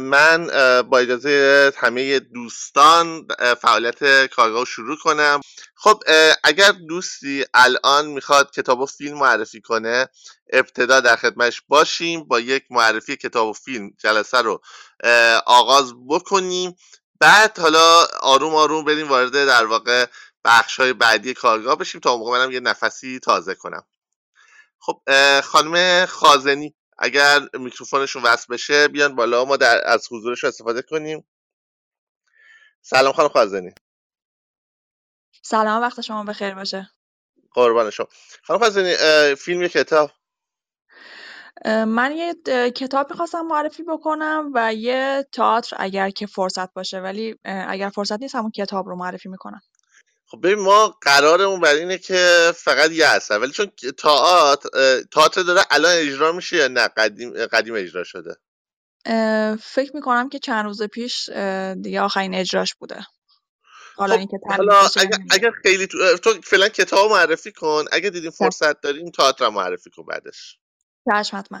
من با اجازه همه دوستان فعالیت کارگاه شروع کنم. خب اگر دوستی الان می‌خواد کتاب و فیلم معرفی کنه ابتدا در خدمتش باشیم با یک معرفی کتاب و فیلم جلسه رو آغاز بکنیم. بعد حالا آروم آروم بریم وارد در واقع بخش های بعدی کارگاه بشیم تا موقع منم یه نفسی تازه کنم. خب خانم خازنی. اگر میکروفونشون وصل بشه بیان بالا. ما در از حضورشون استفاده کنیم. سلام خانم خازنی. سلام وقت شما بخیر باشه. قربان شما. خانم خازنی فیلم یا کتاب؟ من یه کتاب می‌خواستم معرفی بکنم و یه تئاتر اگر که فرصت باشه. ولی اگر فرصت نیست همون کتاب رو معرفی می‌کنم. خب ببین ما قرارمون بر اینه که فقط یه اثر ولی چون تئاتر داره الان اجرا میشه یا نه؟ قدیم قدیم اجرا شده؟ فکر می‌کنم که چند روز پیش دیگه آخرین اجراش بوده. حالا خب اینکه حالا اگر, اگر خیلی تو, تو فعلا کتاب معرفی کن. اگه دیدیم فرصت داریم تئاتر معرفی کن بعدش. چشم حتما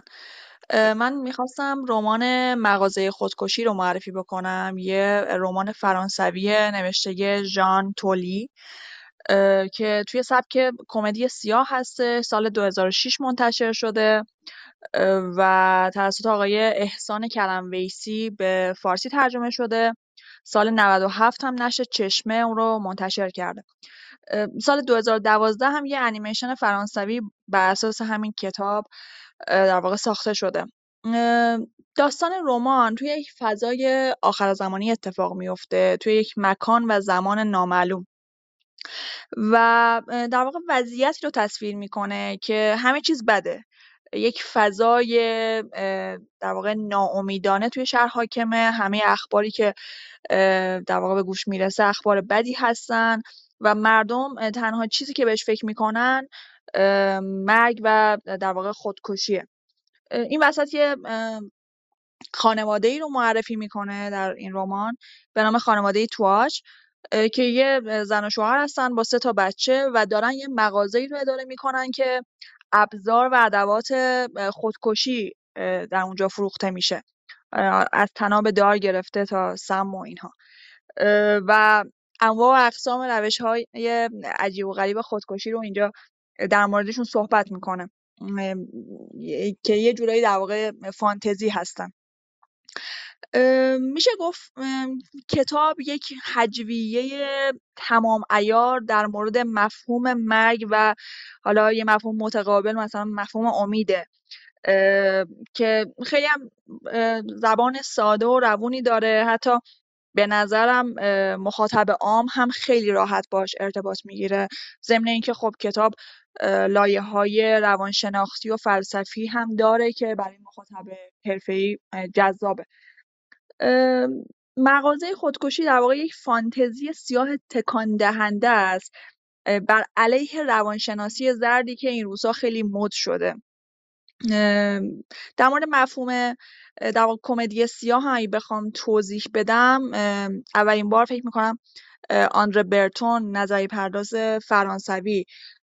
من می‌خواستم رمان مغازه خودکشی رو معرفی بکنم. یه رمان فرانسوی نوشته ژان تولی که توی سبک کمدی سیاه هست سال 2006 منتشر شده و توسط آقای احسان کرم ویسی به فارسی ترجمه شده. سال 97 هم نشر چشمه اون رو منتشر کرده. سال 2012 هم یه انیمیشن فرانسوی بر اساس همین کتاب در واقع ساخته شده. داستان رمان توی یک فضای آخر زمانی اتفاق میفته توی یک مکان و زمان نامعلوم. و در واقع وضعیتی رو تصویر می‌کنه که همه چیز بده. یک فضای در واقع ناامیدانه توی شهر حاکمه. همه اخباری که در واقع به گوش می‌رسه اخبار بدی هستن و مردم تنها چیزی که بهش فکر می‌کنن مرگ و در واقع خودکشیه. این وسط یه خانواده ای رو معرفی می‌کنه در این رمان به نام خانواده تواج که یه زن و شوهر هستن با سه تا بچه و دارن یه مغازه ای رو اداره می‌کنن که ابزار و ادوات خودکشی در اونجا فروخته میشه. از تناب دار گرفته تا سم و اینها. و انواع و اقسام روش های عجیب و غریب خودکشی رو اینجا در موردشون صحبت می‌کنه. که یه جورایی در واقع فانتزی هستن. میشه گفت کتاب یک هجویه تمام ایار در مورد مفهوم مرگ و حالا یه مفهوم متقابل مثلا مفهوم امیده. که خیلی هم زبان ساده و روونی داره. حتی به نظرم مخاطب عام هم خیلی راحت باش ارتباط می‌گیره. ضمن اینکه خب کتاب لایه های روانشناختی و فلسفی هم داره که برای مخاطب حرفه‌ای جذابه. مغازه خودکشی در واقع یک فانتزی سیاه تکان دهنده است بر علیه روانشناسی زردی که این روزها خیلی مد شده. در مورد مفهوم در کمدی سیاه هم بخوام توضیح بدم اولین بار فکر می‌کنم آندره برتون نظری پرداز فرانسوی.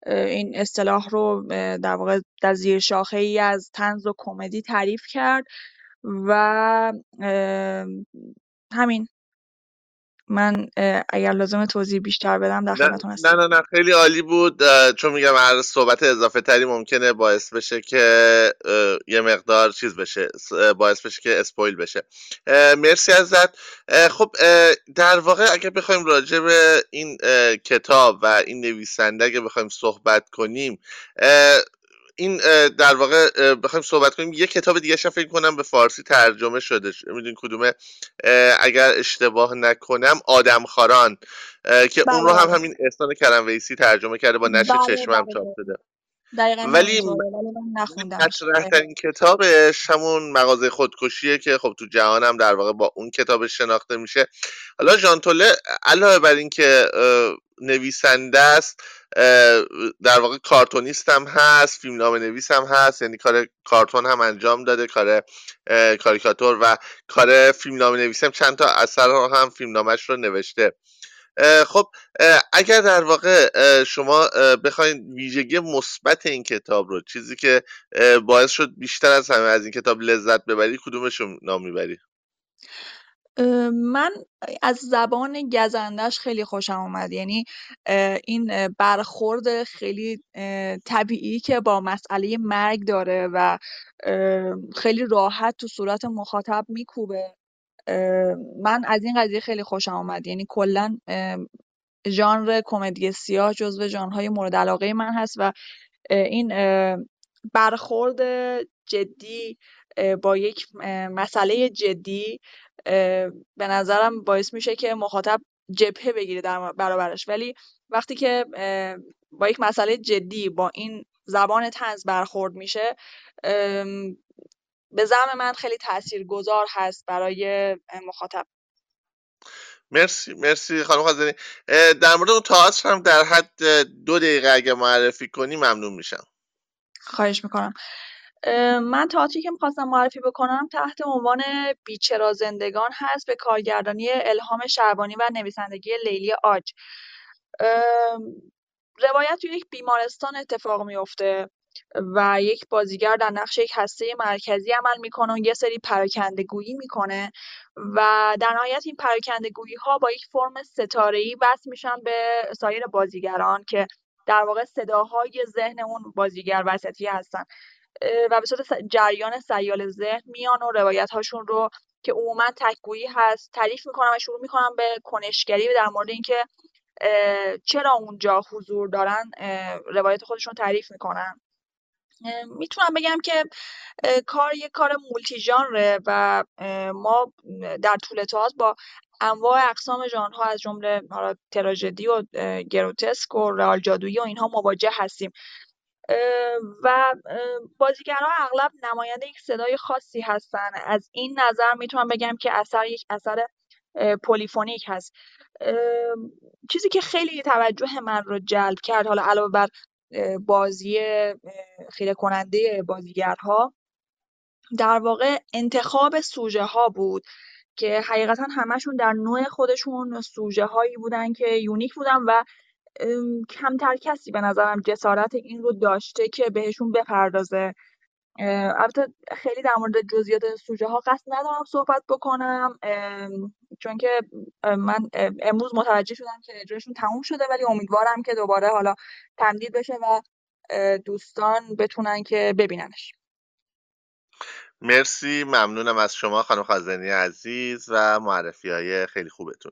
این اصطلاح رو در واقع در زیر شاخه ای از تنز و کمدی تعریف کرد و همین من اگر لازم توضیح بیشتر بدم در خدمتتون هستم. نه نه نه خیلی عالی بود. چون میگم هر صحبت اضافه تری ممکنه باعث بشه که یه مقدار چیز بشه باعث بشه که اسپویل بشه. مرسی ازت. خب در واقع اگر بخوایم راجع به این کتاب و این نویسنده اگه بخوایم صحبت کنیم این در واقع بخوایم صحبت کنیم یه کتاب دیگه فکر کنم به فارسی ترجمه شده می‌دونی کدومه؟ اگر اشتباه نکنم آدم خاران که اون رو هم بله. همین احسان کرم ویسی ترجمه کرده با نشر بله چشم هم چاپ شده. ولی این کتابش؟ همون مغازه خودکشیه که خب تو جهان هم در واقع با اون کتابش شناخته میشه. حالا ژانتوله علاوه بر اینکه نویسنده است در واقع کارتونیست هم هست فیلمنامه نویس هم هست یعنی کار کارتون هم انجام داده کار کاریکاتور و کار فیلمنامه نویس هم چند تا اثر هم فیلمنامهش رو نوشته. خب اگر در واقع شما بخواید ویژگی مثبت این کتاب رو چیزی که باعث شد بیشتر از همه از این کتاب لذت ببری کدومش رو نام می‌بری؟ من از زبان گزندش خیلی خوشم اومد. یعنی این برخورد خیلی طبیعی که با مسئله مرگ داره و خیلی راحت تو صورت مخاطب میکوبه. من از این قضیه خیلی خوشم اومد. یعنی کلا ژانر کمدی سیاه جزو ژانرهای مورد علاقه من هست و این برخورد جدی با یک مسئله جدی به نظرم باعث میشه که مخاطب جبهه بگیره در برابرش. ولی وقتی که با یک مسئله جدی با این زبان تنز برخورد میشه به زعم من خیلی تاثیرگذار هست برای مخاطب. مرسی مرسی خانم خازنی. در مورد اون تئاتر هم در حد دو دقیقه اگه معرفی کنی ممنون میشم. خواهش می‌کنم. من تئاتری که می‌خواستم معرفی بکنم تحت عنوان بیچرا زندگان هست به کارگردانی الهام شعبانی و نویسندگی لیلی آج. روایت توی یک بیمارستان اتفاق میفته و یک بازیگر در نقش یک هسته مرکزی عمل می‌کنه و یه سری پراکنده گویی می‌کنه و در نهایت این پراکنده گویی ها با یک فرم ستاره ای وصل میشن به سایر بازیگران که در واقع صداهای ذهن اون بازیگر وسطی هستن. و به صورت جریان سیال ذهن میان و روایت هاشون رو که عموما تکگویی هست تعریف می‌کنم و شروع می‌کنم به کنشگری در مورد اینکه چرا اونجا حضور دارن روایت خودشون تعریف می‌کنن. می‌تونم بگم که کار یک کار مولتی ژانره و ما در طول تئاتر با انواع اقسام ژانرها از جمله تراژدی و گروتسک و رئال جادویی و اینها مواجه هستیم. و بازیگرها اغلب نماینده یک صدای خاصی هستن. از این نظر می‌تونم بگم که اثر یک اثر polyphonic هست. چیزی که خیلی توجه من رو جلب کرد حالا علاوه بر بازی خیره کننده بازیگرها. در واقع انتخاب سوژه ها بود که حقیقتا همشون در نوع خودشون سوژه هایی بودن که یونیک بودن و کمتر کسی به نظرم جسارت این رو داشته که بهشون بپردازه. البته خیلی در مورد جزئیات سوژه ها قصد ندارم صحبت بکنم چون که من امروز متوجه شدم که اجراشون تموم شده ولی امیدوارم که دوباره حالا تمدید بشه و دوستان بتونن که ببیننش. مرسی. ممنونم از شما خانم خازنی عزیز و معرفی های خیلی خوبتون.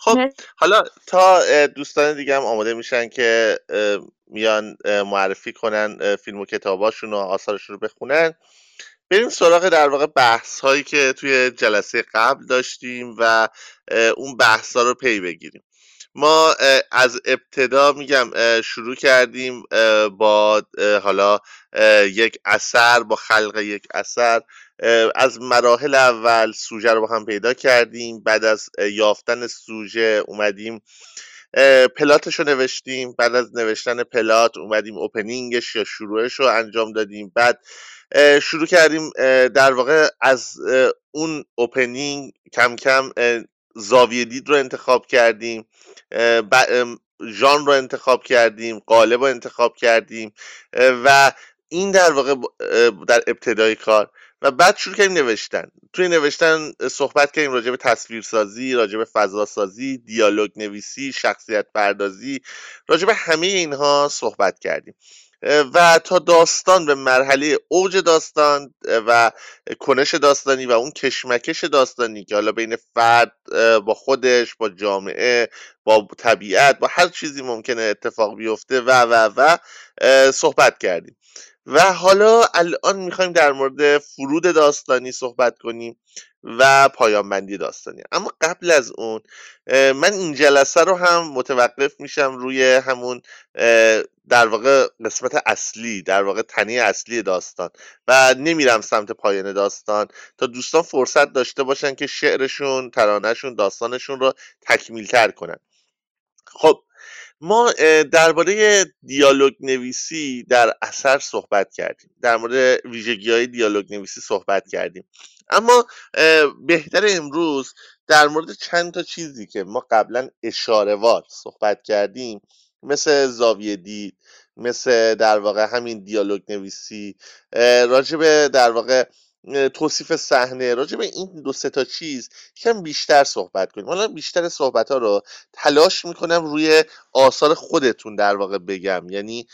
خب حالا تا دوستان دیگه هم آماده میشن که میان معرفی کنن فیلم و کتاباشون و آثارشون رو بخونن. بریم سراغ در واقع بحث هایی که توی جلسه قبل داشتیم و اون بحث ها رو پی بگیریم. ما از ابتدا میگم شروع کردیم با حالا یک اثر با خلق یک اثر. از مراحل اول سوژه رو با هم پیدا کردیم. بعد از یافتن سوژه اومدیم پلاتش رو نوشتیم. بعد از نوشتن پلات اومدیم اوپنینگش یا شروعش رو انجام دادیم. بعد شروع کردیم در واقع از اون اوپنینگ کم کم زاویه دید رو انتخاب کردیم. ژان رو انتخاب کردیم قالب رو انتخاب کردیم. و این در واقع در ابتدای کار. و بعد شروع کردیم نوشتن. توی نوشتن صحبت کردیم راجع به تصویرسازی راجع به فضاسازی دیالوگ نویسی شخصیت پردازی راجع به همه اینها صحبت کردیم. و تا داستان به مرحله اوج داستان و کنش داستانی و اون کشمکش داستانی که حالا بین فرد با خودش با جامعه با طبیعت با هر چیزی ممکنه اتفاق بیفته و و و صحبت کردیم. و حالا الان می‌خوایم در مورد فرود داستانی صحبت کنیم و پایان بندی داستانی. اما قبل از اون من این جلسه رو هم متوقف میشم روی همون در واقع قسمت اصلی در واقع تنی اصلی داستان و نمیرم سمت پایان داستان تا دوستان فرصت داشته باشن که شعرشون ترانهشون داستانشون رو تکمیل تر کنن. خب ما درباره دیالوگ نویسی در اثر صحبت کردیم. در مورد ویژگی های دیالوگ نویسی صحبت کردیم. اما بهتر امروز در مورد چند تا چیزی که ما قبلا اشارهوار صحبت کردیم مثل زاویه دید مثل در واقع همین دیالوگ نویسی راجب در واقع توصیف صحنه. راجع به این دو سه تا چیز کم بیشتر صحبت کنیم. حالا بیشتر صحبت ها رو تلاش می‌کنم روی آثار خودتون در واقع بگم. یعنی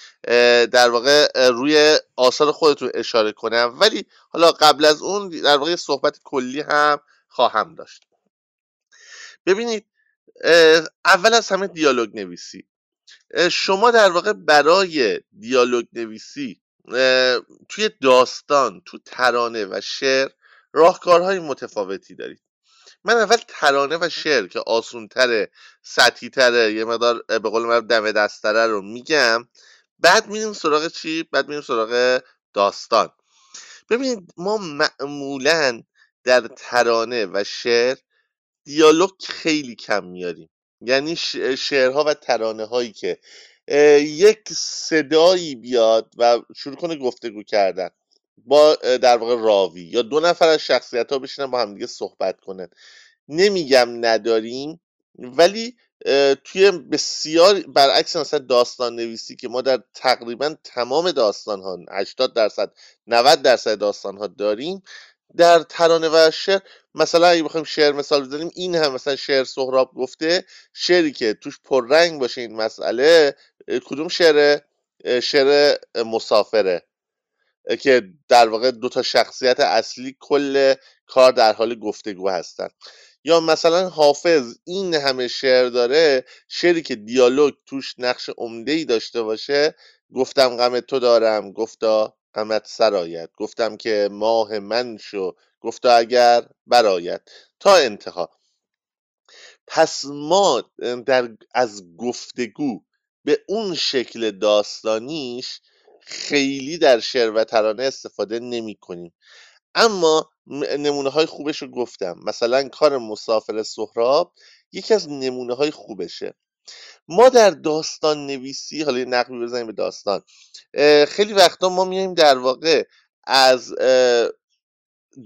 در واقع روی آثار خودتون اشاره کنم. ولی حالا قبل از اون در واقع صحبت کلی هم خواهم داشت. ببینید اول از همه دیالوگ نویسی. شما در واقع برای دیالوگ نویسی توی داستان تو ترانه و شعر راهکارهای متفاوتی دارید. من اول ترانه و شعر که آسونتره سطحی تره یه مقدار به قول من دم دستره رو میگم بعد میریم سراغ چی؟ بعد میریم سراغ داستان. ببینید ما معمولا در ترانه و شعر دیالوگ خیلی کم میاریم یعنی شعرها و ترانه هایی که یک صدایی بیاد و شروع کنه گفتگو کردن با در واقع راوی یا دو نفر از شخصیت ها بشینن با همدیگه صحبت کنن. نمیگم نداریم ولی توی بسیار برعکس مثلا داستان نویسی که ما در تقریبا تمام داستان ها 80 درصد 90 درصد داستان ها داریم در ترانه و شعر مثلا اگه بخوایم شعر مثال بزنیم این هم مثلا شعر سهراب گفته شعری که توش پررنگ باشه این مسئله کدوم شعر شعر مسافره؟ که در واقع دو تا شخصیت اصلی کل کار در حال گفتگو هستن. یا مثلا حافظ این همه شعر داره شعری که دیالوگ توش نقش عمده ای داشته باشه گفتم غم تو دارم گفتا غمت سرایت گفتم که ماه من شو گفتا اگر برایت تا انتها. پس ما در از گفتگو به اون شکل داستانیش خیلی در شعر و ترانه استفاده نمی کنیم اما نمونه های خوبش رو گفتم. مثلا کار مسافر سهراب یکی از نمونه های خوبشه. ما در داستان نویسی حالا یه نقبی بزنیم به داستان خیلی وقتا ما میایم در واقع از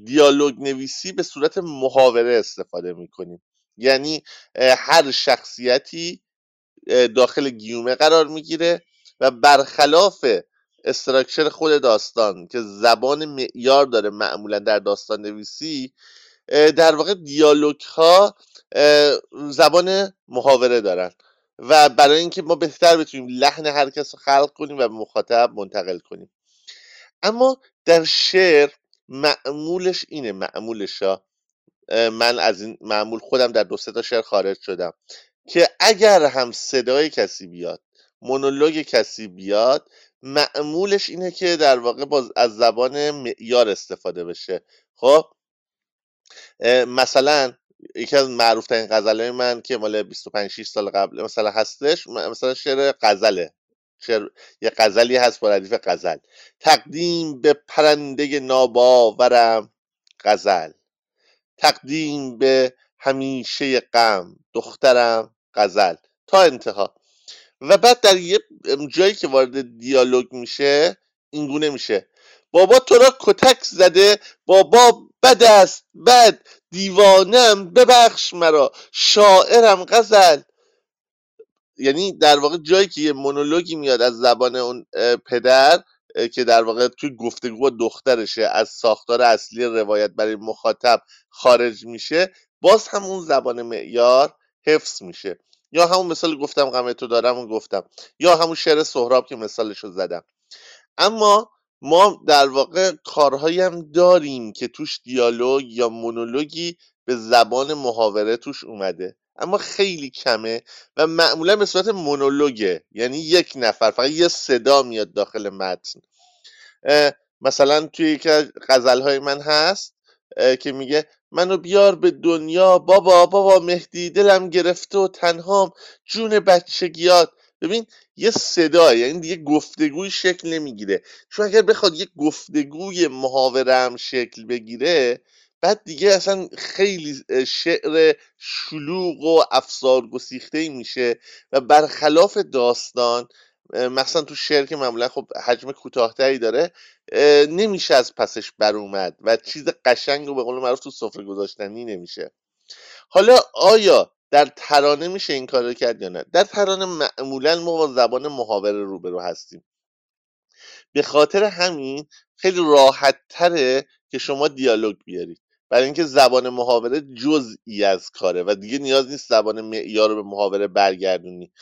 دیالوگ نویسی به صورت محاوره استفاده می‌کنیم. یعنی هر شخصیتی داخل گیومه قرار می‌گیره و برخلاف استراکچر خود داستان که زبان معیار داره معمولا در داستان نویسی در واقع دیالوگ ها زبان محاوره دارن و برای اینکه ما بهتر بتونیم لحن هر کس رو خلق کنیم و مخاطب منتقل کنیم. اما در شعر معمولش اینه معمولش ها من از این معمول خودم در دو تا شعر خارج شدم. که اگر هم صدای کسی بیاد مونولوگ کسی بیاد معمولش اینه که در واقع باز از زبان معیار استفاده بشه. خب؟ مثلا یکی از معروف ترین غزله من که مال 25 6 سال قبل مثلا هستش مثلا شعر غزله. شعر یه غزلی هست با ردیف غزل. تقدیم به پرنده ناباورم غزل. تقدیم به همیشه غم دخترم غزل تا انتها. و بعد در یه جایی که وارد دیالوگ میشه اینگونه میشه. بابا تو را کتک زده بابا بد است بد. دیوانم ببخش مرا. شاعرم غزل. یعنی در واقع جایی که یه مونولوگی میاد از زبان اون پدر که در واقع توی گفتگو دخترشه از ساختار اصلی روایت برای مخاطب خارج میشه باز هم اون زبان معیار حفظ میشه. یا همون مثال گفتم غم تو دارم و گفتم. یا همون شعر سهراب که مثالش رو زدم. اما ما در واقع کارهایی هم داریم که توش دیالوگ یا مونولوگی به زبان محاوره توش اومده. اما خیلی کمه و معمولا به صورت مونولوگه. یعنی یک نفر فقط یه صدا میاد داخل متن. مثلا توی یکی از غزلهای من هست. که میگه منو بیار به دنیا. بابا بابا مهدی دلم گرفته و تنهام. جون بچگیات. ببین یه صدا یعنی دیگه گفتگوی شکل نمی‌گیره. چون اگر بخواد یه گفتگوی محاوره شکل بگیره بعد دیگه اصلا خیلی شعر شلوغ و افسار گسیخته میشه. و برخلاف داستان مثلا تو شعر که معمولا خب حجم کوتاهتری داره نمیشه از پسش بر اومد و چیز قشنگ و به قول معروف تو سفره گذاشتنی نمیشه. حالا آیا در ترانه میشه این کار رو کرد یا نه؟ در ترانه معمولا ما با زبان محاوره روبرو هستیم. به خاطر همین خیلی راحت تره که شما دیالوگ بیارید. برای اینکه زبان محاوره جزئی از کاره و دیگه نیاز نیست زبان معیار رو به محاوره برگردونی.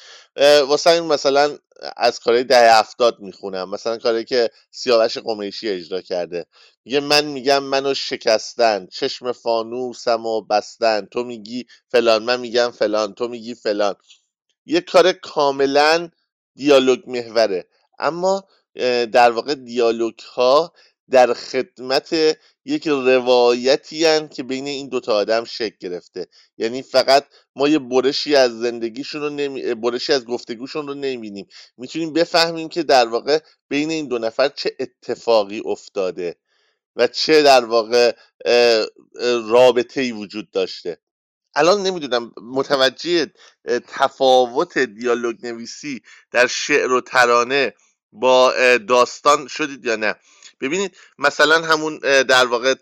واسه این مثلا از کارهای ده هفتاد می‌خونم. مثلا کاری که سیاوش قمیشی اجرا کرده. میگه من میگم منو شکستن چشم فانوسم و بستن. تو میگی فلان من میگم فلان. تو میگی فلان. یه کار کاملا دیالوگ محوره. اما در واقع دیالوگ ها در خدمت یک روایتی هن که بین این دوتا آدم شکل گرفته. یعنی فقط ما یه برشی از زندگیشون رو نمی... برشی از گفتگوشون رو نمی‌بینیم. می‌تونیم بفهمیم که در واقع بین این دو نفر چه اتفاقی افتاده و چه در واقع رابطه ای وجود داشته. الان نمی‌دونم متوجه تفاوت دیالوگ نویسی در شعر و ترانه با داستان شدید یا نه؟ ببینید مثلا همون در واقع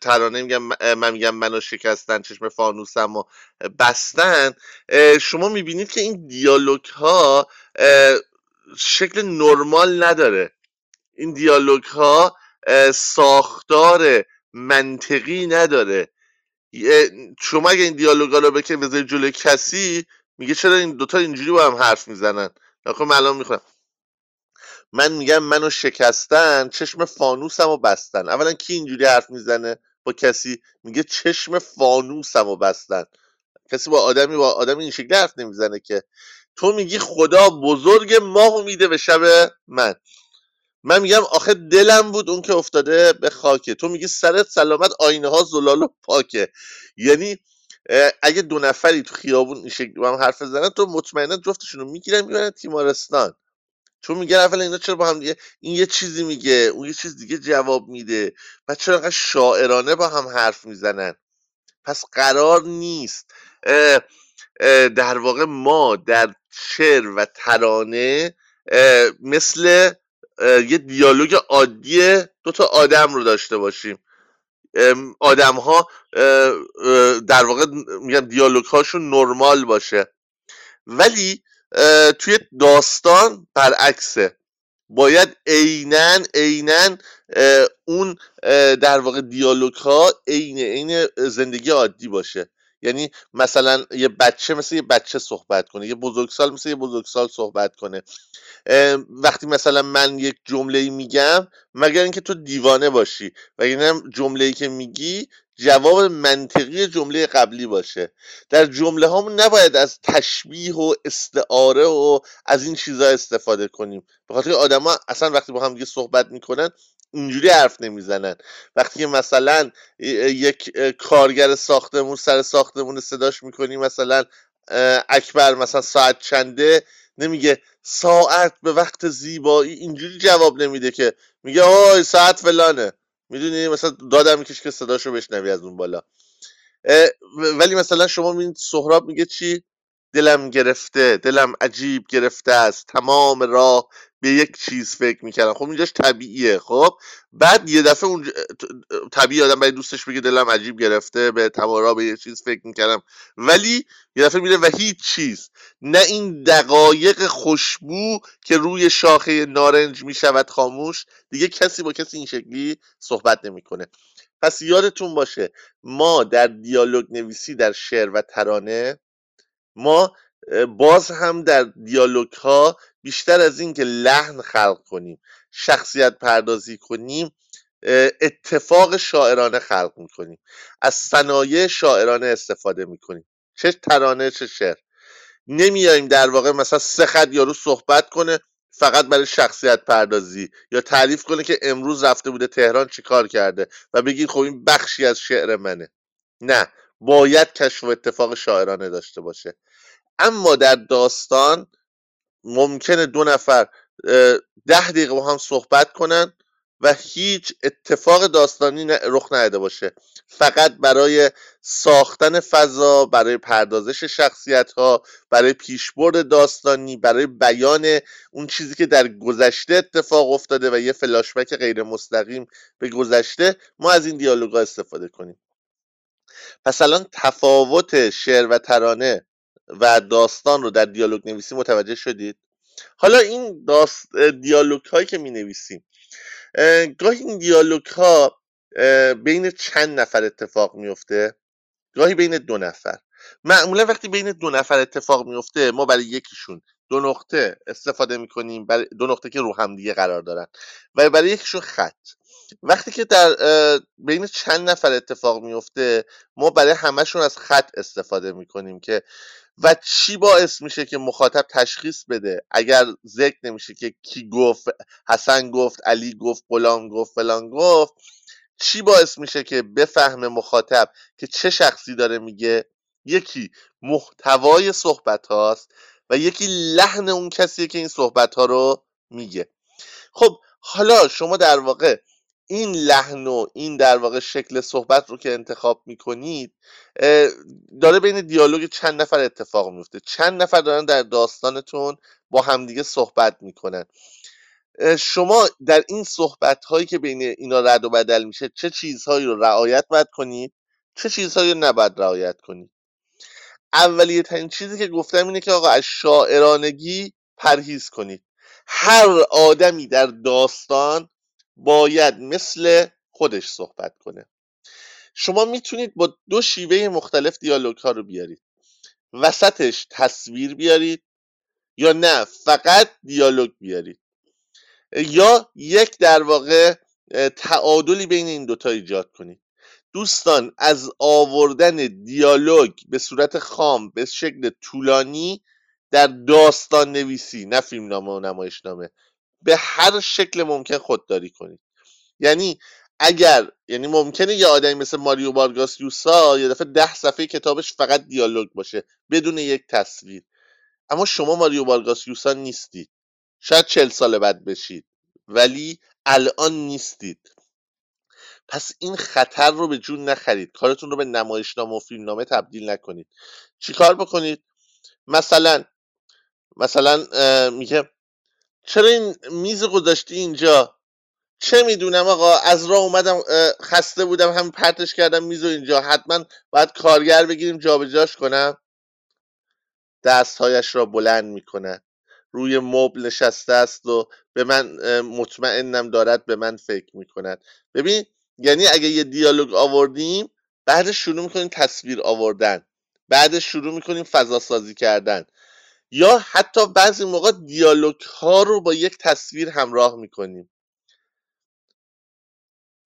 ترانه میگم من میگم منو شکستن چشم فانوسم و بستن. شما می‌بینید که این دیالوگ ها شکل نرمال نداره. این دیالوگ ها ساختار منطقی نداره. شما اگه این دیالوگا رو بکنید بذاری جلوی کسی میگه چرا این دوتا اینجوری با هم حرف می‌زنن؟ خب الان می‌خوام. من میگم منو شکستن چشم فانوسم و بستن. اولا کی اینجوری حرف می‌زنه با کسی؟ میگه چشم فانوسم و بستن. کسی با آدمی با آدمی این شکلی حرف نمی‌زنه که. تو میگی خدا بزرگ ماهو میده به شب من. من میگم آخه دلم بود اون که افتاده به خاکه. تو میگی سرت سلامت آینه ها زلال و پاکه. یعنی اگه دو نفری تو خیابون این شکلی با هم حرف بزنن تو مطمئنا جفتشون رو می‌گیرن می‌برن تیمارستان. چون میگن اولا اینا چرا با هم دیگه این یه چیزی میگه اون یه چیز دیگه جواب میده. و چرا انقدر شاعرانه با هم حرف می‌زنن؟ پس قرار نیست. در واقع ما در شعر و ترانه مثل یه دیالوگ عادی دوتا آدم رو داشته باشیم. آدم ها در واقع میگم دیالوگ هاشون نرمال باشه. ولی توی داستان برعکسه. باید عینا عینا اون در واقع دیالوگ ها عین عین زندگی عادی باشه. یعنی مثلا یه بچه مثل یه بچه صحبت کنه یه بزرگسال مثل یه بزرگسال صحبت کنه. وقتی مثلا من یک جمله میگم مگر اینکه تو دیوانه باشی و این جمله که میگی جواب منطقی جمله قبلی باشه. در جمله هامون نباید از تشبیه و استعاره و از این چیزها استفاده کنیم. به خاطر آدما اصلا وقتی با هم صحبت می‌کنن اینجوری حرف نمی‌زنن. وقتی که مثلا یک کارگر ساختمون سر ساختمون صداش می‌کنی مثلا اکبر مثلا ساعت چنده نمیگه ساعت به وقت زیبایی. اینجوری جواب نمیده که. میگه آی ساعت فلانه. می‌دونی؟ مثلا دادم میکش که صداشو بشنوی از اون بالا. ولی مثلا شما می‌بینید سهراب میگه چی؟ دلم گرفته دلم عجیب گرفته است. تمام راه به یک چیز فکر می‌کردم. خب اینجاش طبیعیه خب؟ بعد یه دفعه اون طبیعی آدم برای دوستش بگه دلم عجیب گرفته به تمام راه به یک چیز فکر می‌کردم. ولی یه دفعه میره و هیچ چیز. نه این دقایق خوشبو که روی شاخه نارنج می‌شود خاموش. دیگه کسی با کسی این شکلی صحبت نمی‌کنه. پس یادتون باشه ما در دیالوگ نویسی در شعر و ترانه ما باز هم در دیالوگ ها بیشتر از اینکه لحن خلق کنیم شخصیت پردازی کنیم اتفاق شاعرانه خلق می‌کنیم. از صنایع شاعرانه استفاده می‌کنیم. چه ترانه چه شعر. نمیاییم در واقع مثلا سه خط یارو صحبت کنه فقط برای شخصیت پردازی یا تعریف کنه که امروز رفته بوده تهران چیکار کرده و بگید خب این بخشی از شعر منه. نه. باید کشف و اتفاق شاعرانه داشته باشه. اما در داستان ممکنه دو نفر ده دقیقه با هم صحبت کنن و هیچ اتفاق داستانی رخ نداده باشه. فقط برای ساختن فضا برای پردازش شخصیت ها برای پیشبرد داستانی برای بیان اون چیزی که در گذشته اتفاق افتاده و یه فلاشبک غیر مستقیم به گذشته ما از این دیالوگا استفاده کنیم. پس الان تفاوت شعر و ترانه و داستان رو در دیالوگ نویسی متوجه شدید؟ حالا این داست دیالوگ هایی که می نویسیم گاهی این دیالوگ ها بین چند نفر اتفاق میفته گاهی بین دو نفر. معمولا وقتی بین دو نفر اتفاق میفته ما برای یکیشون دو نقطه استفاده می‌کنیم برای دو نقطه که رو هم دیگه قرار دارن. و برای یکیشون خط. وقتی که در بین چند نفر اتفاق میفته ما برای همهشون از خط استفاده می‌کنیم که و چی باعث میشه که مخاطب تشخیص بده؟ اگر ذکر نمیشه که کی گفت حسن گفت علی گفت غلام گفت فلان گفت چی باعث میشه که بفهم مخاطب که چه شخصی داره میگه؟ یکی محتوای صحبت هاست و یکی لحن اون کسیه که این صحبت ها رو میگه. خب حالا شما در واقع این لحن و این در واقع شکل صحبت رو که انتخاب می‌کنید داره بین دیالوگ چند نفر اتفاق میفته چند نفر دارن در داستانتون با همدیگه صحبت می‌کنن. شما در این صحبت هایی که بین اینا رد و بدل میشه چه چیزهایی رو رعایت باید کنید؟ چه چیزهایی رو نباید رعایت کنید؟ اولیه ترین چیزی که گفتم اینه که آقا از شاعرانگی پرهیز کنید. هر آدمی در داستان باید مثل خودش صحبت کنه. شما می‌تونید با دو شیوه مختلف دیالوگ ها رو بیارید. وسطش تصویر بیارید یا نه فقط دیالوگ بیارید. یا یک در واقع تعادلی بین این دوتا ایجاد کنید. دوستان از آوردن دیالوگ به صورت خام به شکل طولانی در داستان نویسی نه فیلم نامه و نمایش نامه به هر شکل ممکن خودداری کنید. یعنی اگر یعنی ممکنه یه آدمی مثل ماریو بارگاس یوسا یه دفعه ده صفحه کتابش فقط دیالوگ باشه بدون یک تصویر. اما شما ماریو بارگاس یوسا نیستید. شاید چل سال بعد بشید ولی الان نیستید. پس این خطر رو به جون نخرید. کارتون رو به نمایشنامه و فیلمنامه تبدیل نکنید. چیکار بکنید؟ مثلا مثلا میگه چرا این میز گذاشتی اینجا؟ چه می‌دونم آقا؟ از راه اومدم خسته بودم هم پرتش کردم میز اینجا. حتما باید کارگر بگیریم جابجاش کنم. دستهایش را بلند می‌کند روی مبل نشسته است و به من مطمئنم دارد به من فکر می‌کند. ببین یعنی اگه یه دیالوگ آوردیم بعدش شروع می‌کنیم تصویر آوردن. بعدش شروع می‌کنیم فضا سازی کردن. یا حتی بعضی موقع دیالوگ ها رو با یک تصویر همراه می‌کنیم.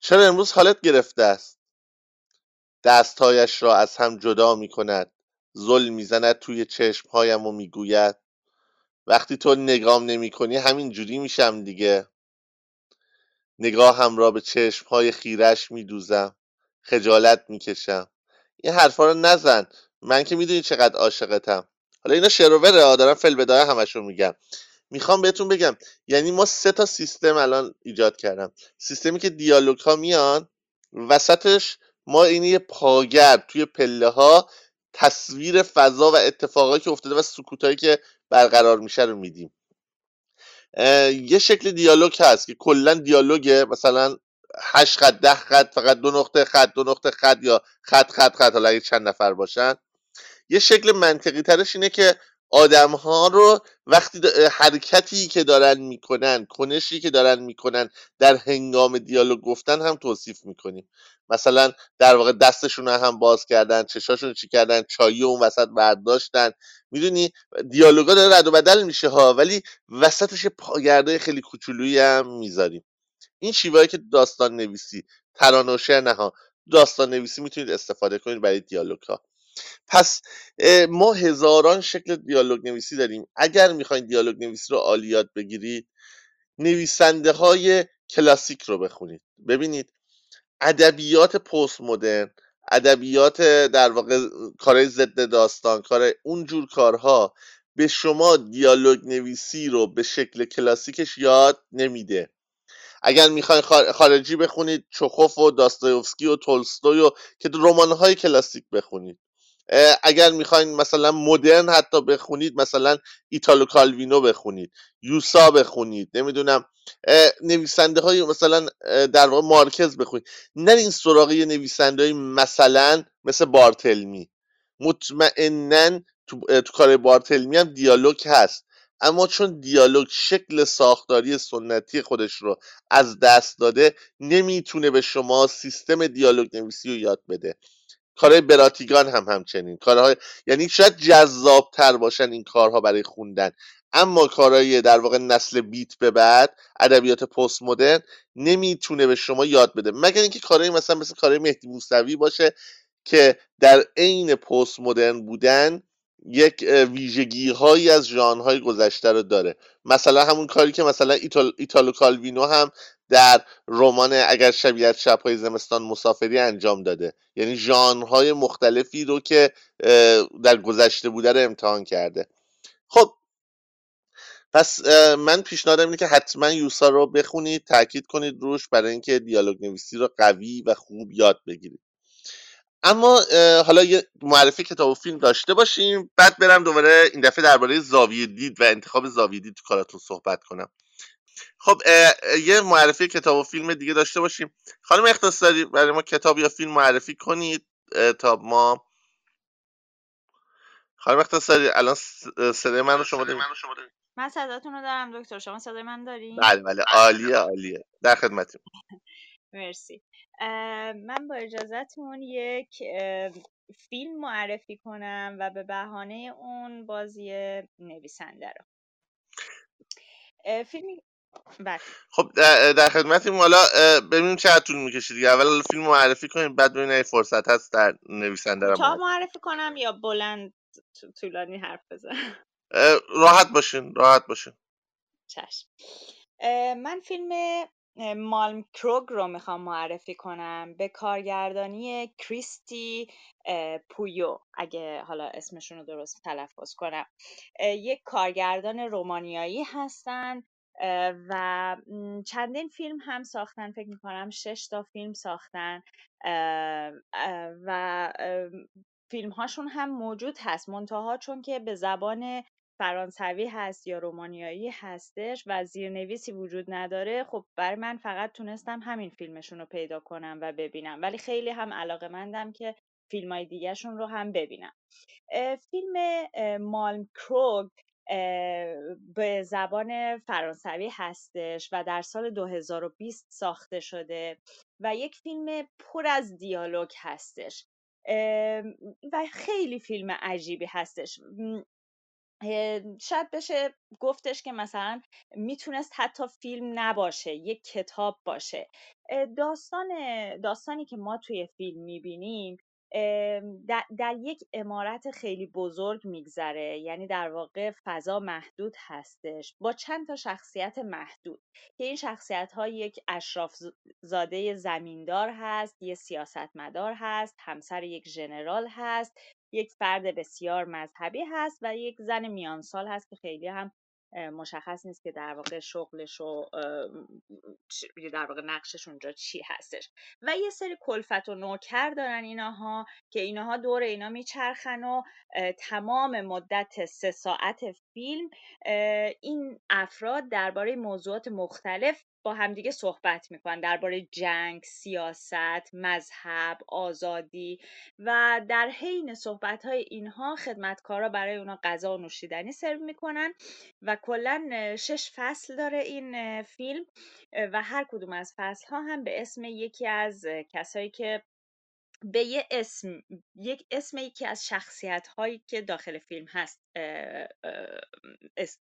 چرا امروز حالت گرفته است؟ دستهایش را از هم جدا می کند زل می‌زند توی چشمهایم و می‌گوید وقتی تو نگام نمی کنی همین جوری میشم دیگه. نگاهم را به چشمهای خیرش میدوزم خجالت می‌کشم. این حرفا رو نزن. من که می‌دونی چقدر عاشقتم. حالا اینا شروره دارم فل بدایه همشون میگم. می‌خوام بهتون بگم یعنی ما سه تا سیستم الان ایجاد کردم. سیستمی که دیالوگ ها میان وسطش ما این یه پاگرد توی پله ها تصویر فضا و اتفاقایی که افتاده و سکوتایی که برقرار میشه رو میدیم. یه شکل دیالوگ هست که کلا دیالوگه مثلا هشت خط ده خط فقط دو نقطه خط دو نقطه خط یا خط خط خط حالا اگه چند نفر باشن. یه شکل منطقی ترش اینه که آدم ها رو وقتی حرکتی که دارن می‌کنن کنشی که دارن می‌کنن در هنگام دیالوگ گفتن هم توصیف می‌کنیم. مثلا در واقع دستشون هم باز کردن چشاشون چی کردن چایی اون وسط برداشتن. می‌دونی؟ دیالوگا داره رد و بدل میشه ها ولی وسطش پاگرده خیلی کوچولویی هم می‌ذاریم. این شیوهایی که داستان نویسی شعر نه داستان نویسی می‌تونید استفاده کنید برای دیالوگ ها پس ما هزاران شکل دیالوگ نویسی داریم. اگر می‌خواین دیالوگ نویسی رو عالی یاد بگیرید نویسنده های کلاسیک رو بخونید. ببینید ادبیات پست مدرن ادبیات در واقع کارهای ضد داستان کار اونجور کارها به شما دیالوگ نویسی رو به شکل کلاسیکش یاد نمیده. اگر می‌خواین خارجی بخونید چخوف و داستایوفسکی و تولستوی و که رمان های کلاسیک بخونید. اگر می‌خواین مثلا مدرن حتی بخونید مثلا ایتالو کالوینو بخونید یوسا بخونید نمی‌دونم نویسنده های مثلا در واقع مارکز بخونید. این سراغ نویسنده های مثلا مثل بارتلمی. مطمئنا تو, تو کار بارتلمی هم دیالوگ هست. اما چون دیالوگ شکل ساختاری سنتی خودش رو از دست داده نمی‌تونه به شما سیستم دیالوگ نویسی رو یاد بده. کارهای براتیگان هم همچنین. کارهای یعنی شاید جذاب تر باشن این کارها برای خوندن. اما کارهای در واقع نسل بیت به بعد ادبیات پست مدرن نمی‌تونه به شما یاد بده. مگر اینکه کارهای مثلا مثل کارهای مهدی موسوی باشه که در عین پست مدرن بودن یک ویژگی هایی از ژانرهای گذشته رو داره. مثلا همون کاری که مثلا ایتال، ایتالو کالوینو هم در رمان اگر شبیه شبهای زمستان مسافری انجام داده. یعنی ژانرهای مختلفی رو که در گذشته بوده رو امتحان کرده. خب پس من پیشنهادم اینه که حتما یوسا رو بخونید تاکید کنید روش برای اینکه دیالوگ نویسی رو قوی و خوب یاد بگیرید. اما حالا یه معرفی کتاب و فیلم داشته باشیم. بعد برم دوباره این دفعه درباره زاویه دید و انتخاب زاویه دید تو کاراتون صحبت کنم. خب یه معرفی کتاب و فیلم دیگه داشته باشیم. خانم اختصاری برای ما کتاب یا فیلم معرفی کنید تا ما خانم اختصاری الان صدای من رو شما دارید من صداتون رو دارم دکتر. شما صدای من داریم بله بله. عالیه عالیه. در خدمتیم مرسی. من با اجازهتون یک فیلم معرفی کنم و به بهانه اون بازی نویسنده رو. فیلمی بله. خب در خدمتیم. حالا ببینیم چه طول می‌کشید دیگه. اول فیلم معرفی کنیم بعد ببینیم اگه فرصت هست در نویسنده رو معرفی کنم یا بلند طولانی حرف بزن راحت باشین راحت باشین. چشم. من فیلم مالم کروگ رو می‌خوام معرفی کنم. به کارگردانی کریستی پویو. اگه حالا اسمشون رو درست تلفظ کنم. یک کارگردان رومانیایی هستن. و چندین فیلم هم ساختن فکر می‌کنم شش تا فیلم ساختن. و فیلم هاشون هم موجود هست. منتها چون که به زبان فرانسوی هست یا رومانیایی هستش و زیرنویسی وجود نداره خب برای من فقط تونستم همین فیلمشون رو پیدا کنم و ببینم. ولی خیلی هم علاقه مندم که فیلم های دیگهشون رو هم ببینم. فیلم مالم کروگ به زبان فرانسوی هستش و در سال 2020 ساخته شده و یک فیلم پر از دیالوگ هستش. و خیلی فیلم عجیبی هستش. شاید بشه گفتش که مثلا می‌تونست حتی فیلم نباشه یک کتاب باشه. داستان داستانی که ما توی فیلم می‌بینیم در, در یک امارت خیلی بزرگ میگذره یعنی در واقع فضا محدود هستش. با چند تا شخصیت محدود که این شخصیت ها یک اشراف زاده زمیندار هست یه سیاستمدار هست همسر یک ژنرال هست یک فرد بسیار مذهبی هست و یک زن میانسال هست که خیلی هم مشخص نیست که در واقع شغلش و در واقع نقشش اونجا چی هستش. و یه سری کلفت و نوکر دارن ایناها که ایناها دور اینا میچرخن و تمام مدت سه ساعت فیلم این افراد درباره موضوعات مختلف با همدیگه صحبت می‌کنن درباره جنگ، سیاست، مذهب، آزادی و در حین صحبت های اینها خدمتکارا برای اونا غذا و نوشیدنی سرو می‌کنن و کلا شش فصل داره این فیلم و هر کدوم از فصل ها هم به اسم یکی از کسایی که به یه اسم یک اسم یکی از شخصیت هایی که داخل فیلم هست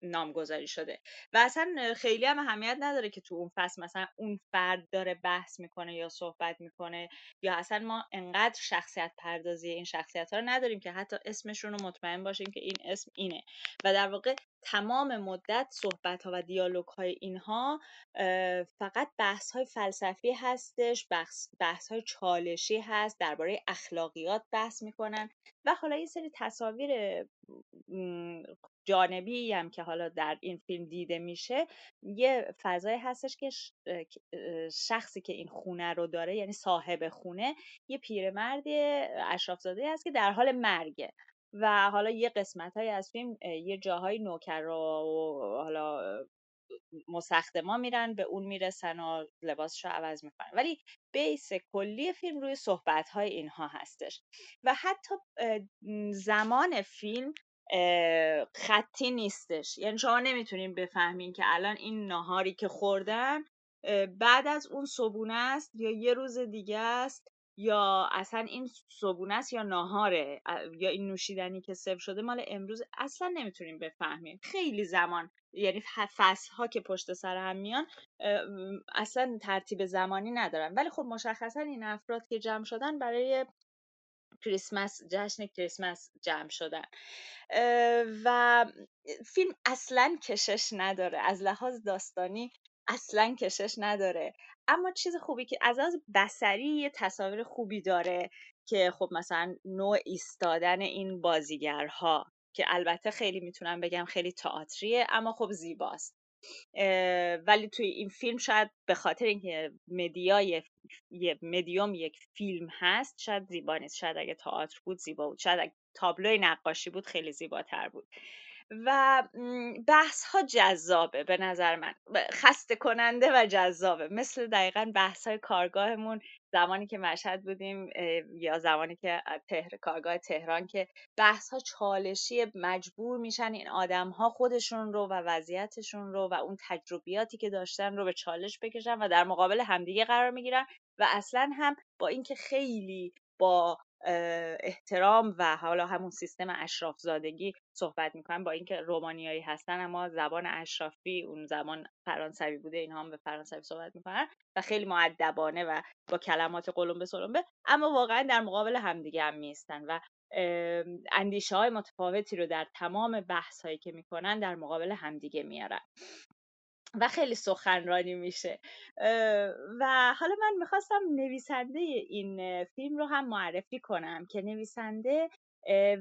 نامگذاری شده. و اصلا خیلی هم اهمیت نداره که تو اون فصل مثلا اون فرد داره بحث می‌کنه یا صحبت می‌کنه یا اصلا ما انقدر شخصیت پردازی این شخصیت ها رو نداریم که حتی اسمشون رو مطمئن باشیم که این اسم اینه. و در واقع تمام مدت صحبت ها و دیالوگ های اینها فقط بحث های فلسفی هستش بحث, های چالشی هست درباره اخلاقیات بحث می‌کنن و حالا یه سری تصاویر جانبی هم که حالا در این فیلم دیده میشه یه فضای هستش که شخصی که این خونه رو داره یعنی صاحب خونه یه پیرمرد اشرافزاده است که در حال مرگه. و حالا یه قسمت های از فیلم یه جاهای نوکر و حالا ما میرن به اون می‌رسن و لباسش رو عوض می‌کنن. ولی بیس کلی فیلم روی صحبت های اینها هستش. و حتی زمان فیلم خطی نیستش. یعنی شما نمی‌تونین بفهمین که الان این ناهاری که خوردن بعد از اون صبونه است یا یه روز دیگه است. یا اصلا این صبونه است یا ناهاره؟ یا این نوشیدنی که سرو شده مال امروز اصلا نمی‌تونیم بفهمیم. خیلی زمان یعنی فصل ها که پشت سر هم میان اصلا ترتیب زمانی ندارن. ولی خب مشخصا این افراد که جمع شدن برای کریسمس جشن کریسمس جمع شدن. و فیلم اصلا کشش نداره. از لحاظ داستانی اصلا کشش نداره. اما چیز خوبی که از از بسری یه تصاویر خوبی داره که خب مثلا نوع ایستادن این بازیگرها که البته خیلی می‌تونم بگم خیلی تئاتریه اما خب زیباست. ولی توی این فیلم شاید به خاطر اینکه مدیای یه مدیوم یک فیلم هست شاید زیبا نیست. شاید اگه تئاتر بود زیبا بود. شاید اگه تابلوی نقاشی بود خیلی زیباتر بود. و بحث ها جذابه به نظر من. خسته کننده و جذابه. مثل دقیقا بحث های کارگاهمون زمانی که مشهد بودیم یا زمانی که تهر... کارگاه تهران که بحث ها چالشی مجبور میشن این آدم ها خودشون رو و وضعیتشون رو و اون تجربیاتی که داشتن رو به چالش بکشن و در مقابل همدیگه قرار می‌گیرن. و اصلا هم با اینکه خیلی با احترام و حالا همون سیستم اشراف زادگی صحبت می‌کنن با اینکه رومانیایی هستن اما زبان اشرافی اون زمان فرانسوی بوده اینها هم به فرانسوی صحبت می‌کنن و خیلی معدبانه و با کلمات قلم به سلم اما واقعا در مقابل همدیگه هم میستن و اندیشه های متفاوتی رو در تمام بحث هایی که می‌کنن در مقابل همدیگه میارن. و خیلی سخنرانی میشه. و حالا من می‌خواستم نویسنده این فیلم رو هم معرفی کنم که نویسنده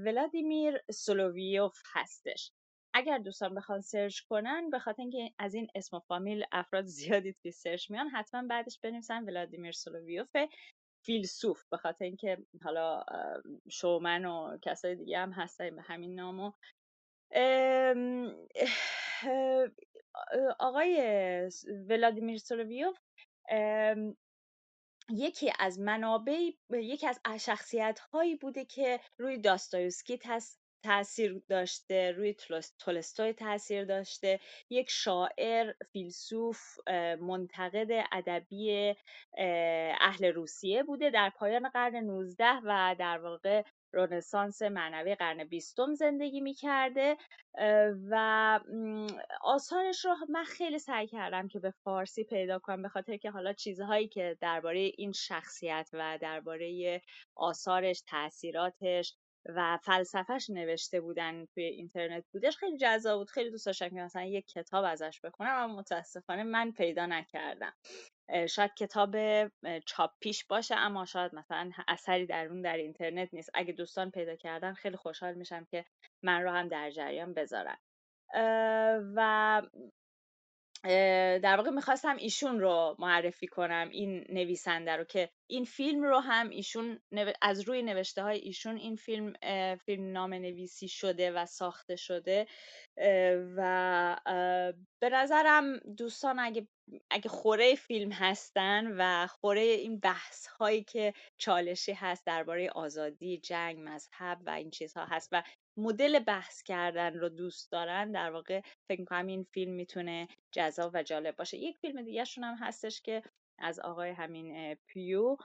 ولادیمیر سولوویوف هستش. اگر دوستان بخوان search کنن به خاطر اینکه از این اسم و فامیل افراد زیادی توی search میان حتما بعدش بنویسن ولادیمیر سولوویوف فیلسوف. به خاطر اینکه حالا شومن و کسای دیگه هم هستن به همین نامو آقای ولادیمیر سولویوف یکی از منابع یکی از شخصیت هایی بوده که روی داستایوسکی تاثیر داشته روی تولستوی تاثیر داشته. یک شاعر فیلسوف منتقد ادبی اهل روسیه بوده در پایان قرن 19 و در واقع رنسانس معنوی قرن بیستم زندگی می‌کرده و آثارش رو من خیلی سعی کردم که به فارسی پیدا کنم به خاطر که حالا چیزهایی که درباره این شخصیت و درباره آثارش تاثیراتش و فلسفهش نوشته بودن توی اینترنت بودش خیلی جذاب بود. خیلی دوست داشتم که مثلا یک کتاب ازش بخونم اما متاسفانه من پیدا نکردم. شاید کتاب چاپ پیش باشه اما شاید مثلا اثری در اون در اینترنت نیست. اگه دوستان پیدا کردن خیلی خوشحال میشم که من رو هم در جریان بذارن. و در واقع می‌خواستم ایشون رو معرفی کنم این نویسنده رو که این فیلم رو هم ایشون از روی نوشته های ایشون این فیلم فیلم نام نویسی شده و ساخته شده و به نظرم دوستان اگه اگه خوره فیلم هستن و خوره این بحث هایی که چالشی هست درباره آزادی جنگ مذهب و این چیزها هست و مدل بحث کردن رو دوست دارن در واقع فکر می‌کنم این فیلم می‌تونه جذاب و جالب باشه. یک فیلم دیگه هم هستش که از آقای همین پیو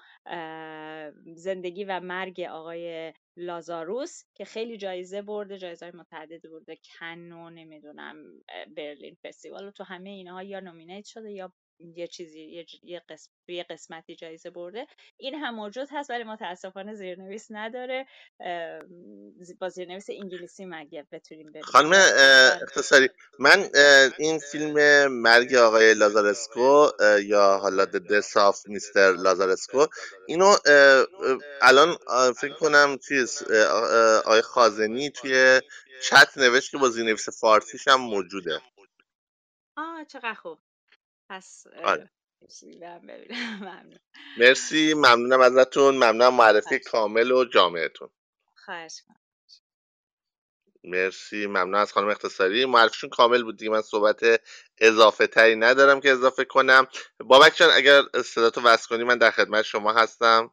زندگی و مرگ آقای لازاروس که خیلی جایزه برده جایزه متعدد برده. کن و نمی‌دونم برلین فستیوال تو همه اینها یا نومینیت شده یا یه چیزی یه, قسم، یه قسمتی جایزه برده. این هم موجود هست ولی متاسفانه زیرنویس نداره. با زیرنویس انگلیسی مگه بتونیم ببینیم خانم اختصاری من این فیلم مرگ آقای لازارسکو یا حالا دس آف میستر لازارسکو اینو الان فکر کنم چیز آقای خازنی توی چت نوشت که با زیرنویس فارسیش هم موجوده. آه چقدر خوب. پس آره. مرسی. ممنونم ازتون. ممنونم معرفی کامل و جامعتون. خواهش مرسی. ممنون از خانم اختصاری. معرفیشون کامل بود دیگه. من صحبت اضافه تری ندارم که اضافه کنم. بابک جان اگر صداتو وصل کنی من در خدمت شما هستم.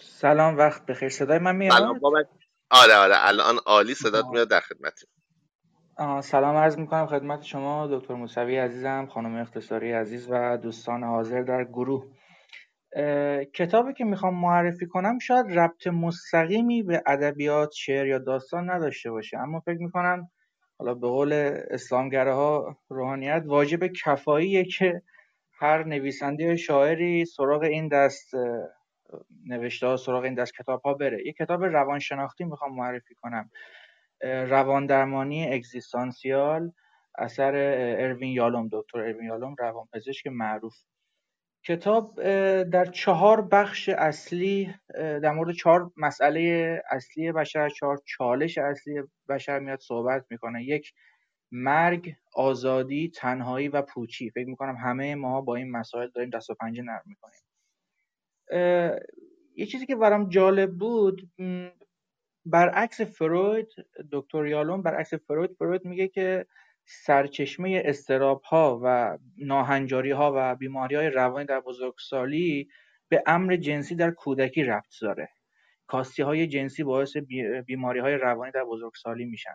سلام وقت بخیر. صدای من میاد؟ بابک. آره آره. الان عالی. صدات میاد در خدمتی سلام عرض می‌کنم خدمت شما دکتر موسوی عزیزم خانم اختصاری عزیز و دوستان حاضر در گروه. کتابی که می‌خوام معرفی کنم شاید ربط مستقیمی به ادبیات شعر یا داستان نداشته باشه. اما فکر می‌کنم حالا به قول اسلامگره ها روحانیت واجب کفاییه که هر نویسنده شاعری سراغ این دست نوشته ها سراغ این دست کتاب ها بره. یه کتاب روانشناختی می‌خوام معرفی کنم. روان درمانی اگزیستانسیال اثر اروین یالوم دکتر اروین یالوم روانپزشک معروف. کتاب در چهار بخش اصلی در مورد چهار مسئله اصلی بشر چهار چالش اصلی بشر میاد صحبت می‌کنه. یک مرگ آزادی تنهایی و پوچی. فکر می‌کنم همه ما با این مسائل داریم دست و پنجه نرم می‌کنیم. یه چیزی که برام جالب بود برعکس فروید دکتر یالون برعکس فروید فروید میگه که سرچشمه استراب ها و ناهنجاری ها و بیماری های روانی در بزرگسالی به امر جنسی در کودکی ربط داره. کاستی های جنسی باعث بیماری های روانی در بزرگسالی میشن.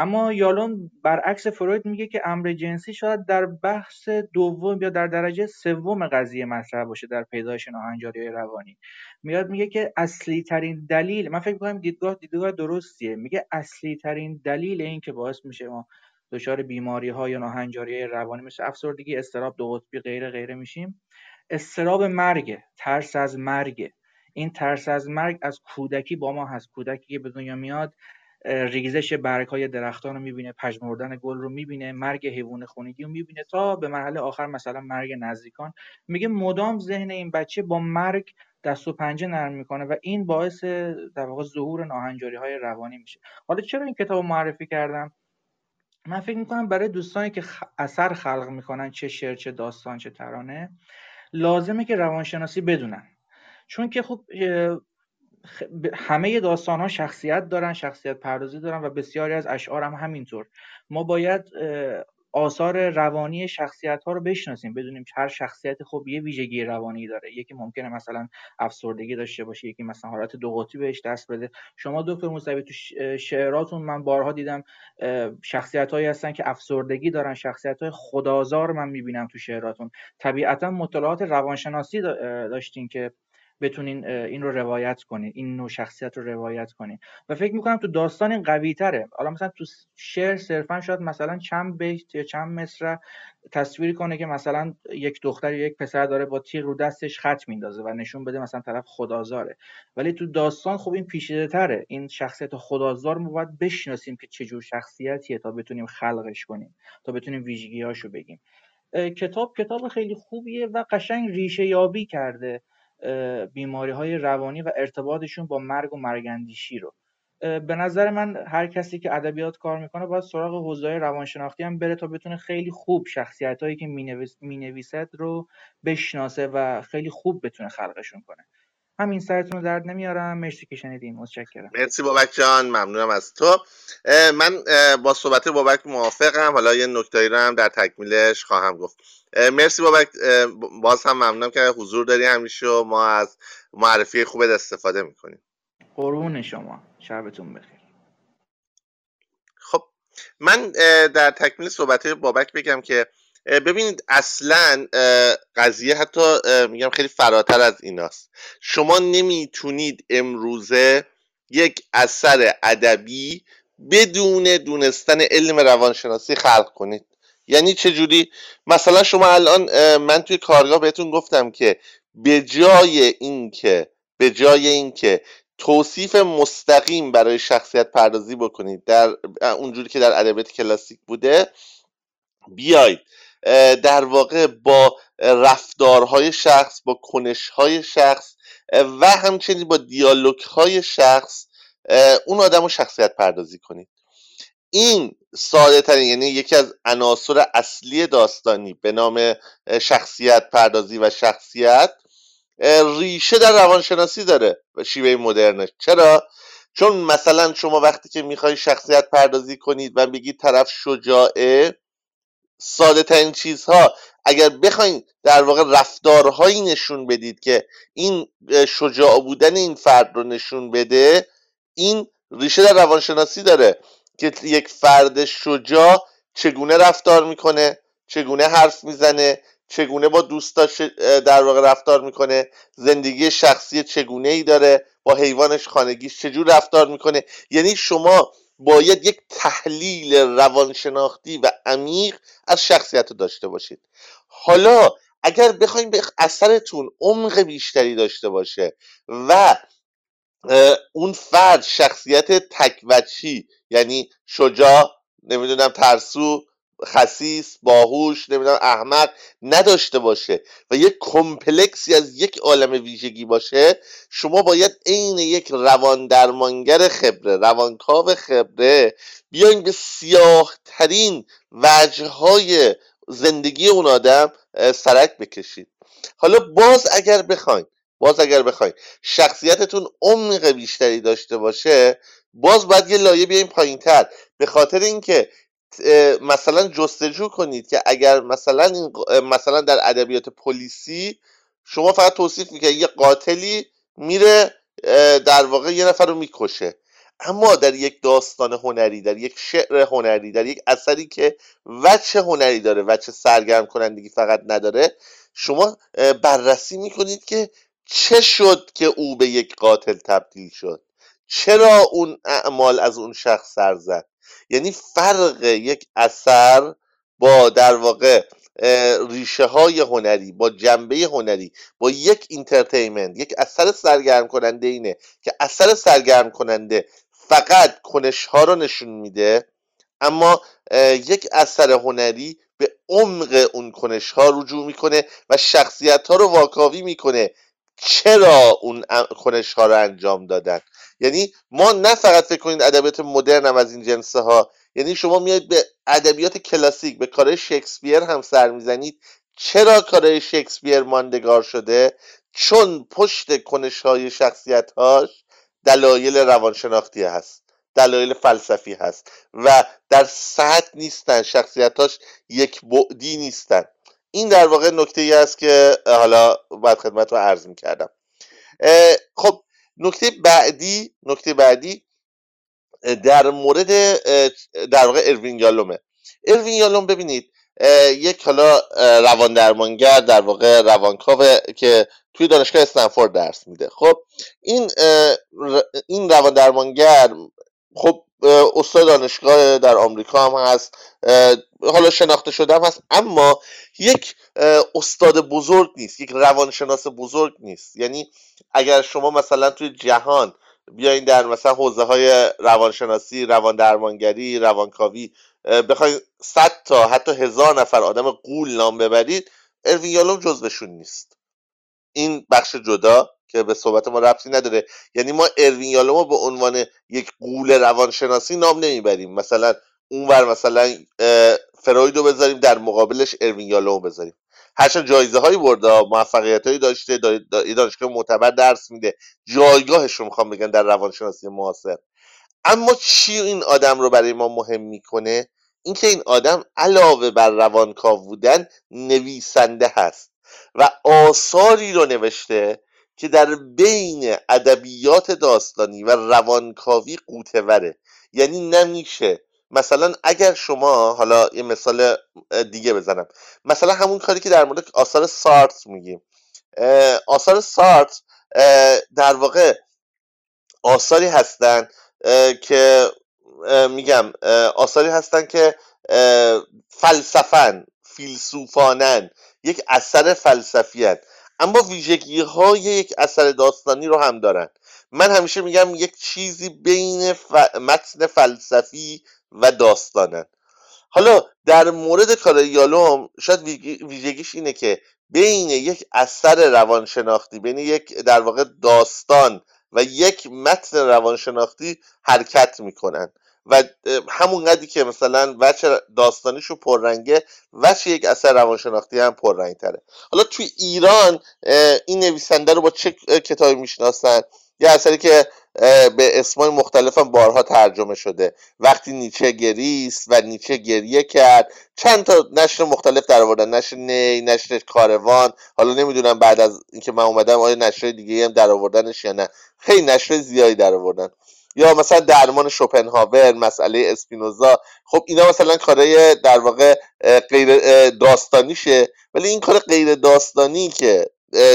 اما یالون برعکس فروید میگه که امر جنسی شاید در بحث دوم یا در درجه سوم قضیه مطرح باشه در پیدایش ناهنجاری روانی. میاد میگه که اصلی ترین دلیل من فکر می‌کنم دیدگاه دیدگاه درستیه. میگه اصلی ترین دلیل این که باعث میشه ما دچار بیماری ها یا ناهنجاری روانی مثل افسردگی استراب دو قطبی غیره غیره میشیم. استراب مرگ ترس از مرگ. این ترس از مرگ از کودکی با ما هست. کودکی که به دنیا میاد ریزش برگ های درختان رو می‌بینه پژمردن گل رو می‌بینه مرگ حیوان خونگی رو می‌بینه تا به مرحله آخر مثلا مرگ نزدیکان. میگه مدام ذهن این بچه با مرگ دست و پنجه نرم می‌کنه و این باعث در واقع ظهور ناهنجاری های روانی میشه. حالا چرا این کتاب معرفی کردم؟ من فکر می‌کنم برای دوستانی که اثر خلق می‌کنن چه شعر چه داستان چه ترانه لازمه که روانشناسی بدونن. چون که خب همه داستان ها شخصیت دارن شخصیت پردازی دارن و بسیاری از اشعار هم همینطور. ما باید آثار روانی شخصیت ها رو بشناسیم بدونیم هر شخصیت خب یه ویژگی روانی داره. یکی ممکنه مثلا افسردگی داشته باشه یکی مثلا حالت دو قطبی بهش دست بده. شما دکتر موسوی تو شعراتون من بارها دیدم شخصیت هایی هستن که افسردگی دارن شخصیت های خدازار من می‌بینم تو شعراتون. طبیعتا مطالعات روانشناسی داشتین که بتونین این رو روایت کنین این نوع شخصیت رو روایت کنین. و فکر می‌کنم تو داستان این قوی تره حالا مثلا تو شعر صرفا شاید مثلا چند بیت یا چند مصر تصویر کنه که مثلا یک دختر یا یک پسر داره با تیغ رو دستش خط میندازه و نشون بده مثلا طرف خدازاره ولی تو داستان خب این پیچیده تره این شخصیت خدازار ما باید بشناسیم که چه جور شخصیتیه تا بتونیم خلقش کنیم تا بتونیم ویژگیهاشو بگیم. کتاب کتاب خیلی خوبیه و قشنگ ریشه یابی کرده. بیماری های روانی و ارتباطشون با مرگ و مرگندیشی رو. به نظر من هر کسی که ادبیات کار می‌کنه باید سراغ حوزه روانشناختی هم بره تا بتونه خیلی خوب شخصیت هایی که می‌نویسد رو بشناسه و خیلی خوب بتونه خلقشون کنه. همین سرتون رو درد نمیارم. مرسی که شنیدین. متشکرم. مرسی بابک جان ممنونم از تو. من با صحبت بابک موافقم. حالا یه نکتایی رو هم در تکمیلش خواهم گفت. مرسی بابک. باز هم ممنونم که حضور داری همیشه و ما از معرفی خوبت استفاده می‌کنیم. قربون شما. شبتون بخیر. خب من در تکمیل صحبت بابک بگم که ببینید اصلا قضیه حتی میگم خیلی فراتر از ایناست. شما نمی‌تونید امروزه یک اثر ادبی بدون دونستن علم روانشناسی خلق کنید. یعنی چه جوری؟ مثلا شما الان من توی کارگاه بهتون گفتم که به جای اینکه به جای اینکه توصیف مستقیم برای شخصیت پردازی بکنید در اونجوری که در ادبیات کلاسیک بوده بیاید در واقع با رفتارهای شخص با کنشهای شخص و همچنین با دیالوگ های شخص اون آدم رو شخصیت پردازی کنید. این ساده ترین یعنی یکی از عناصر اصلی داستانی به نام شخصیت پردازی و شخصیت ریشه در روانشناسی داره و شیوه مدرنش چرا؟ چون مثلا شما وقتی که می‌خوای شخصیت پردازی کنید و بگید طرف شجاعه ساده ترین چیزها. اگر بخواین در واقع رفتارهایی نشون بدید که این شجاع بودن این فرد رو نشون بده این ریشه در روانشناسی داره که یک فرد شجاع چگونه رفتار می‌کنه چگونه حرف می‌زنه چگونه با دوستاش در واقع رفتار می‌کنه زندگی شخصی چگونه ای داره با حیوانش خانگیش چجور رفتار می‌کنه. یعنی شما باید یک تحلیل روانشناختی و عمیق از شخصیت رو داشته باشید. حالا اگر بخوایم به اثرتون عمق بیشتری داشته باشه و اون فرد شخصیت تکوچی یعنی شجاع نمی‌دونم ترسو خسیس باهوش نمی‌دونم احمق نداشته باشه و یک کمپلکسی از یک عالم ویژگی باشه شما باید عین یک روان درمانگر خبره روانکاو خبره بیاین به سیاه ترین وجه زندگی اون آدم سرک بکشید حالا باز اگر بخواین باز اگر بخواین شخصیتتون عمق بیشتری داشته باشه باز باید یه لایه بیاین پایین تر به خاطر اینکه مثلا جستجو کنید که اگر مثلا این مثلا در ادبیات پلیسی شما فقط توصیف می‌کنید یه قاتلی میره در واقع یه نفر رو می‌کشه. اما در یک داستان هنری در یک شعر هنری در یک اثری که وچه هنری داره وچه سرگرم کنندگی فقط نداره شما بررسی می‌کنید که چه شد که او به یک قاتل تبدیل شد. چرا اون اعمال از اون شخص سر زد؟ یعنی فرق یک اثر با در واقع ریشه های هنری با جنبه هنری با یک entertainment یک اثر سرگرم کننده اینه که اثر سرگرم کننده فقط کنش ها رو نشون میده اما یک اثر هنری به عمق اون کنش ها رجوع می‌کنه و شخصیت ها رو واکاوی می‌کنه چرا اون کنش ها رو انجام دادن؟ یعنی ما نه فقط فکر کنید ادبیات مدرن هم از این جنسه ها یعنی شما میاد به ادبیات کلاسیک به کارهای شکسپیر هم سر می‌زنید. چرا کارهای شکسپیر ماندگار شده؟ چون پشت کنش های شخصیت هاش دلایل روانشناختی هست دلایل فلسفی هست و در سطح نیستن شخصیتاش یک بعدی نیستن. این در واقع نکته ای است که حالا باید خدمت رو عرض می کردم خب نکته بعدی نکته بعدی در مورد در واقع اروین یالومه. اروین یالوم ببینید یک حالا روان درمانگر در واقع روانکاو که توی دانشگاه استنفورد درس میده. خب این این روان درمانگر خب استاد دانشگاه در آمریکا هم هست حالا شناخته شده هم هست اما یک استاد بزرگ نیست یک روانشناس بزرگ نیست. یعنی اگر شما مثلا توی جهان بیاین در مثلا حوزه های روانشناسی روان درمانگری روانکاوی بخواین صد تا حتی هزار نفر آدم قول نام ببرید اروین یالوم جزوشون نیست. این بخش جدا. که به صحبت ما ربطی نداره. یعنی ما اروین یالومو به عنوان یک قول روانشناسی نام نمی‌بریم. مثلا اونور مثلا فروید رو بذاریم در مقابلش اروین یالومو بذاریم. هرچند جایزه هایی برده موفقیت هایی داشته دانشگاه معتبر درس میده. جایگاهش رو می‌خوام بگن در روانشناسی معاصر. اما چی این آدم رو برای ما مهم می‌کنه؟ اینکه این آدم علاوه بر روانکاو بودن نویسنده هست و آثاری رو نوشته که در بین ادبیات داستانی و روانکاوی قوتوره. یعنی نمیشه. مثلا اگر شما حالا یه مثال دیگه بزنم. مثلا همون کاری که در مورد آثار سارت میگیم. آثار سارت در واقع آثاری هستن که میگم آثاری هستن که فلسفن فیلسوفانن. یک اثر فلسفی اما ویژگی های یک اثر داستانی رو هم دارن. من همیشه میگم یک چیزی بین متن فلسفی و داستانن حالا در مورد کار یالوم شاید ویژگیش اینه که بین یک اثر روانشناختی بین یک در واقع داستان و یک متن روانشناختی حرکت می‌کنن. و همون قدری که مثلا وچه داستانیشو پررنگه وچه یک اثر روانشناختی هم پررنگ تره حالا توی ایران این نویسنده رو با چه کتابی می‌شناسن؟ یه اثری که به اسمای مختلف هم بارها ترجمه شده. وقتی نیچه گریست و نیچه گریه کرد چند تا نشر مختلف در آوردن. نشر نی نشر کاروان. حالا نمی‌دونم بعد از اینکه من اومدم آیا نشر دیگه هم در آوردنش یا نه. خیلی نشر زیادی در آوردن. یا مثلا درمان شوپنهاور مسئله اسپینوزا. خب اینا مثلا کارهای در واقع غیر داستانیشه. ولی این کار غیر داستانی که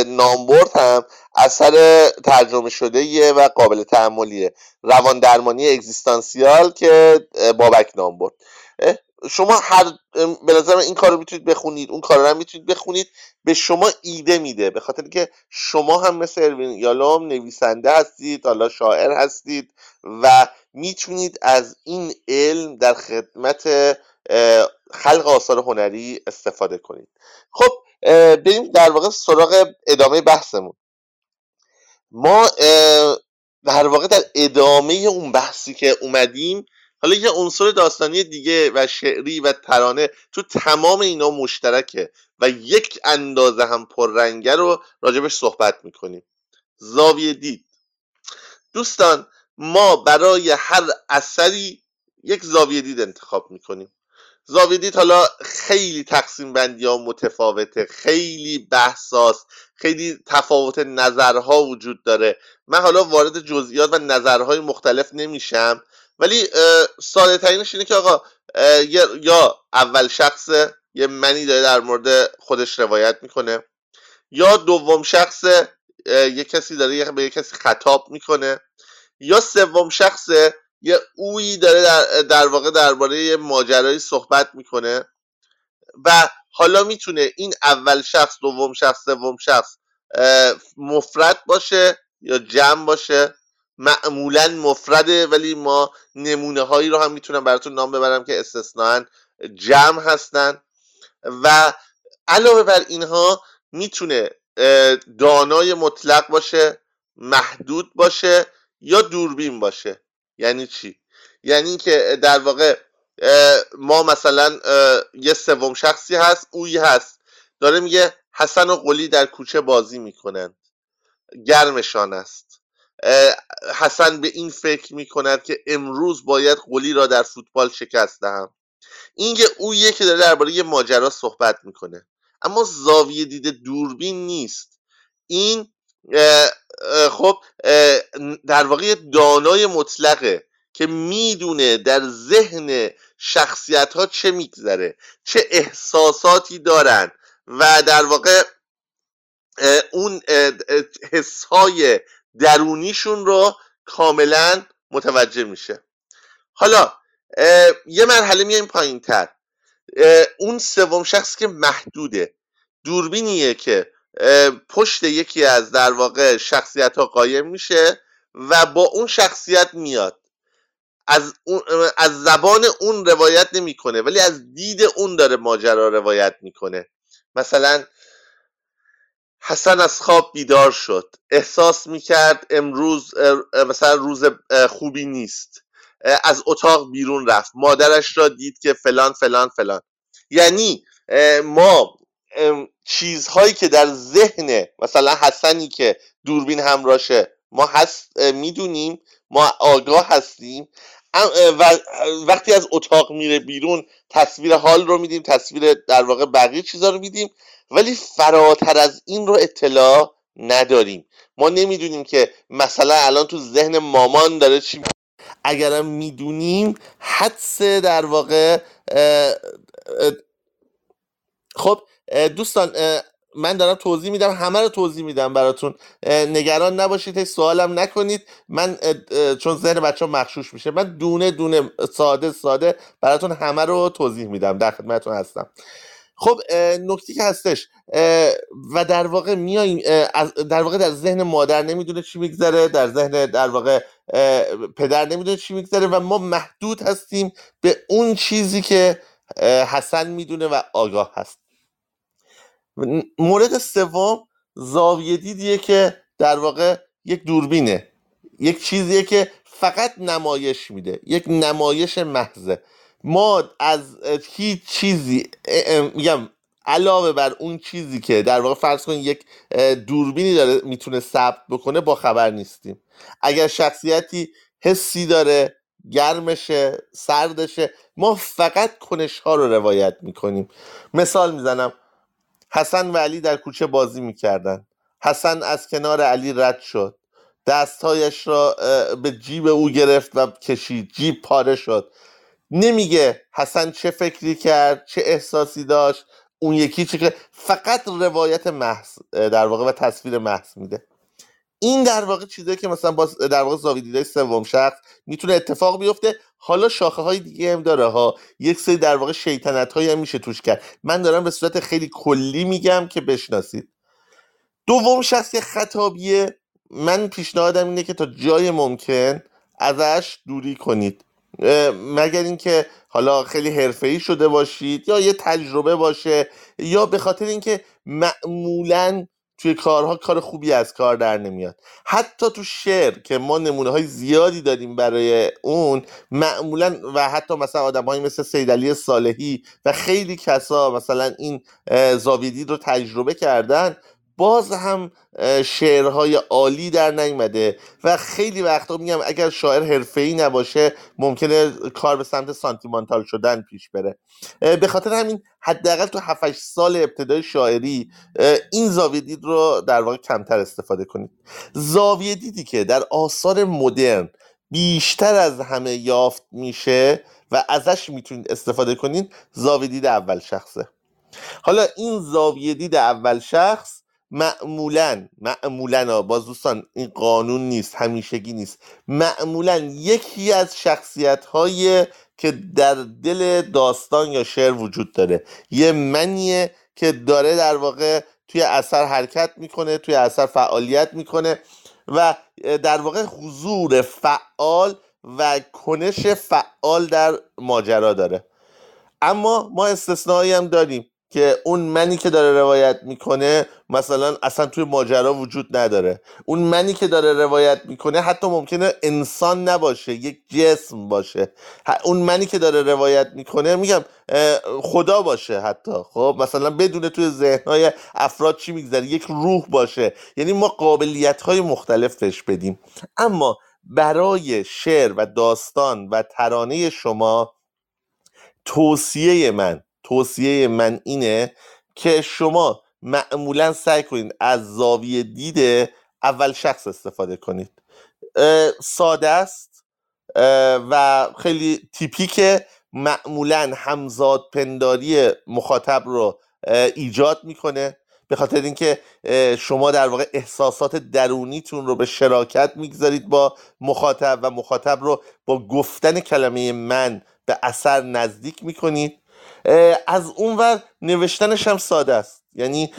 نامبرد هم اثر ترجمه شده یه و قابل تحملیه. روان درمانی اگزیستانسیال که بابک نامبرد شما هر به نظر این کار رو می‌تونید بخونید اون کار رو هم می‌تونید بخونید به شما ایده میده به خاطر که شما هم مثل اروین یالوم نویسنده هستید حالا شاعر هستید و می‌تونید از این علم در خدمت خلق آثار هنری استفاده کنید. خب بریم در واقع سراغ ادامه بحثمون. ما در واقع در ادامه اون بحثی که اومدیم حالا یه عنصر داستانی دیگه و شعری و ترانه تو تمام اینا مشترکه و یک اندازه هم پررنگه رو راجبش صحبت می‌کنیم. زاویه دید. دوستان ما برای هر اثری یک زاویه دید انتخاب می‌کنیم. زاویه دید حالا خیلی تقسیم بندی ها متفاوته خیلی بحثاست خیلی تفاوت نظرها وجود داره. من حالا وارد جزئیات و نظرهای مختلف نمیشم. ولی ساده ترینش اینه که آقا یا اول شخص یه منی داره در مورد خودش روایت می‌کنه یا دوم شخص یه کسی داره به یه کسی خطاب می‌کنه یا سوم شخص یه اویی داره در, در واقع درباره ماجرایی صحبت می‌کنه و حالا می‌تونه این اول شخص دوم شخص سوم شخص مفرد باشه یا جمع باشه. معمولا مفرده ولی ما نمونه هایی رو هم می‌تونم براتون نام ببرم که استثنان جمع هستن. و علاوه بر اینها می‌تونه دانای مطلق باشه محدود باشه یا دوربین باشه. یعنی چی؟ یعنی که در واقع ما مثلا یه سوم شخصی هست اوی هست. داره میگه حسن و قلی در کوچه بازی می‌کنند. گرمشان است. حسن به این فکر می‌کند که امروز باید قلی را در فوتبال شکست دهم. این که او که داره درباره یه ماجرا صحبت می‌کنه. اما زاویه دیده دوربین نیست. این خب در واقع دانای مطلقه که می‌دونه در ذهن شخصیت ها چه میگذره چه احساساتی دارن و در واقع اون حسهای درونیشون رو کاملا متوجه میشه. حالا یه مرحله میایم پایین تر اون سوم شخص که محدوده. دوربینیه که پشت یکی از در واقع شخصیت ها قایم میشه و با اون شخصیت میاد. از, از زبان اون روایت نمی‌کنه ولی از دید اون داره ماجرا روایت می‌کنه. مثلا حسن از خواب بیدار شد. احساس می‌کرد امروز مثلا روز خوبی نیست. از اتاق بیرون رفت. مادرش را دید که فلان فلان فلان. یعنی ما چیزهایی که در ذهن مثلا حسنی که دوربین همراشه ما هست می‌دونیم ما آگاه هستیم. و وقتی از اتاق میره بیرون تصویر حال رو میدیم تصویر در واقع بقیه چیزها رو میدیم ولی فراتر از این رو اطلاع نداریم. ما نمی‌دونیم که مثلا الان تو ذهن مامان داره چی اگرم می‌دونیم حدس در واقع خب دوستان من دارم توضیح میدم همه رو توضیح میدم براتون. نگران نباشید هیچ سوالم نکنید. من چون ذهن بچه مخشوش میشه. من دونه دونه ساده ساده براتون همه رو توضیح میدم. در خدمتتون هستم. خب نکته که هستش و در واقع میاییم در واقع در ذهن مادر نمی‌دونه چی میگذره در ذهن در واقع پدر نمی‌دونه چی میگذره و ما محدود هستیم به اون چیزی که حسن می‌دونه و آگاه هست مورد سوم زاویه دیدیه که در واقع یک دوربینه. یک چیزیه که فقط نمایش میده. یک نمایش محضه. ما از هیچ چیزی میگم علاوه بر اون چیزی که در واقع فرض کنید یک دوربینی داره می‌تونه ثبت بکنه با خبر نیستیم. اگر شخصیتی حسی داره گرمشه سردشه ما فقط کنش ها رو روایت می‌کنیم. مثال می‌زنم. حسن و علی در کوچه بازی می‌کردن. حسن از کنار علی رد شد. دستهایش را به جیب او گرفت و کشید. جیب پاره شد. نمیگه حسن چه فکری کرد چه احساسی داشت. اون یکی چه فقط روایت محض در واقع و تصویر محض میده. این در واقع چیزایی که مثلا با در واقع زاویه سوم شخص می‌تونه اتفاق بیفته. حالا شاخه های دیگه هم داره ها. یک سری در واقع شیطنت هایی هم میشه توش کرد. من دارم به صورت خیلی کلی میگم که بشناسید. دوم شخص خطابیه. من پیشنهادم اینه که تا جای ممکن ازش دوری کنید. مگر اینکه حالا خیلی حرفه‌ای شده باشید یا یه تجربه باشه یا به خاطر اینکه معمولا توی کارها کار خوبی از کار در نمیاد. حتی تو شعر که ما نمونه های زیادی داریم برای اون معمولا و حتی مثلا آدم مثل سیدلی صالحی و خیلی کسا مثلا این زاویدید رو تجربه کردن باز هم شعرهای عالی در نیومده و خیلی وقتا میگم اگر شاعر ای نباشه ممکنه کار به سمت سانتیمانتال شدن پیش بره. به خاطر همین حداقل تو 7 سال ابتدای شاعری این زاویه دید رو در واقع کمتر استفاده کنید. زاویه دیدی که در آثار مدرن بیشتر از همه یافت میشه و ازش می‌تونید استفاده کنید زاویه دید اول شخصه. حالا این زاویه دید اول شخص معمولا معمولا باز دوستان این قانون نیست همیشگی نیست. معمولا یکی از شخصیت های که در دل داستان یا شعر وجود داره. یه منیه که داره در واقع توی اثر حرکت می‌کنه توی اثر فعالیت می‌کنه و در واقع حضور فعال و کنش فعال در ماجرا داره. اما ما استثنایی هم داریم. که اون منی که داره روایت می‌کنه مثلا اصلا توی ماجرا وجود نداره. اون منی که داره روایت می‌کنه حتی ممکنه انسان نباشه یک جسم باشه. اون منی که داره روایت می‌کنه میگم خدا باشه حتی. خب مثلا بدون توی ذهنهای افراد چی میگذره یک روح باشه. یعنی ما قابلیت های مختلف بهش بدیم. اما برای شعر و داستان و ترانه شما توصیه من توصیه من اینه که شما معمولا سعی کنید از زاویه دید اول شخص استفاده کنید. ساده است و خیلی تیپیکه معمولا همزاد پنداری مخاطب رو ایجاد می‌کنه. به خاطر اینکه شما در واقع احساسات درونیتون رو به شراکت می‌گذارید با مخاطب و مخاطب رو با گفتن کلمه من به اثر نزدیک می‌کنید. از اونور نوشتنش هم ساده است. یعنی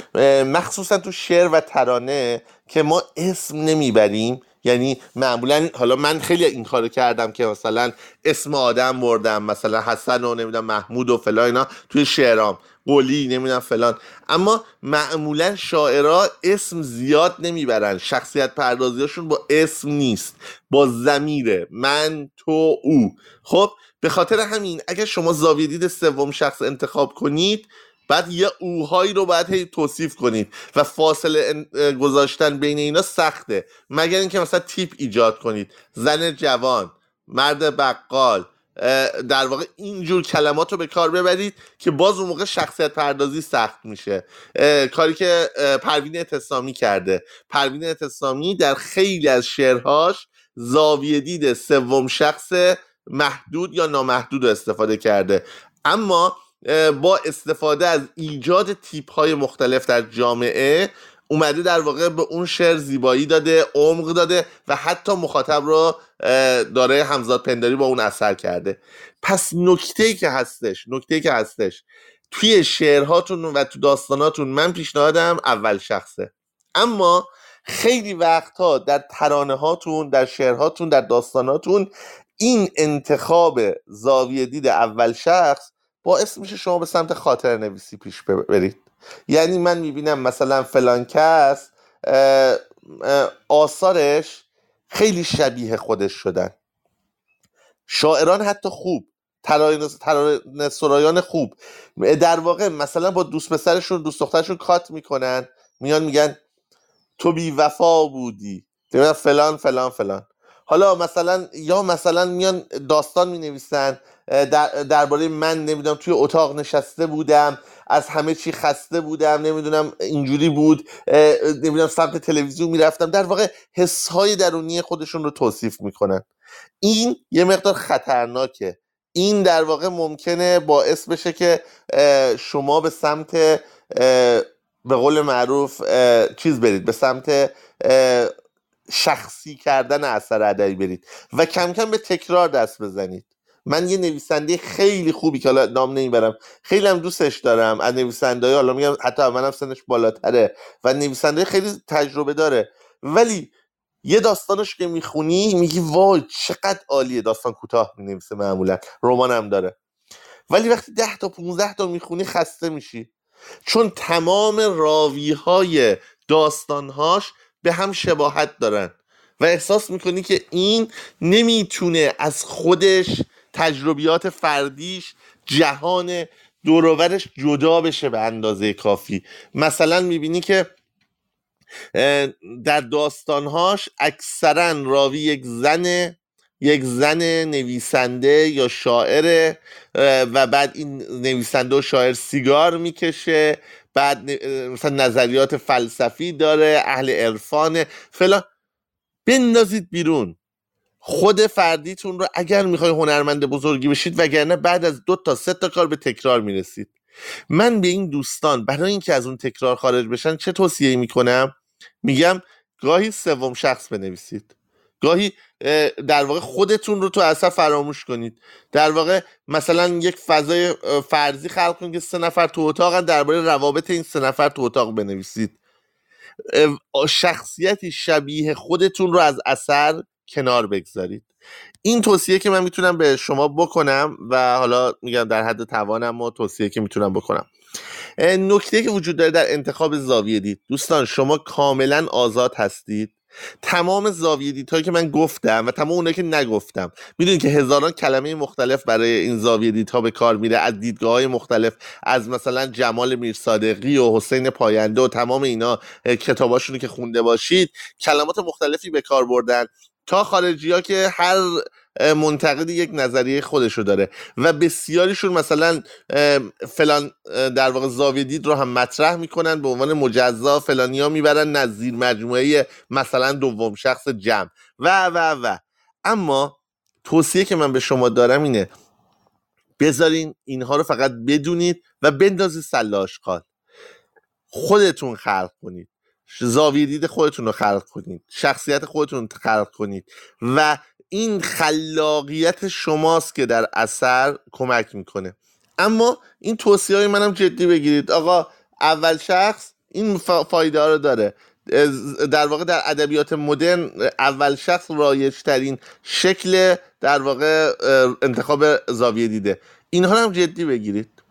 مخصوصا تو شعر و ترانه که ما اسم نمی‌بریم. یعنی معمولا حالا من خیلی این کارو کردم که مثلا اسم آدم بردم مثلا حسن و نمی‌دونم محمود و فلان اینا توی شعرام. قلی نمی‌دونم فلان. اما معمولا شاعرها اسم زیاد نمی‌برن. شخصیت پردازیاشون با اسم نیست. با زمیره من تو او. خب به خاطر همین اگر شما زاویه دید سوم شخص انتخاب کنید بعد یه اوهایی رو باید هی توصیف کنید و فاصله گذاشتن بین اینا سخته. مگر اینکه مثلا تیپ ایجاد کنید. زن جوان مرد بقال در واقع اینجور کلمات رو به کار ببرید که باز اون موقع شخصیت پردازی سخت میشه. کاری که پروین اعتصامی کرده. پروین اعتصامی در خیلی از شعرهاش زاویه دید سوم شخص محدود یا نامحدود استفاده کرده. اما با استفاده از ایجاد تیپ های مختلف در جامعه اومده در واقع به اون شعر زیبایی داده عمق داده و حتی مخاطب رو داره همزاد پنداری با اون اثر کرده. پس نکته که هستش نکته که هستش توی شعرهاتون و تو داستاناتون من پیشنهادم اول شخصه. اما خیلی وقتها در ترانه هاتون در شعرهاتون در داستاناتون این انتخاب زاویه دید اول شخص باعث میشه شما به سمت خاطر نویسی پیش برید. یعنی من می‌بینم مثلا فلان کس آثارش خیلی شبیه خودش شدن. شاعران حتی خوب ترانه سرایان خوب. در واقع مثلا با دوست پسرشون دوست دخترشون کات می‌کنن میان میگن تو بی وفا بودی فلان فلان فلان. حالا مثلا یا مثلا میان داستان می نویسن درباره من نمی‌دونم توی اتاق نشسته بودم از همه چی خسته بودم نمی‌دونم اینجوری بود نمی‌دونم سمت تلویزیون می‌رفتم. در واقع حس های درونی خودشون رو توصیف می‌کنن. این یه مقدار خطرناکه. این در واقع ممکنه باعث بشه که شما به سمت به قول معروف چیز برید به سمت شخصی کردن اثر ادبی برید و کم کم به تکرار دست بزنید. من یه نویسنده خیلی خوبی که حالا نام نمی‌برم خیلی هم دوستش دارم از نویسنده حالا میگم حتی منم سنش بالاتره و نویسنده خیلی تجربه داره. ولی یه داستانش که می‌خونی میگی وای چقدر عالیه داستان کوتاه می‌نویسه معمولا رمان هم داره. ولی وقتی ده تا 15 تا می‌خونی خسته میشی. چون تمام راوی های داستانهاش به هم شباهت دارن. و احساس می‌کنی که این نمی‌تونه از خودش تجربیات فردیش جهان دوروورش جدا بشه به اندازه کافی. مثلا می‌بینی که در داستانهاش اکثرا راوی یک زن یک زن نویسنده یا شاعره و بعد این نویسنده و شاعر سیگار می‌کشه. بعد مثلا نظریات فلسفی داره اهل عرفان فلان بندازید بیرون. خود فردیتون رو اگر می‌خوای هنرمند بزرگی بشید وگرنه بعد از دو تا سه تا کار به تکرار می‌رسید. من به این دوستان برای اینکه از اون تکرار خارج بشن چه توصیه می‌کنم؟ میگم گاهی سوم شخص بنویسید. گاهی در واقع خودتون رو تو اثر فراموش کنید. در واقع مثلا یک فضای فرضی خلق کنید که سه نفر تو اتاق درباره روابط این سه نفر تو اتاق بنویسید. شخصیتی شبیه خودتون رو از اثر کنار بگذارید. این توصیه که من می‌تونم به شما بکنم و حالا میگم در حد توانم و توصیه که می‌تونم بکنم. نکته که وجود داره در انتخاب زاویه دید. دوستان شما کاملا آزاد هستید. تمام زاویه دیدهایی که من گفتم و تمام اونایی که نگفتم. می‌دونید که هزاران کلمه مختلف برای این زاویه دیدها به کار میره. از دیدگاه های مختلف از مثلا جمال میرصادقی و حسین پاینده و تمام اینا کتاباشونو که خونده باشید کلمات مختلفی به کار بردن. تا خارجی ها که هر منتقدی یک نظریه خودشو داره و بسیاریشون مثلا فلان در واقع زاویه دید رو هم مطرح می‌کنن به عنوان مجزا فلانی ها می‌برن نظیر مجموعه مثلا دوم شخص جمع. و و و. اما توصیه که من به شما دارم اینه بذارین اینها رو فقط بدونید و بندازید سلاش خودتون خلق کنید. زاویه دید خودتون رو خلق کنید. شخصیت خودتون رو خلق کنید. و این خلاقیت شماست که در اثر کمک می‌کنه. اما این توصیه های منم جدی بگیرید. آقا اول شخص این فایده رو داره. در واقع در ادبیات مدرن اول شخص رایج ترین شکل در واقع انتخاب زاویه دیده. اینها هم جدی بگیرید.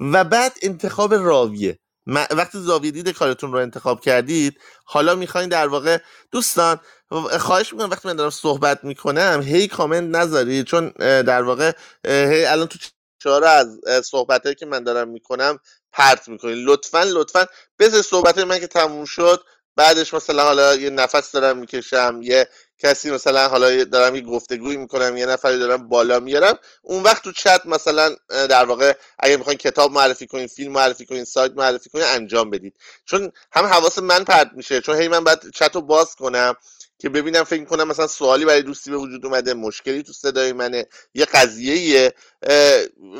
و بعد انتخاب راویه. وقتی زاویه دید کارتون رو انتخاب کردید حالا می‌خواین در واقع دوستان خواهش می‌کنم وقتی من دارم صحبت می‌کنم هی کامنت نذارید چون در واقع هی الان تو چهار از صحبت که من دارم می‌کنم پرت می‌کنید لطفا لطفا بذار صحبت من که تموم شد بعدش مثلا حالا یه نفس دارم می‌کشم یه کسی مثلا حالا دارم یه گفتگوی می‌کنم یه نفری دارم بالا میارم اون وقت تو چت مثلا در واقع اگه می‌خواین کتاب معرفی کنین فیلم معرفی کنین سایت معرفی کنین انجام بدید. چون هم حواس من پرت میشه چون هی من باید چت رو باز کنم که ببینم فکر کنم مثلا سوالی برای دوستی به وجود اومده مشکلی تو صدای منه یه قضیه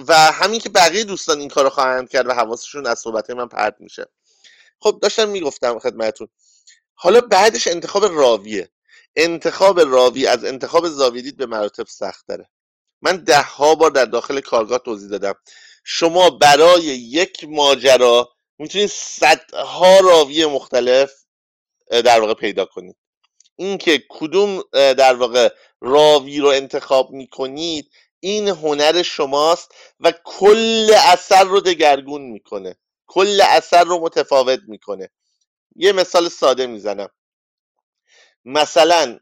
و همین که بقیه دوستان این کارو خواهند کرد و حواسشون از صحبت من پرت میشه. خب داشتم می‌گفتم خدمتتون. حالا بعدش انتخاب راویه. انتخاب راوی از انتخاب زاویدید به مراتب سخت داره من ده ها بار در داخل کارگاه توضیح دادم. شما برای یک ماجرا می‌تونید صدها راوی مختلف در واقع پیدا کنید. اینکه کدوم در واقع راوی رو انتخاب می‌کنید این هنر شماست و کل اثر رو دگرگون می‌کنه. کل اثر رو متفاوت می‌کنه. یه مثال ساده می‌زنم. مثلا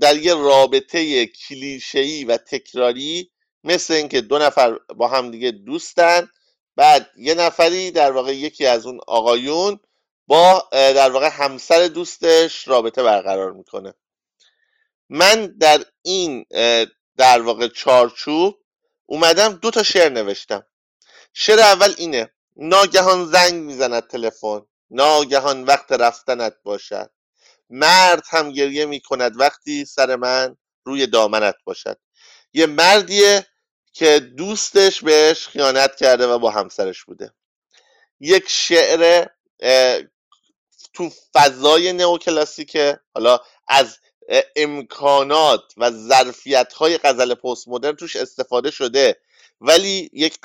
در یه رابطه کلیشه‌ای و تکراری مثل اینکه دو نفر با هم دیگه دوستن بعد یه نفری در واقع یکی از اون آقایون با در واقع همسر دوستش رابطه برقرار می‌کنه. من در این در واقع چارچوب اومدم دو تا شعر نوشتم. شعر اول اینه ناگهان زنگ می‌زند تلفن ناگهان وقت رفتنت باشد. مرد هم گریه می‌کند وقتی سر من روی دامنت باشد. یه مردیه که دوستش بهش خیانت کرده و با همسرش بوده. یک شعر تو فضای نئوکلاسیکه حالا از امکانات و ظرفیت های غزل پست مدرن توش استفاده شده. ولی یک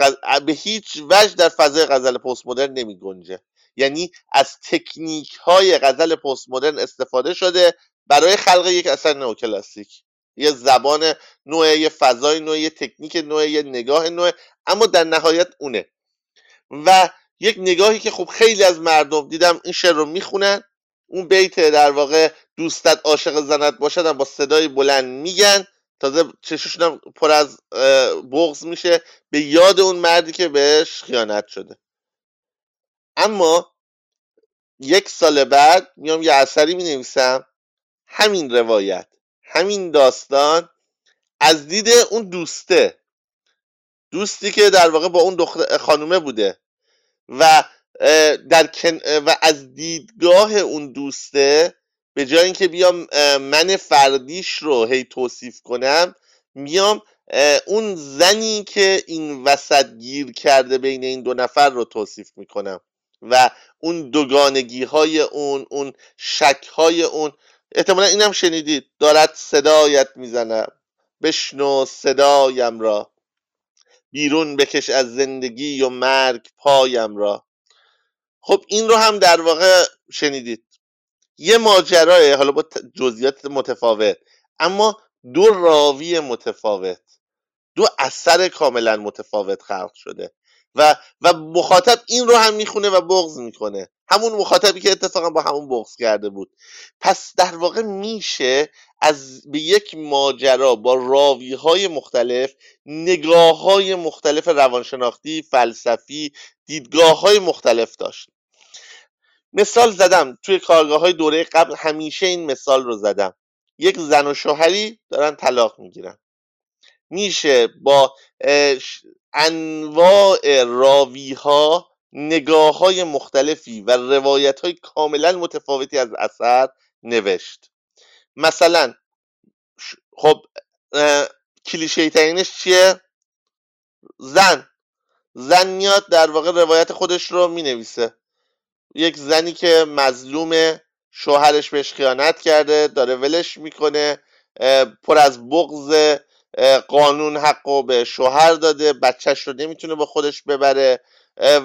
به هیچ وجه در فضای غزل پست مدرن نمی گنجه یعنی از تکنیک های غزل پست مدرن استفاده شده برای خلق یک اثر نئوکلاسیک. یه زبان نوع یه فضای نوع یه تکنیک نوع یه نگاه نوع اما در نهایت اونه. و یک نگاهی که خب خیلی از مردم دیدم این شعر رو می‌خونن اون بیت در واقع دوستت عاشق زنت باشد با صدای بلند میگن. تازه چششون پر از بغز میشه. به یاد اون مردی که بهش خیانت شده. اما یک سال بعد میام یه اثری می نویسم همین روایت همین داستان از دید اون دوسته. دوستی که در واقع با اون دختر خانومه بوده و در و از دیدگاه اون دوسته به جای اینکه بیام من فردیش رو هی توصیف کنم میام اون زنی که این وسط گیر کرده بین این دو نفر رو توصیف می‌کنم. و اون دوگانگی های اون اون شک های اون. احتمالا اینم شنیدید. دارد صدایت می‌زنم بشنو صدایم را. بیرون بکش از زندگی و مرگ پایم را. خب این رو هم در واقع شنیدید. یه ماجراه حالا با جزئیات متفاوت. اما دو راوی متفاوت. دو اثر کاملا متفاوت خلق شده. و و مخاطب این رو هم می‌خونه و بغض می‌کنه. همون مخاطبی که اتفاقا با همون بغض کرده بود. پس در واقع میشه از به یک ماجرا با راوی های مختلف نگاه های مختلف روانشناختی فلسفی دیدگاه های مختلف داشت. مثال زدم توی کارگاه های دوره قبل همیشه این مثال رو زدم. یک زن و شوهری دارن طلاق می‌گیرن. میشه با انواع راوی ها نگاه های مختلفی و روایت های کاملا متفاوتی از اثر نوشت. مثلا خب کلیشه ترینش چیه؟ زن. زن میاد در واقع روایت خودش رو می نویسه یک زنی که مظلوم شوهرش بهش خیانت کرده داره ولش می‌کنه پر از بغض قانون حق به شوهر داده بچهش رو نمی‌تونه با خودش ببره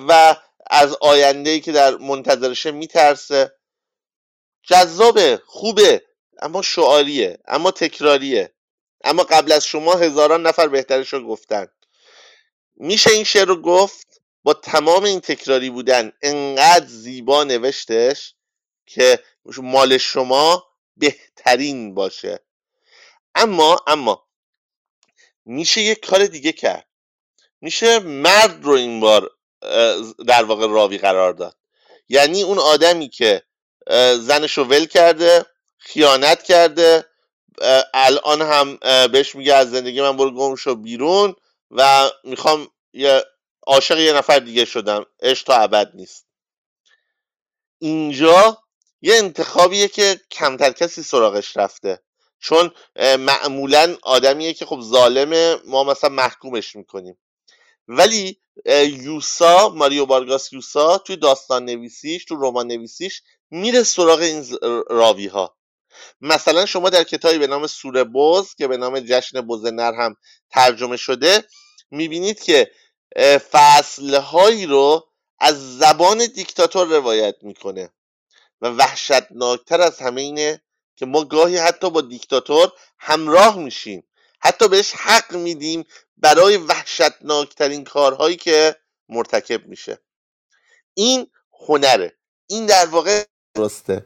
و از آینده ای که در منتظرشه میترسه. جذابه خوبه اما شعاریه اما تکراریه. اما قبل از شما هزاران نفر بهترش رو گفتن. میشه این شعر رو گفت؟ با تمام این تکراری بودن انقدر زیبا نوشتش که مال شما بهترین باشه. اما اما میشه یک کار دیگه کرد. میشه مرد رو این بار در واقع راوی قرار داد. یعنی اون آدمی که زنش رو ول کرده خیانت کرده الان هم بهش میگه از زندگی من برو گم شو بیرون و می‌خوام یه عاشق یه نفر دیگه شدم. عشق تا ابد نیست. اینجا یه انتخابیه که کمتر کسی سراغش رفته. چون معمولا آدمیه که خب ظالمه ما مثلا محکومش می‌کنیم. ولی یوسا ماریو بارگاس یوسا توی داستان نویسیش تو رمان نویسیش میره سراغ این راوی ها مثلا شما در کتابی به نام سوره بز که به نام جشن بز نر هم ترجمه شده می‌بینید که فصلهایی رو از زبان دیکتاتور روایت می‌کنه و وحشتناکتر از همه اینه که ما گاهی حتی با دیکتاتور همراه میشیم. حتی بهش حق میدیم برای وحشتناکترین کارهایی که مرتکب میشه. این هنره. این در واقع درسته.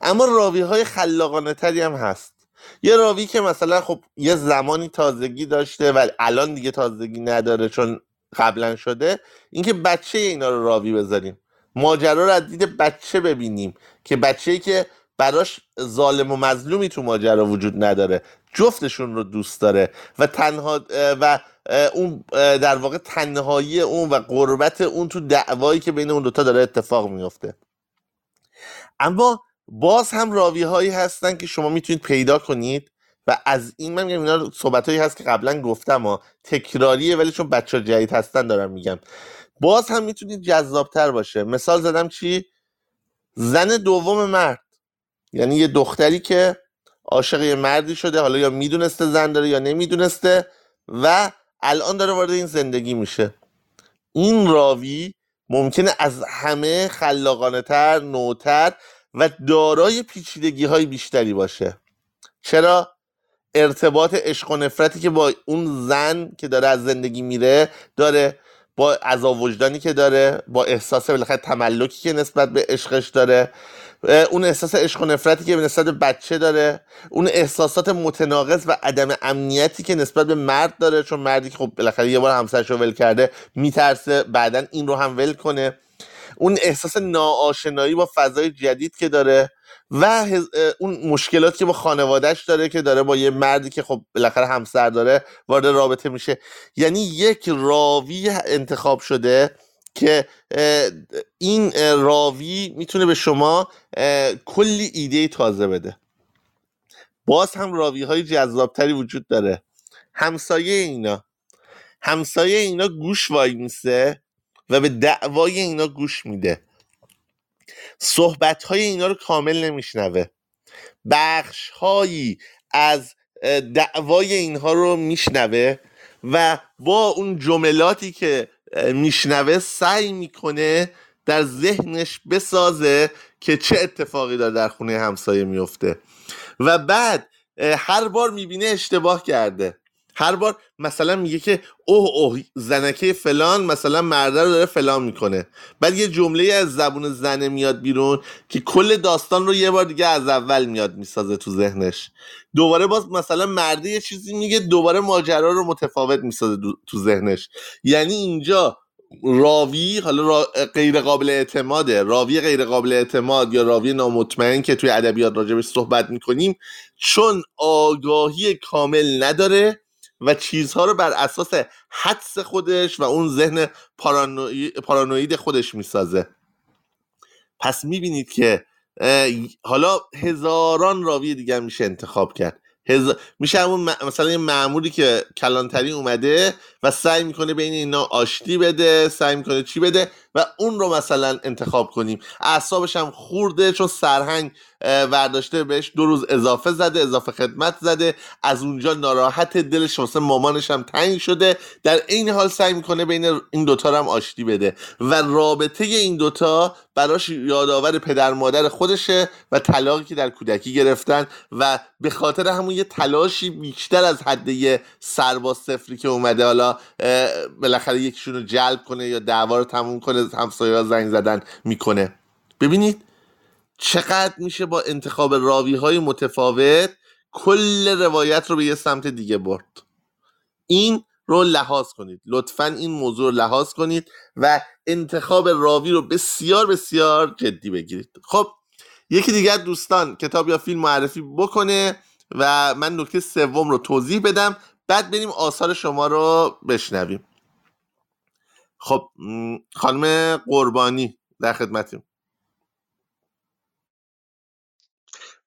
اما راوی های خلاقانه تری هم هست. یه راوی که مثلا خب یه زمانی تازگی داشته ولی الان دیگه تازگی نداره چون قبلا شده اینکه بچه اینا رو راوی بذاریم. ماجرا رو از دید بچه ببینیم که بچه که براش ظالم و مظلومی تو ماجرا وجود نداره. جفتشون رو دوست داره و تنها و اون در واقع تنهایی اون و قربت اون تو دعوایی که بین اون دوتا داره اتفاق میفته اما باز هم راوی هایی هستن که شما می‌تونید پیدا کنید و از این من میگم اینا صحبت هایی هست که قبلا گفتم ها. تکراریه ولی چون بچه جدید هستن دارم میگم. باز هم می‌تونید جذابتر باشه. مثال زدم چی؟ زن دوم مرد. یعنی یه دختری که عاشق یه مردی شده حالا یا می‌دونسته زن داره یا نمی‌دونسته و الان داره وارد این زندگی میشه. این راوی ممکنه از همه خلاقانه تر نوتر و دارای پیچیدگی های بیشتری باشه. چرا؟ ارتباط عشق و نفرتی که با اون زن که داره از زندگی میره داره با عذاب وجدانی که داره با احساس بالاخره تملکی که نسبت به عشقش داره. اون احساس عشق و نفرتی که نسبت به بچه داره اون احساسات متناقض و عدم امنیتی که نسبت به مرد داره چون مردی که خب بالاخره یه بار همسرش رو ول کرده میترسه بعدا این رو هم ول کنه. اون احساس ناآشنایی با فضای جدید که داره و اون مشکلاتی که با خانوادهش داره که داره با یه مردی که خب بالاخره همسر داره وارد رابطه میشه. یعنی یک راوی انتخاب شده که این راوی می‌تونه به شما کلی ایده تازه بده. باز هم راوی های جذابتری وجود داره. همسایه اینا. همسایه اینا گوش وای میسه و به دعوای اینا گوش میده. صحبت های اینا رو کامل نمیشنوه. بخش هایی از دعوای اینها رو میشنوه و با اون جملاتی که میشنوه سعی می‌کنه در ذهنش بسازه که چه اتفاقی داره در خونه همسایه میفته و بعد هر بار می‌بینه اشتباه کرده. هر بار مثلا میگه که اوه اوه زنکه فلان مثلا مرده رو داره فلان می‌کنه. بعد یه جمله از زبون زنه میاد بیرون که کل داستان رو یه بار دیگه از اول میاد می‌سازه تو ذهنش. دوباره باز مثلا مرده یه چیزی میگه دوباره ماجرا رو متفاوت می‌سازه تو ذهنش. یعنی اینجا راوی حالا را غیر قابل اعتماده. راوی غیر قابل اعتماد یا راوی نامطمئن که توی ادبیات راجبش صحبت می‌کنیم چون آگاهی کامل نداره. و چیزها رو بر اساس حدس خودش و اون ذهن پارانوید خودش می‌سازه. پس می‌بینید که حالا هزاران راوی دیگر میشه انتخاب کرد. میشه همون مثلا یه معمولی که کلانتری اومده و سعی می‌کنه بین اینا آشتی بده سعی می‌کنه چی بده و اون رو مثلا انتخاب کنیم. اعصابش هم خورده چون سرهنگ ورداشته بهش دو روز اضافه زده اضافه خدمت زده. از اونجا ناراحت دلش واسه مامانش هم تنگ شده. در این حال سعی می‌کنه بین این دوتا هم آشتی بده. و رابطه این دوتا براش یادآور پدر مادر خودشه و طلاقی که در کودکی گرفتن و به خاطر همون یه تلاشی بیشتر از حد یه سرباز سفری که اومده حالا بالاخره یکیشون رو جلب کنه یا دعوا رو تموم کنه همسایه زنگ زدن می‌کنه. ببینید چقدر میشه با انتخاب راوی های متفاوت کل روایت رو به یه سمت دیگه برد. این رو لحاظ کنید. لطفا این موضوع رو لحاظ کنید و انتخاب راوی رو بسیار بسیار جدی بگیرید. خب یکی دیگر دوستان کتاب یا فیلم معرفی بکنه و من نکته سوم رو توضیح بدم بعد بریم آثار شما رو بشنویم. خب خانم قربانی در خدمتیم.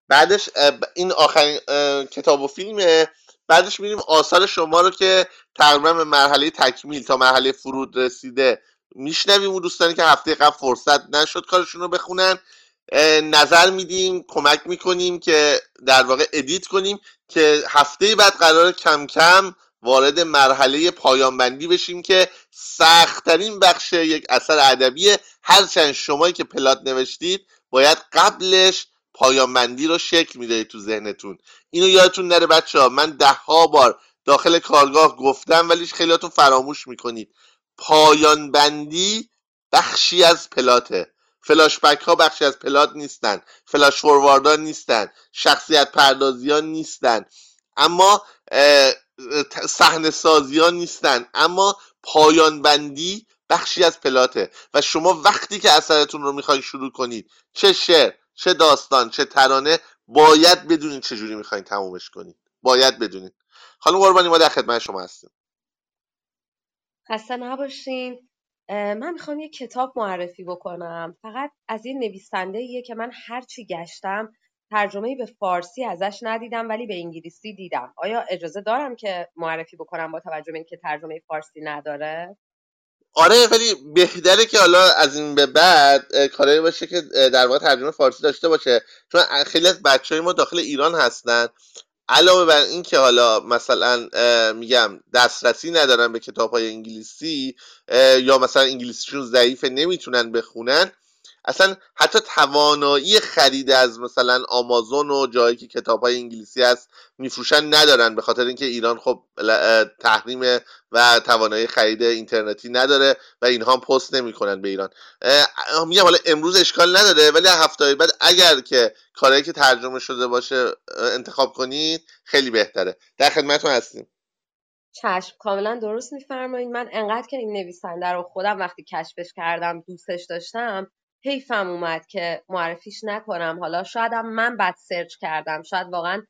بعدش این آخرین کتاب و فیلمه. بعدش میریم آثار شما رو که تقریبا به مرحله تکمیل تا مرحله فرود رسیده میشنویم اون دوستانی که هفته قبل فرصت نشد کارشون رو بخونن نظر میدیم کمک می‌کنیم که در واقع ادیت کنیم که هفته بعد قرار کم کم وارد مرحله پایان بندی بشیم که سختترین بخش یک اثر ادبیه هرچند شمایی که پلات نوشتید باید قبلش پایان بندی رو شکل می‌دهید تو ذهنتون. اینو یادتون نره بچه ها من ده ها بار داخل کارگاه گفتم ولی خیلیاتون فراموش می‌کنید. پایان بندی بخشی از پلاته. فلاش بک ها بخشی از پلات نیستن. فلاش فورواردان نیستن. شخصیت پردازیان نیستن. اما صحنه سازیان نیستن. اما پایان بندی بخشی از پلاته. و شما وقتی که اثرتون رو می‌خواید شروع کنید چه شعر چه داستان چه ترانه باید بدونید چجوری می‌خواین تمومش کنید. باید بدونید. خانم قربانی ما در خدمت شما هستیم. خسته نباشین. من می‌خوام یه کتاب معرفی بکنم. فقط از یه نویسنده ایه که من هرچی گشتم ترجمه به فارسی ازش ندیدم ولی به انگلیسی دیدم. آیا اجازه دارم که معرفی بکنم با توجه به اینکه ترجمه فارسی نداره؟ آره ولی بهتره که حالا از این به بعد کاری باشه که در واقع ترجمه فارسی داشته باشه. چون خیلی از بچه های ما داخل ایران هستن. علاوه بر این که حالا مثلا میگم دسترسی ندارن به کتاب های انگلیسی یا مثلا انگلیسیشون ضعیفه نمی‌تونن بخونن اصلا حتی توانایی خرید از مثلا آمازون و جایی که کتاب های انگلیسی هست میفروشن ندارن به خاطر اینکه ایران خب تحریم و توانایی خرید اینترنتی نداره و اینها پست نمی‌کنن به ایران. میگم حالا امروز اشکال نداره ولی هفته بعد اگر که کارهایی که ترجمه شده باشه انتخاب کنید خیلی بهتره. در خدمتتون هستیم. چشم کاملا درست میفرمایید. من انقدر که این نویسنده رو خودم وقتی کشفش کردم دوستش داشتم حیفم اومد که معرفیش نکنم. حالا شاید هم من بد سرچ کردم. شاید واقعا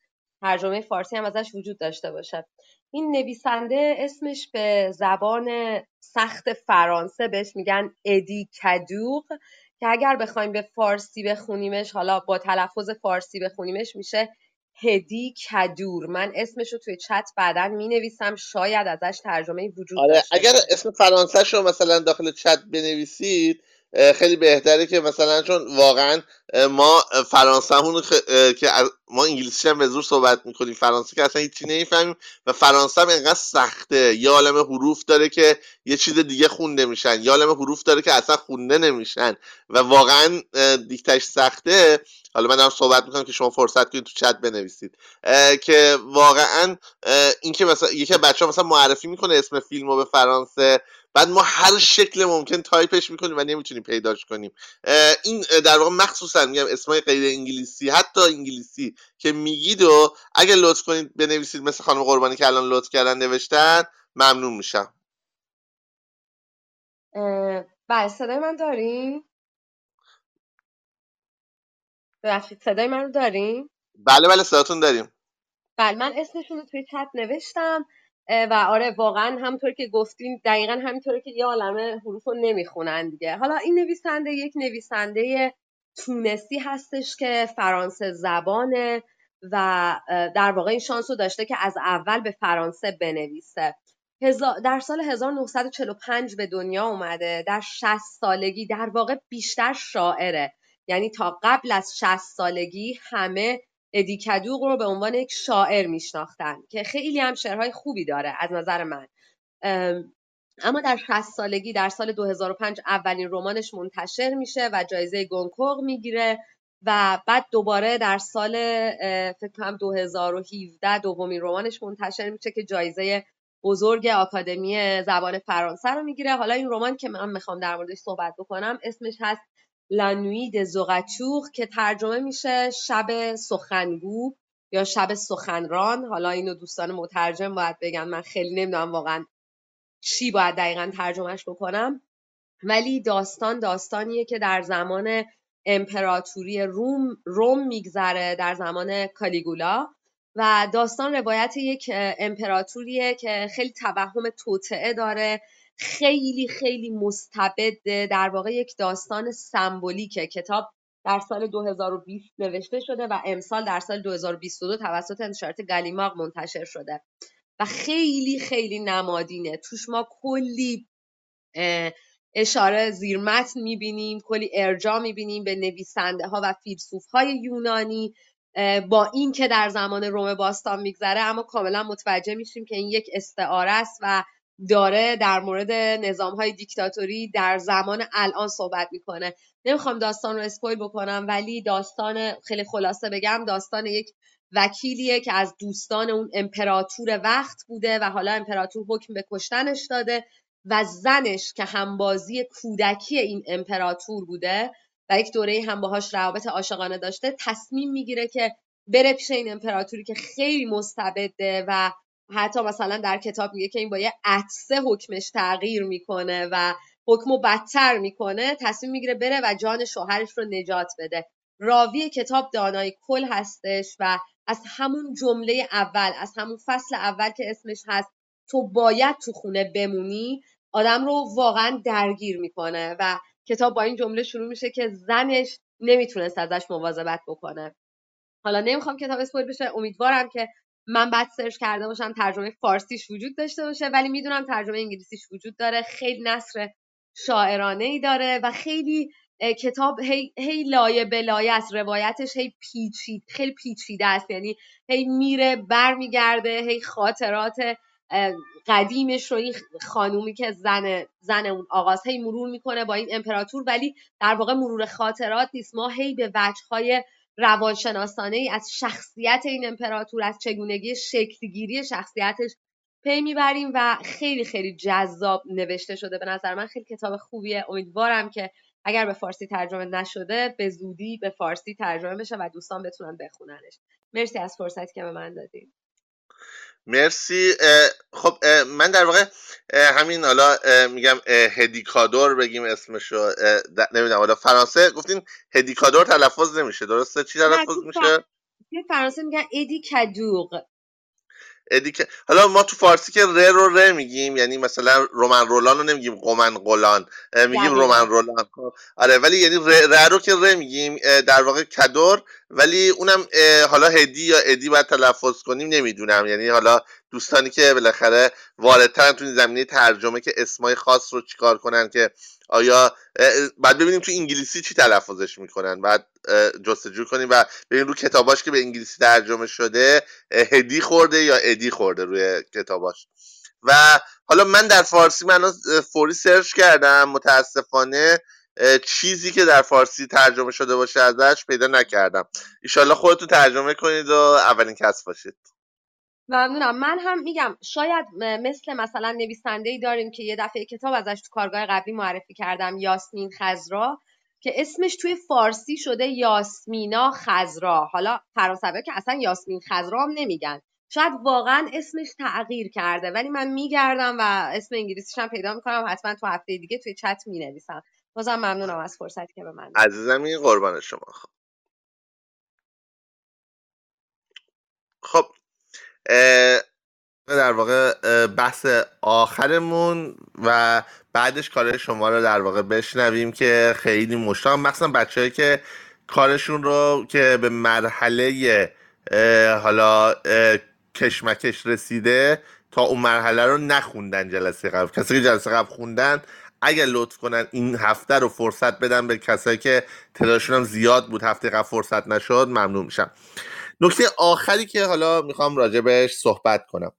ترجمه فارسی هم ازش وجود داشته باشه. این نویسنده اسمش به زبان سخت فرانسه بهش میگن ادی کدوغ که اگر بخوایم به فارسی بخونیمش حالا با تلفظ فارسی بخونیمش میشه هدی کدور. من اسمش رو توی چت بعدا می نویسم شاید ازش ترجمه وجود آره اگر اسم فرانسه رو مثلا داخل چت بنویسید خیلی بهتره که مثلا چون واقعا ما فرانسه که ما انگلیسی هم به زور صحبت می‌کنیم فرانسه که اصلا هیچی نمی‌فهمیم و فرانسه هم انقدر سخته. یه عالم حروف داره که یه چیز دیگه خونده میشن. یه عالم حروف داره که اصلا خونده نمیشن. و واقعا دیکتش سخته. حالا من دارم صحبت می‌کنم که شما فرصت کنید تو چت بنویسید. که واقعا اینکه مثلا یکی بچه ها مثلا معرفی می‌کنه اسم فیلم رو به فرانسه. بعد ما هر شکل ممکن تایپش می‌کنیم و نمی‌تونیم پیداش کنیم. این در واقع مخصوصا میگم اسمای غیر انگلیسی حتی انگلیسی که میگید و اگه لطف کنید بنویسید مثل خانم قربانی که الان لطف کردن نوشتن ممنون میشم. بله صدای من داریم ببخشید صدای من رو داریم بله بله صداتون داریم. بله من اسمشون رو توی چت نوشتم. و آره واقعا همطور که گفتیم دقیقا همینطوره که یه عالمه حروف رو نمی‌خونن دیگه. حالا این نویسنده یک نویسنده تونسی هستش که فرانسه زبانه و در واقع این شانس رو داشته که از اول به فرانسه بنویسه. در سال 1945 به دنیا اومده. در 60 سالگی در واقع بیشتر شاعره. یعنی تا قبل از 60 سالگی همه ادی کدوغ رو به عنوان یک شاعر میشناختن که خیلی هم شعرهای خوبی داره از نظر من. اما در 60 سالگی در سال 2005 اولین رمانش منتشر میشه و جایزه گونکوغ می‌گیره و بعد دوباره در سال فکر کنم 2017 دومین رمانش منتشر میشه که جایزه بزرگ آکادمی زبان فرانسه رو می‌گیره. حالا این رمان که من می‌خوام در موردش صحبت بکنم اسمش هست لانوی زوغچوغ که ترجمه میشه شب سخنگو یا شب سخنران. حالا اینو دوستان مترجم باید بگن. من خیلی نمی‌دونم واقعا چی باید دقیقا ترجمهش بکنم. ولی داستان داستانیه که در زمان امپراتوری روم روم میگذره در زمان کالیگولا. و داستان روایت یک امپراتوریه که خیلی توهم توطعه داره. خیلی خیلی مستبد در واقع یک داستان سمبولیکه. کتاب در سال 2020 نوشته شده و امسال در سال 2022 توسط انتشارات گلیماغ منتشر شده و خیلی خیلی نمادینه. توش ما کلی اشاره زیر متن می‌بینیم کلی ارجاع می‌بینیم به نویسنده ها و فیلسوف های یونانی با این که در زمان روم باستان میگذره اما کاملا متوجه میشیم که این یک استعاره است و داره در مورد نظام های دیکتاتوری در زمان الان صحبت می‌کنه. نمی‌خوام داستان رو اسپویل بکنم ولی داستان خیلی خلاصه بگم داستان یک وکیلیه که از دوستان اون امپراتور وقت بوده و حالا امپراتور حکم به کشتنش داده و زنش که همبازی کودکی این امپراتور بوده و یک دوره هم باهاش روابط عاشقانه داشته تصمیم می‌گیره که بره پیش این امپراتوری که خیلی مستبده و حتی مثلا در کتاب میگه که این با یه عطسه حکمش تغییر می‌کنه و حکمو بدتر می‌کنه تصمیم می‌گیره بره و جان شوهرش رو نجات بده. راوی کتاب دانای کل هستش و از همون جمله اول از همون فصل اول که اسمش هست تو باید تو خونه بمونی آدم رو واقعا درگیر می‌کنه و کتاب با این جمله شروع میشه که زنش نمی‌تونست ازش مواظبت بکنه. حالا نمی‌خوام کتاب اسپویل بشه امیدوارم که من بعد سرچ کرده باشم ترجمه فارسیش وجود داشته باشه ولی می‌دونم ترجمه انگلیسیش وجود داره. خیلی نصر شاعرانه ای داره و خیلی کتاب هی, هی لایه به لایه است روایتش هی پیچید خیلی پیچیده است. یعنی هی میره برمیگرده هی خاطرات قدیمش رو این خانومی که زن زن اون آغاز هی مرور می‌کنه با این امپراتور ولی در واقع مرور خاطرات نیست. ما هی به وجههای روانشناسانه از شخصیت این امپراتور از چگونگی شکلگیری شخصیتش پی می‌بریم و خیلی خیلی جذاب نوشته شده. به نظر من خیلی کتاب خوبیه. امیدوارم که اگر به فارسی ترجمه نشده به زودی به فارسی ترجمه بشه و دوستان بتونن بخوننش. مرسی از فرصتی که به من دادید مرسی. خب من در واقع همین حالا میگم هدیکادور بگیم اسمشو. نمی‌دونم حالا فرانسه گفتین هدیکادور تلفظ نمیشه. درسته؟ چی تلفظ میشه؟ فرانسه میگن ادی کدوغ ادیکه حالا ما تو فارسی که ر رو ر میگیم یعنی مثلا رومن رولان رو نمیگیم قومن قلان. میگیم رومن رولان. خب، آره ولی یعنی ر, رو که ر میگیم در واقع کدور ولی اونم حالا هدی یا ادی باید تلفظ کنیم نمی‌دونم. یعنی حالا دوستانی که بالاخره واردترن تو زمینه ترجمه که اسمای خاص رو چیکار کنن که آیا بعد ببینیم تو انگلیسی چی تلفظش می‌کنن. بعد جستجو کنیم و ببینیم رو کتاباش که به انگلیسی ترجمه شده هدی خورده یا ادی خورده روی کتاباش. و حالا من در فارسی من فوری سرچ کردم متاسفانه چیزی که در فارسی ترجمه شده باشه ازش پیدا نکردم. ایشالله خودتون ترجمه کنید و اولین کس باشید. ممنونم. من هم میگم شاید مثل مثلا نویسنده ای داریم که یه دفعه کتاب ازش تو کارگاه قبلی معرفی کردم یاسمین خزرا که اسمش توی فارسی شده یاسمینا خزرا حالا فرانسوی که اصلا یاسمین خزرا هم نمیگن. شاید واقعا اسمش تغییر کرده ولی من میگردم و اسم انگلیسیش هم پیدا می‌کنم. حتما تو هفته دیگه توی چت می‌نویسم. بازم ممنونم از فرصتی که به من عزیزم این قربان شما. خب. در واقع بحث آخرمون و بعدش کار شما رو در واقع بشنویم که خیلی مشتاق مخصوصا بچههایی که کارشون رو که به مرحله حالا کشمکش رسیده تا اون مرحله رو نخوندن جلسه قبل. کسی که جلسه قبل خوندن اگر لطف کنن این هفته رو فرصت بدن به کسایی که تعدادشون هم زیاد بود هفته قبل فرصت نشد ممنون میشم. نکته آخری که حالا می‌خوام راجبش صحبت کنم.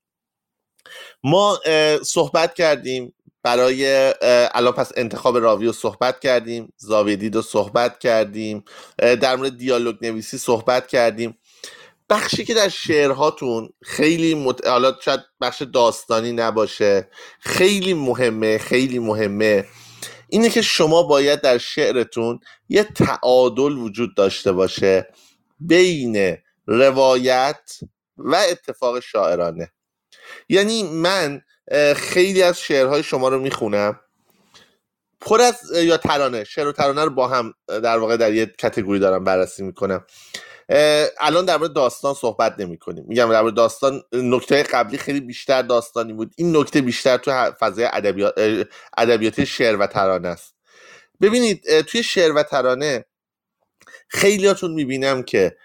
ما صحبت کردیم برای الان پس انتخاب راوی رو صحبت کردیم زاویه دید رو صحبت کردیم در مورد دیالوگ نویسی صحبت کردیم. بخشی که در شعرهاتون خیلی مت... حالا شاید بخش داستانی نباشه خیلی مهمه خیلی مهمه اینه که شما باید در شعرتون یه تعادل وجود داشته باشه بین روایت و اتفاق شاعرانه. یعنی من خیلی از شعرهای شما رو می‌خونم پر از یا ترانه شعر و ترانه رو با هم در واقع در یه کتگوری دارم بررسی می‌کنم. الان در مورد داستان صحبت نمی کنیم میگم در مورد داستان نکته قبلی خیلی بیشتر داستانی بود. این نکته بیشتر تو فضای ادبیات ادبیات شعر و ترانه است. ببینید توی شعر و ترانه خیلیاتون می‌بینم که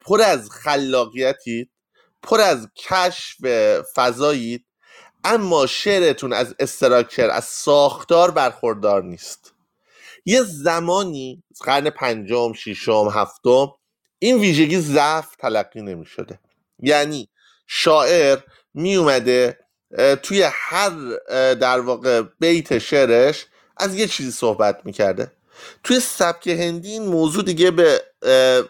پر از خلاقیتید پر از کشف فضایید اما شعرتون از استراکچر از ساختار برخوردار نیست. یه زمانی قرن پنجم ششم هفتم این ویژگی ضعف تلقی نمی شده یعنی شاعر می اومده توی هر در واقع بیت شعرش از یه چیزی صحبت می‌کرده. توی سبک هندی این موضوع دیگه به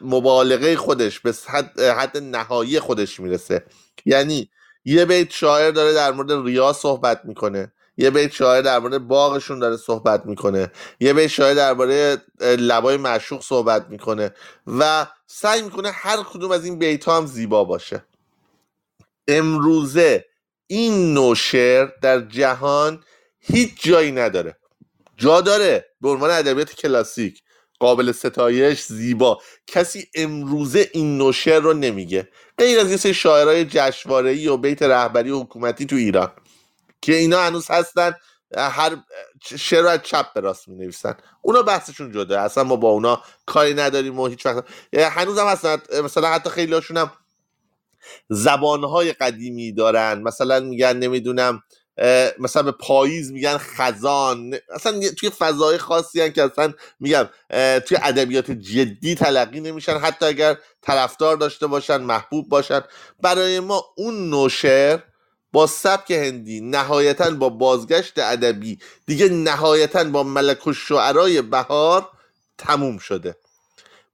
مبالغه خودش به حد, حد نهایی خودش می‌رسه. یعنی یه بیت شاعر داره در مورد ریا صحبت می‌کنه. یه بیت شاعر در مورد باغشون داره صحبت می‌کنه. یه بیت شاعر درباره لبای معشوق صحبت می‌کنه و سعی می‌کنه هر کدوم از این بیت ها هم زیبا باشه. امروزه این نوع شعر در جهان هیچ جایی نداره. جا داره به عنوان ادبیات کلاسیک. قابل ستایش زیبا. کسی امروزه این نوع شعر رو نمیگه. غیر از یه سری شاعرای جشنواره‌ای و بیت رهبری حکومتی تو ایران. که اینا هنوز هستن هر شعر از چپ به راست می نویسن اونا بحثشون جده اصلا ما با اونا کاری نداریم و هیچ وقت هنوز هم هستن مثلا حتی خیلی هاشون هم زبانهای قدیمی دارن مثلا میگن نمی‌دونم مثلا به پاییز میگن خزان اصلا توی فضای خاصی هن که اصلا میگم توی ادبیات جدی تلقی نمیشن حتی اگر طرفدار داشته باشن محبوب باشن. برای ما اون نوشر با سبک هندی نهایتا با بازگشت ادبی. دیگه نهایتا با ملک و شعرای بهار تموم شده.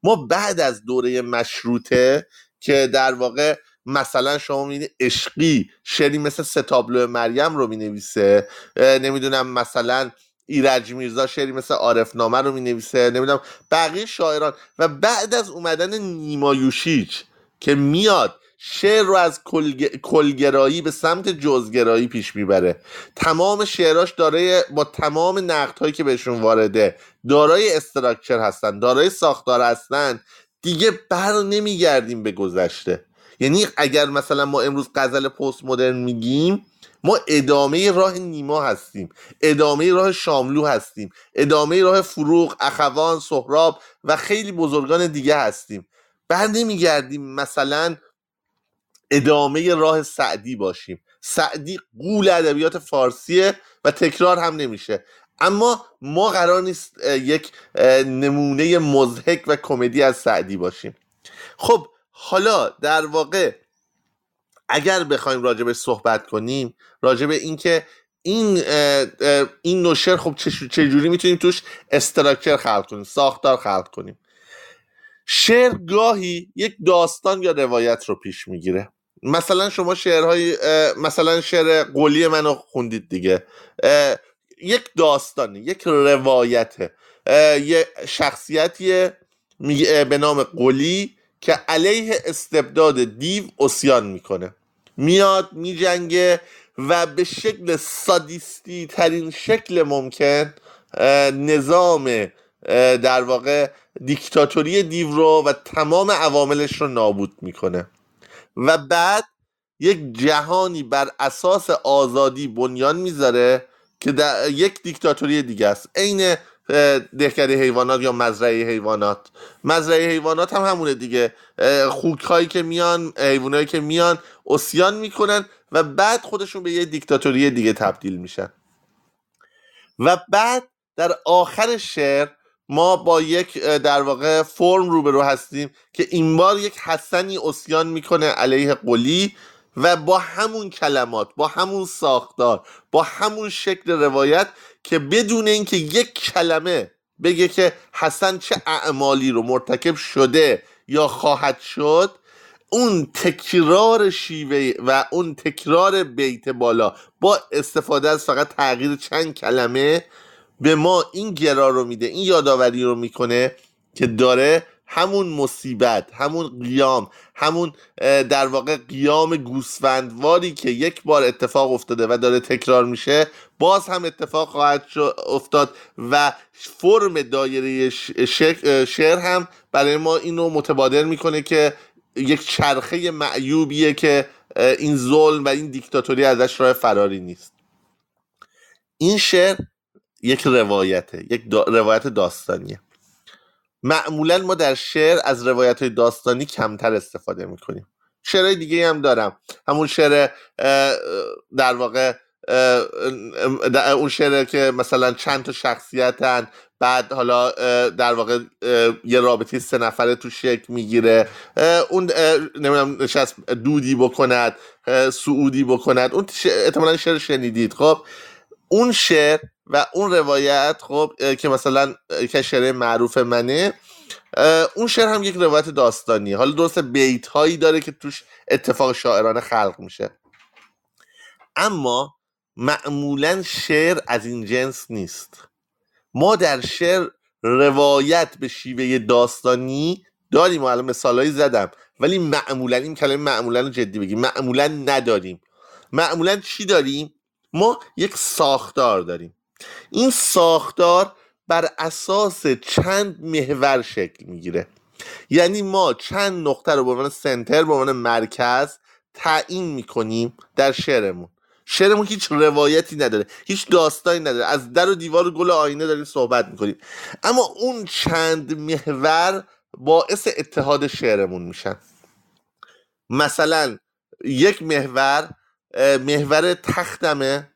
ما بعد از دوره مشروطه که در واقع مثلا شما می‌بینید عشقی شعری مثل ستابلو مریم رو می‌نویسه نمی‌دونم مثلا ایرج میرزا شعری مثل عارف نامه رو می‌نویسه نمی‌دونم بقیه شاعران. و بعد از اومدن نیما یوشیچ که میاد شعر رو از کلگرایی به سمت جزگرایی پیش می‌بره. تمام شعراش دارای با تمام نقد که بهشون وارده دارای استراکچر هستن دارای ساختار هستن دیگه بر نمیگردیم به گذشته. یعنی اگر مثلا ما امروز غزل پست مدرن میگیم ما ادامه راه نیما هستیم ادامه راه شاملو هستیم ادامه راه فروغ اخوان سهراب و خیلی بزرگان دیگه هستیم. بر نمیگردیم مثلا ادامه راه سعدی باشیم. سعدی قول ادبیات فارسیه و تکرار هم نمیشه. اما ما قرار نیست یک نمونه مزهک و کمدی از سعدی باشیم. خب حالا در واقع اگر بخوایم راجبش صحبت کنیم راجب اینکه این این نوشر خب چجوری می‌تونیم توش استراکچر خلق کنیم ساختار خلق کنیم؟ شعر گاهی یک داستان یا روایت رو پیش می‌گیره. مثلا شما شعرهای مثلا شعر قولی منو خوندید دیگه. یک داستانی یک روایته یه شخصیتی به نام قولی که علیه استبداد دیو اسیان می‌کنه. میاد میجنگه و به شکل سادیستی ترین شکل ممکن نظام در واقع دیکتاتوری دیو رو و تمام عواملش رو نابود می‌کنه. و بعد یک جهانی بر اساس آزادی بنیان می‌ذاره که در یک دیکتاتوری دیگه است. عین دهکده حیوانات یا مزرعه حیوانات. مزرعه حیوانات هم همونه دیگه. خوک هایی که میان حیوانایی که میان اسیان می‌کنن و بعد خودشون به یه دیکتاتوری دیگه تبدیل میشن. و بعد در آخر شعر ما با یک در واقع فرم روبرو هستیم که این بار یک حسنی اسیان می‌کنه علیه قلی و با همون کلمات با همون ساختار با همون شکل روایت که بدون اینکه یک کلمه بگه که حسن چه اعمالی رو مرتکب شده یا خواهد شد اون تکرار شیوه و اون تکرار بیت بالا با استفاده از فقط تغییر چند کلمه به ما این گرا رو میده این یادآوری رو می‌کنه که داره همون مصیبت همون قیام همون در واقع قیام گوسفندواری که یک بار اتفاق افتاده و داره تکرار میشه باز هم اتفاق خواهد افتاد و فرم دایره شعر هم برای ما اینو متبادر می‌کنه که یک چرخه معیوبیه که این ظلم و این دیکتاتوری ازش راه فراری نیست. این شعر یک روایته یک روایت داستانیه. معمولا ما در شعر از روایت داستانی کمتر استفاده می‌کنیم. شعرهای دیگه هم دارم. همون شعر در واقع اون شعر که مثلا چند تا شخصیتن بعد حالا در واقع یه رابطه سه نفره تو شکل می‌گیره. اون نمی‌دونم نشست دودی بکند سعودی بکند. اون احتمالا شعر شنیدید. خب اون شعر و اون روایت خب که مثلا که معروف منه اون شعر هم یک روایت داستانی. حالا درست بیت هایی داره که توش اتفاق شاعرانه خلق میشه. اما معمولا شعر از این جنس نیست. ما در شعر روایت به شیوه داستانی داریم و الان مثالهایی زدم ولی معمولا این کلمه معمولا رو جدی بگیم معمولا نداریم. معمولا چی داریم؟ ما یک ساختار داریم. این ساختار بر اساس چند محور شکل می‌گیره. یعنی ما چند نقطه رو به عنوان سنتر به عنوان مرکز تعیین می‌کنیم در شعرمون. شعرمون هیچ روایتی نداره هیچ داستانی نداره. از در و دیوار و گل آینه داریم صحبت می‌کنیم. اما اون چند محور باعث اتحاد شعرمون میشن. مثلا یک محور محور تختمه.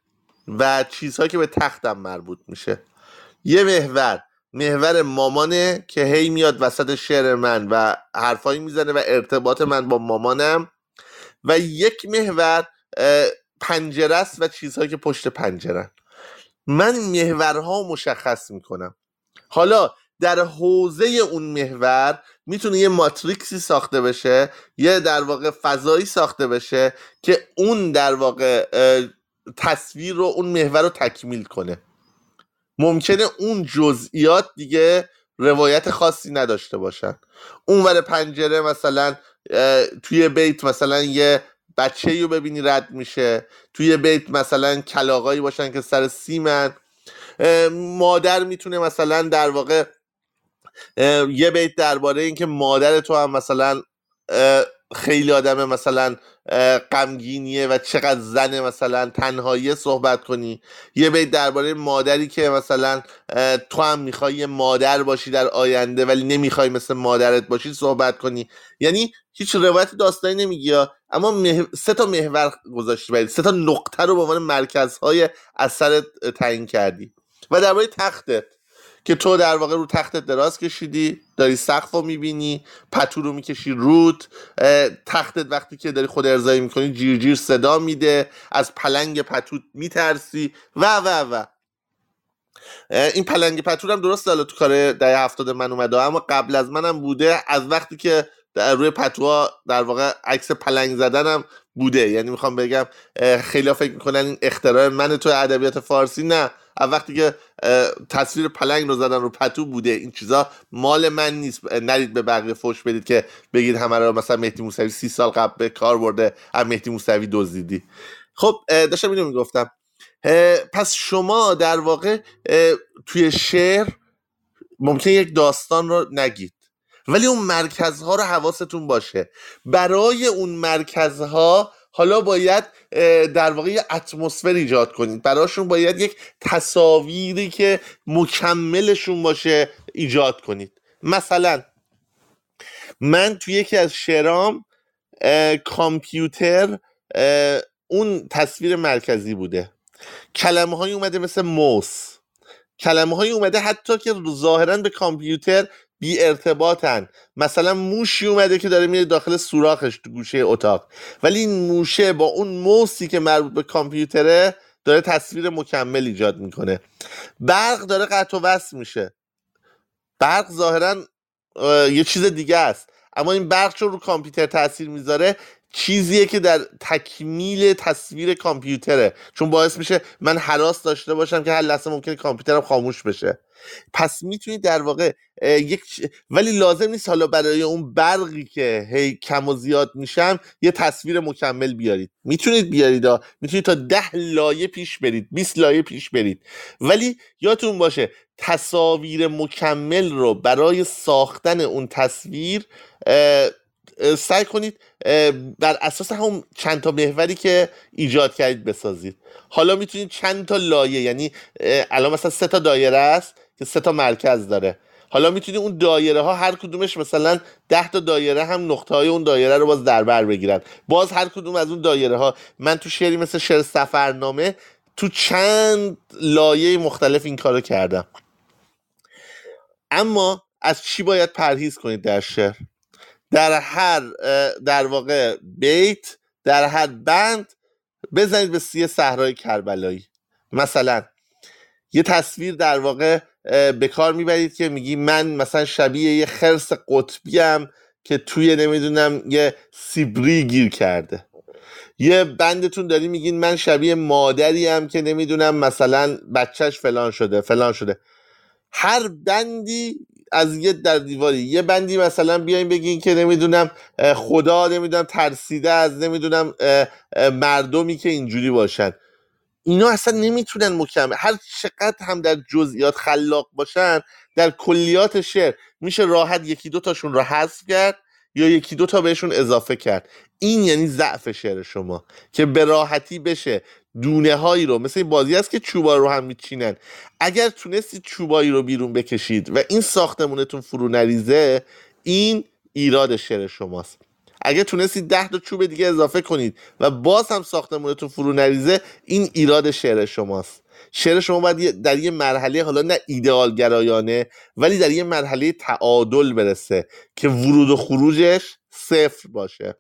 و چیزهایی که به تختم مربوط میشه. یه محور محور مامانه که هی میاد وسط شعر من و حرفایی می‌زنه و ارتباط من با مامانم. و یک محور پنجره است و چیزهایی که پشت پنجره من محورها مشخص می‌کنم. حالا در حوزه اون محور می‌تونه یه ماتریکسی ساخته بشه یه در واقع فضایی ساخته بشه که اون در واقع تصویر رو اون محور رو تکمیل کنه. ممکنه اون جزئیات دیگه روایت خاصی نداشته باشن. اون ور پنجره مثلا توی بیت مثلا یه بچه رو ببینی رد میشه. توی بیت مثلا کلاغایی باشن که سر سیمن. مادر می‌تونه مثلا در واقع یه بیت درباره اینکه مادر تو هم مثلا خیلی آدم مثلا غمگینیه و چقدر زنه مثلا تنهایی صحبت کنی. یه بیت درباره مادری که مثلا تو هم می‌خوای مادر باشی در آینده ولی نمی‌خوای مثل مادرت باشی صحبت کنی. یعنی هیچ روایت داستانی نمیگی اما سه تا محور گذاشتی برید سه تا نقطه رو به عنوان مرکزهای اثر تعیین کردی. و درباره تختت. که تو در واقع رو تختت دراز کشیدی داری سقف رو می‌بینی پتو رو می‌کشی رود تختت وقتی که داری خود ارزایی می‌کنی جیر جیر صدا میده از پلنگ پتو میترسی و و و. این پلنگ پتو هم درست حالا تو کار ده هفتاد من اومده اما قبل از منم بوده از وقتی که در روی پتوها در واقع عکس پلنگ زدنم بوده. یعنی می‌خوام بگم خیلی فکر می‌کنن این اختراع من تو ادبیات فارسی نه. وقتی که تصویر پلنگ رو زدن رو پتو بوده این چیزا مال من نیست. نرید به بقیه فوش بدید که بگید همه رو مثلا مهدی موسوی سی سال قبل به کار برده هم مهدی موسوی دزدیدی. خب داشتم اینو می‌گفتم. پس شما در واقع توی شعر ممکن یک داستان رو نگید ولی اون مرکزها رو حواستون باشه. برای اون مرکزها حالا باید در واقع یه اتمسفر ایجاد کنید. براشون باید یک تصاویری که مکملشون باشه ایجاد کنید. مثلا من توی یکی از شعرام کامپیوتر اون تصویر مرکزی بوده. کلمه های اومده مثل موس. کلمه های اومده حتی که ظاهرا به کامپیوتر بی ارتباطن. مثلا موشی اومده که داره میره داخل سوراخش تو گوشه اتاق. ولی این موشه با اون موسی که مربوط به کامپیوتره داره تصویر مکمل ایجاد می‌کنه. برق داره قطع و وصل میشه. برق ظاهرا یه چیز دیگه است. اما این برق چون رو کامپیوتر تاثیر می‌ذاره چیزیه که در تکمیل تصویر کامپیوتره. چون باعث میشه من حراس داشته باشم که هر لحظه ممکنه کامپیوترم خاموش بشه. پس می‌تونید در واقع یک ولی لازم نیست حالا برای اون برقی که هی کم و زیاد میشم یه تصویر مکمل بیارید. می‌تونید بیارید می‌تونید تا ده لایه پیش برید 20 لایه پیش برید. ولی یادتون باشه تصاویر مکمل رو برای ساختن اون تصویر سعی کنید بر اساس همون چند تا محوری که ایجاد کردید بسازید. حالا می‌تونید چند تا لایه یعنی الان مثلا سه تا دایره است که سه تا مرکز داره. حالا می‌تونی اون دایره ها هر کدومش مثلا ده تا دایره هم نقطه های اون دایره رو باز در بر بگیرن. باز هر کدوم از اون دایره ها من تو شعری مثل شعر سفرنامه تو چند لایه مختلف این کارو کردم. اما از چی باید پرهیز کنید در شعر؟ در هر در واقع بیت در هر بند بزنید به سی صحرای کربلایی. مثلا یه تصویر در واقع به کار می‌برید که میگی من مثلا شبیه یه خرس قطبی که توی نمی‌دونم یه سیبری گیر کرده. یه بندتون داری میگین من شبیه مادری هم که نمی‌دونم مثلا بچهش فلان شده فلان شده. هر بندی از یه در دیواری. یه بندی مثلا بیاین بگین که نمی‌دونم خدا نمی‌دونم ترسیده از نمی‌دونم مردمی که اینجوری باشن. اینا اصلا نمی‌تونن مکمل هر چقدر هم در جزئیات خلاق باشن در کلیات شعر میشه راحت یکی دو تاشون رو حذف کرد یا یکی دو تا بهشون اضافه کرد. این یعنی ضعف شعر شما که به راحتی بشه. دونه هایی رو مثل این بازی است که چوبا رو هم میچینن. اگر تونستید چوبایی رو بیرون بکشید و این ساختمونتون فرو نریزه این ایراد شعر شماست. اگر تونستید ده تا چوب دیگه اضافه کنید و باز هم ساختمونتون فرو نریزه این ایراد شعر شماست. شعر شما باید در یه مرحله حالا نه ایدئال گرایانه ولی در یه مرحله تعادل برسه که ورود و خروجش صفر باشه.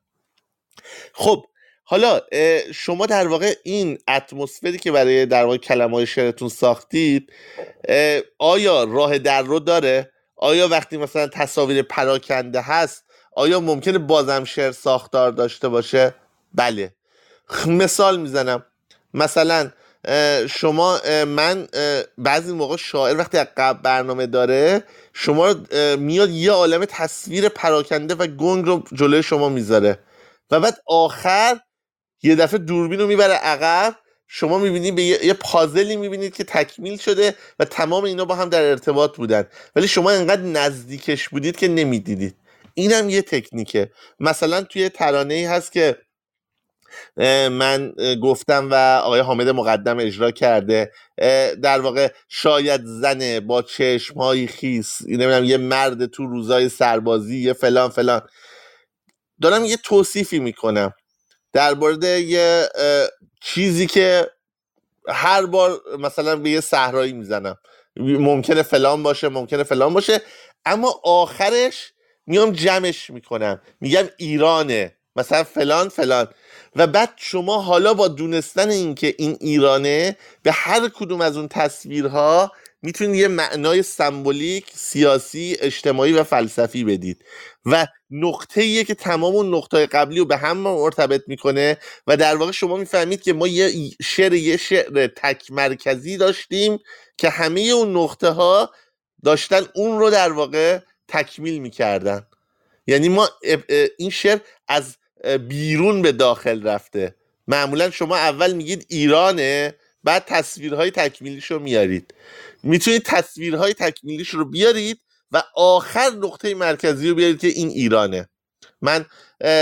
خب حالا شما در واقع این اتمسفری که برای در واقع کلمه های شعرتون ساختید آیا راه در رو داره؟ آیا وقتی مثلا تصاویر پراکنده هست آیا ممکنه بازم شعر ساختار داشته باشه؟ بله. مثال می‌زنم. مثلا شما من بعضی موقع شاعر وقتی قبل برنامه داره شما میاد یه عالم تصویر پراکنده و گنگ رو جلوی شما می‌ذاره و بعد آخر یه دفعه دوربین رو می‌بره عقب شما می‌بینید به یه پازلی می‌بینید که تکمیل شده و تمام اینا با هم در ارتباط بودن. ولی شما انقدر نزدیکش بودید که نمی‌دیدید. اینم یه تکنیکه. مثلا توی ترانه ای هست که من گفتم و آقای حامد مقدم اجرا کرده. در واقع شاید زنه با چشم های خیس نمی‌دونم یه مرد تو روزای سربازی یه فلان فلان. دارم یه توصیفی می‌کنم. در مورد یه چیزی که هر بار مثلا به یه صحرایی می‌زنم. ممکنه فلان باشه ممکنه فلان باشه اما آخرش میام جمعش می‌کنم. میگم ایرانه. مثلا فلان فلان. و بعد شما حالا با دونستن اینکه این ایرانه به هر کدوم از اون تصویرها می‌تونید یه معنای سمبولیک سیاسی اجتماعی و فلسفی بدید. و نقطه ایه که تمام اون نقطه قبلی رو به هم مرتبط می‌کنه و در واقع شما می‌فهمید که ما یه شعر یه شعر تک مرکزی داشتیم که همه اون نقطه ها داشتن اون رو در واقع تکمیل می‌کردن. یعنی ما این شعر از بیرون به داخل رفته. معمولا شما اول میگید ایرانه بعد تصویرهای تکمیلیش رو میارید. می‌تونید تصویرهای تکمیلیش رو بیارید و آخر نقطه مرکزی رو بیارید که این ایرانه. من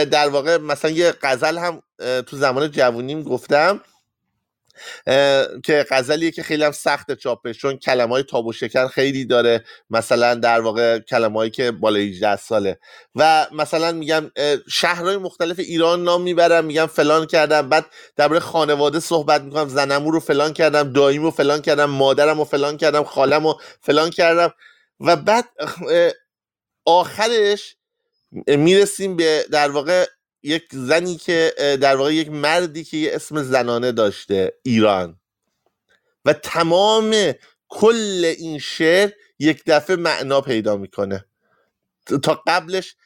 در واقع مثلا یه غزل هم تو زمان جوونیم گفتم. که غزلیه که خیلی هم سخت چاپش چون کلمه های تاب و شکن خیلی داره. مثلا در واقع کلمه که بالای 18 ساله. و مثلا میگم شهرهای مختلف ایران نام می‌برم میگم فلان کردم. بعد درباره خانواده صحبت می‌کنم زنمو رو فلان کردم داییم رو فلان کردم مادرم رو فلان کردم خالم رو فلان کردم. و بعد آخرش می‌رسیم به در واقع یک زنی که در واقع یک مردی که یه اسم زنانه داشته ایران. و تمام کل این شعر یک دفعه معنا پیدا می‌کنه. تا قبلش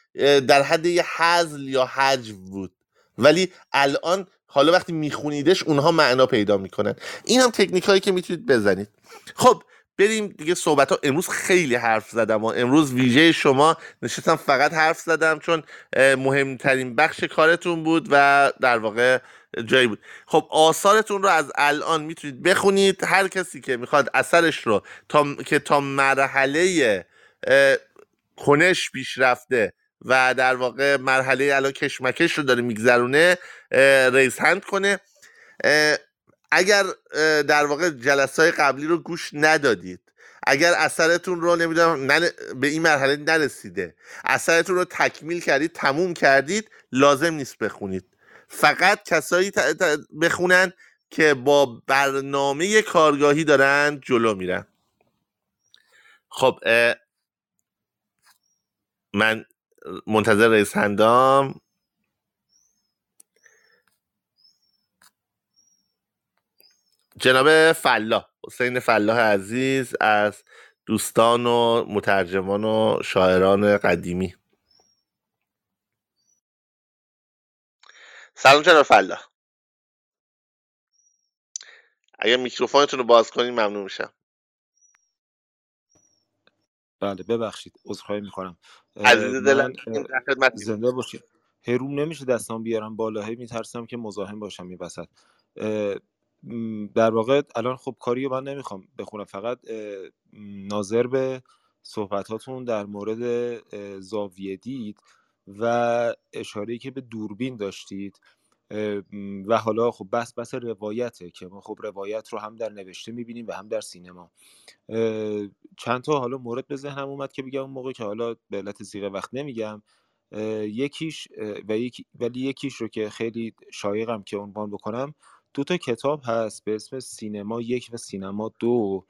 در حد یه حزل یا حجو بود. ولی الان حالا وقتی میخونیدش اونها معنا پیدا می‌کنن. این هم تکنیک هایی که می‌تونید بزنید. خب بریم دیگه صحبت ها امروز خیلی حرف زدم و امروز ویژه شما نشستم فقط حرف زدم چون مهمترین بخش کارتون بود و در واقع جایی بود. خب آثارتون رو از الان می‌تونید بخونید. هر کسی که می‌خواد اثرش رو تا که تا مرحله کنش پیش رفته و در واقع مرحله الان کشمکش رو داره میگذرونه ریز هند کنه. اگر در واقع جلسه های قبلی رو گوش ندادید اگر اثرتون رو نمی‌دونم به این مرحله نرسیده اثرتون رو تکمیل کردید تموم کردید لازم نیست بخونید. فقط کسایی بخونن که با برنامه کارگاهی دارن جلو میرن. خب من منتظر رئیس هندام جناب فلاح حسین فلاح عزیز از دوستان و مترجمان و شاعران قدیمی. سلام جناب فلاح. اگر میکروفونتون رو باز کنید ممنون میشم. بله ببخشید عذرخواهی می‌کنم عزیز دلم زنده باشید هروم نمیشه دستان بیارم بالا هی میترسم که مزاحم باشم این وسط. در واقع الان خب کاری من نمی‌خوام بخونم فقط ناظر به صحبتاتون در مورد زاویه دید و اشاره که به دوربین داشتید و حالا خب بس بس روایته که ما خب روایت رو هم در نوشته می‌بینیم و هم در سینما. چند تا حالا مورد به ذهنم اومد که بگم اون موقع که حالا به علت زیغه وقت نمیگم. یکیش و یک ولی یکیش رو که خیلی شایقم که عنوان بکنم دو تا کتاب هست به اسم سینما یک و سینما دو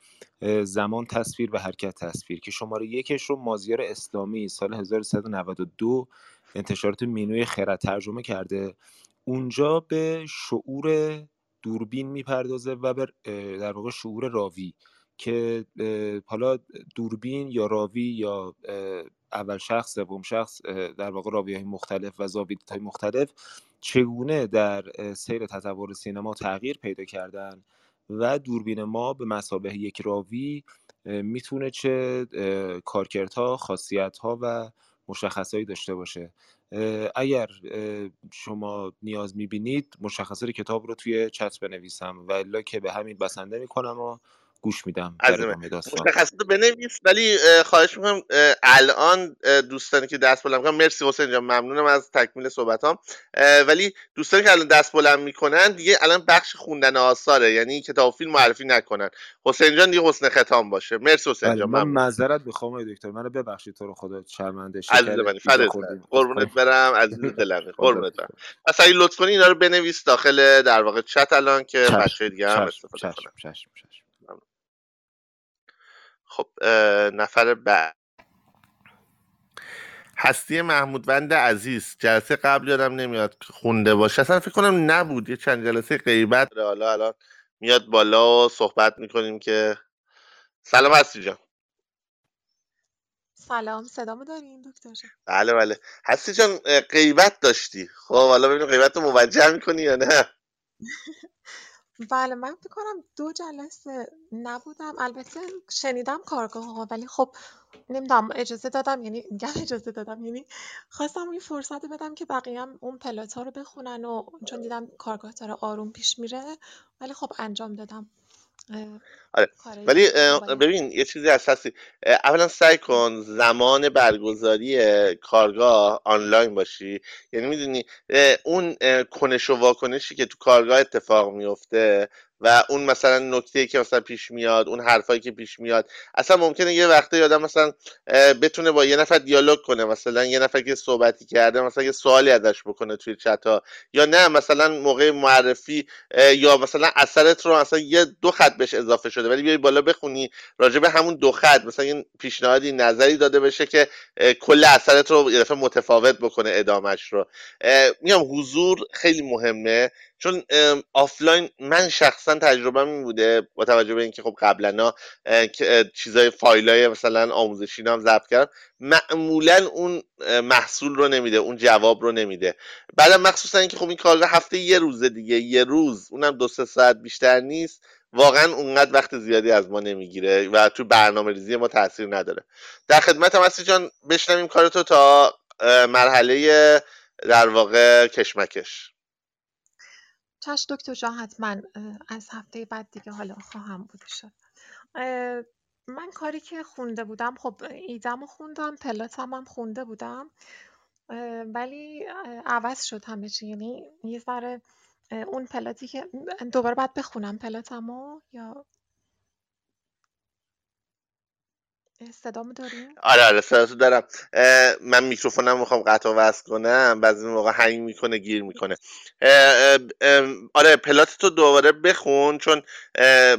زمان تصویر و حرکت تصویر که شماره یکش رو مازیار اسلامی سال 1392 انتشارات مینوی خرد ترجمه کرده. اونجا به شعور دوربین می‌پردازه و به در واقع شعور راوی که حالا دوربین یا راوی یا اول شخص سوم شخص در واقع راوی های مختلف و زاویدیت های مختلف چگونه در سیر تطور سینما تغییر پیدا کردن و دوربین ما به مسابه یک راوی می‌تونه چه کارکردها خاصیتها و مشخصهایی داشته باشه. اگر شما نیاز می‌بینید مشخصات کتاب رو توی چت بنویسم و الا که به همین بسنده می‌کنم و گوش میدم در ادامه داستان. بنویس ولی خواهش می‌کنم الان دوستانی که دست بلند می‌کنن مرسی حسین جان ممنونم از تکمیل صحبتام. ولی دوستانی که الان دست بلند می‌کنن دیگه الان بخش خوندن آثاره یعنی کتاب فیلم معرفی نکنن. حسین جان دیگه حسن ختام باشه. مرسی حسین بله، جان من معذرت می‌خوام دکتر. منو ببخشید تو رو خدا شرمنده عزیز من قربونت برم عزیز دلم. قربونت برم. پس اگه لطف کنی اینا رو بنویس داخل در واقع چت الان که بچه دیگه هم استفاده کنن. خب نفر بعد هستی محمود وند عزیز جلسه قبل یادم نمیاد خونده باشه. اصلا فکر کنم نبود یه چند جلسه غیبت. حالا الان میاد بالا و صحبت می‌کنیم که سلام هستی جان. سلام صدامو دارین دکتر بله بله. هستی جان غیبت داشتی. خب حالا ببینیم غیبت رو موجه می‌کنی یا نه. بله من فکر کنم دو جلسه نبودم. البته شنیدم کارگاه ولی خب نمی‌دونم اجازه دادم یعنی میگم اجازه دادم. یعنی خواستم این فرصت بدم که بقیه هم اون پلات ها رو بخونن و چون دیدم کارگاه داره آروم پیش میره ولی خب انجام دادم. آره. ولی ببین یه چیزی هستی اولا سعی کن زمان برگزاری کارگاه آنلاین باشی. یعنی می‌دونی اون کنش و واکنشی که تو کارگاه اتفاق میفته و اون مثلا نکته که مثلا پیش میاد اون حرفایی که پیش میاد. اصلا ممکنه یه وقته یادم مثلا بتونه با یه نفر دیالوگ کنه مثلا یه نفر که صحبتی کرده مثلا یه سوالی ازش بکنه توی چت ها. یا نه مثلا موقع معرفی یا مثلا اثرت رو مثلا یه دو خط بهش اضافه شده ولی بیای بالا بخونی راجع به همون دو خط مثلا این پیشنهادی نظری داده بشه که کل اثرت رو یه دفعه متفاوت بکنه ادامش رو. میام حضور خیلی مهمه. چون آفلاین من شخصا تجربه این بوده با توجه به اینکه خب قبلا چیزای فایلای مثلا آموزشی هم ضبط کردم معمولا اون محصول رو نمیده اون جواب رو نمیده. بعدم مخصوصا اینکه خب این کار هفته یه روزه دیگه یه روز اونم دو سه ساعت بیشتر نیست واقعا اونقدر وقت زیادی از ما نمی‌گیره و تو برنامه ریزی ما تاثیر نداره. در خدمت هم جان بشنویم کارتو تا مرحله در واقع کشمکش. چش دکتر جان حتما از هفته بعد دیگه حالا خواهم بود شد. من کاری که خونده بودم خب ایدم رو خوندم پلاتم هم خونده بودم. ولی عوض شد همه چی. یعنی یه ذره اون پلاتی که دوباره باید بخونم پلاتمو یا صدامو داریم آره آره صداتو دارم. من میکروفونم می‌خوام قطع وصل کنم بعضی موقع هنگ می‌کنه گیر می‌کنه. آره پلات تو دوباره بخون چون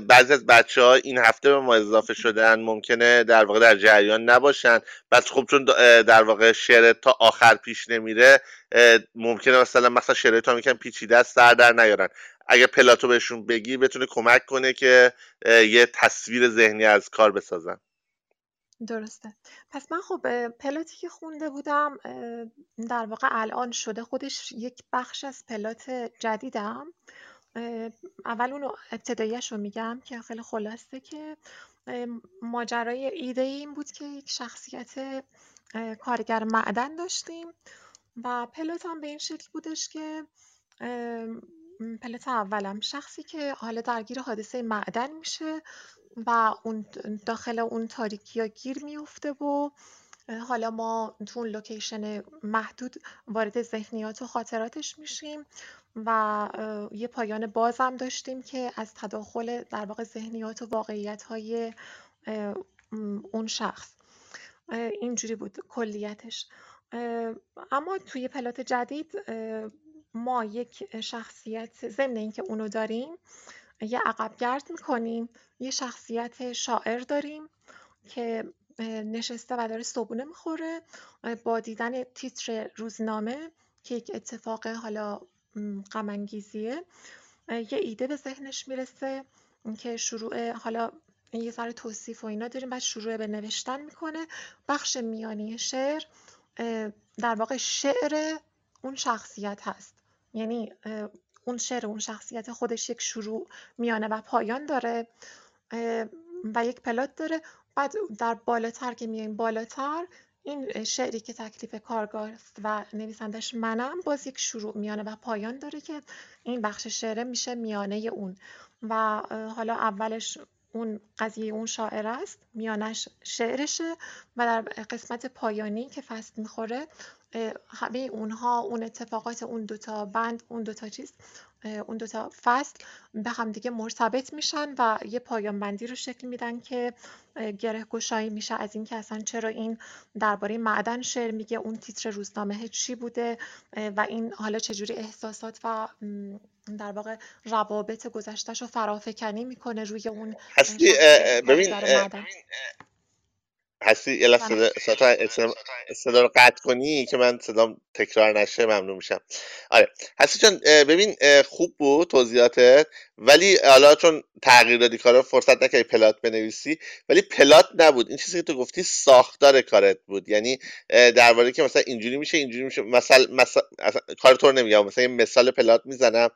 بعضی از بچه ها این هفته به ما اضافه شدن ممکنه در واقع در جریان نباشن. بس خب چون در واقع شعر تا آخر پیش نمیره ممکنه مثلا مثلا شعر تا میکن پیچیده است سر در نیارن. اگه پلاتو بهشون بگی بتونه کمک کنه که یه تصویر ذهنی از کار بسازن. درسته. پس من خب پلاتی که خونده بودم در واقع الان شده خودش یک بخش از پلات جدیدم اول اونو ابتداییش رو میگم که خیلی خلاصه که ماجرای ایده این بود که یک شخصیت کارگر معدن داشتیم و پلات هم به این شکل بودش که پلت اولم شخصی که حالا درگیر حادثه معدن میشه و اون داخل اون تاریکی ها گیر میفته و حالا ما تو اون لوکیشن محدود وارد ذهنیات و خاطراتش میشیم و یه پایان بازم داشتیم که از تداخل در واقع ذهنیات و واقعیت های اون شخص. اینجوری بود کلیتش. اما توی پلات جدید ما یک شخصیت ضمن اینکه اونو داریم یه عقب گرد می‌کنیم یه شخصیت شاعر داریم که نشسته و داره صبونه می‌خوره با دیدن تیتر روزنامه که یک اتفاق حالا غمانگیزیه یه ایده به ذهنش می‌رسه که شروع حالا یه ذره توصیف و اینا داریم بعد شروع به نوشتن می‌کنه. بخش میانی شعر در واقع شعر اون شخصیت هست. یعنی اون شعر اون شخصیت خودش یک شروع میانه و پایان داره و یک پلات داره. بعد در بالاتر که میایم بالاتر این شعری که تکلیف کارگاه و نویسندش منم باز یک شروع میانه و پایان داره که این بخش شعره میشه میانه اون. و حالا اولش اون قضیه اون شاعر است میانش شعرشه و در قسمت پایانی که فصل می‌خوره همه اونها اون اتفاقات اون دوتا بند اون دوتا چیز اون دوتا فصل به همدیگه مرتبط میشن و یه پایان بندی رو شکل میدن که گره گشایی میشه از اینکه اصلا چرا این درباره معدن شعر میگه اون تیتر روزنامه چی بوده و این حالا چجوری احساسات و در واقع روابط گذشتش رو فرافکنی می‌کنه روی اون ببین هستی یه لحظه صدا رو قطع کنی که من صدام تکرار نشه ممنون میشم. آره. هستی چون ببین خوب بود توضیحاتت ولی حالا چون تغییر دادی کارو فرصت نکردی پلات بنویسی ولی پلات نبود. این چیزی که تو گفتی ساختار کارت بود. یعنی درباره که مثلا اینجوری میشه اینجوری میشه. مثلا مثلا کار تو نمیگم. مثلا یه مثال پلات می‌زنم.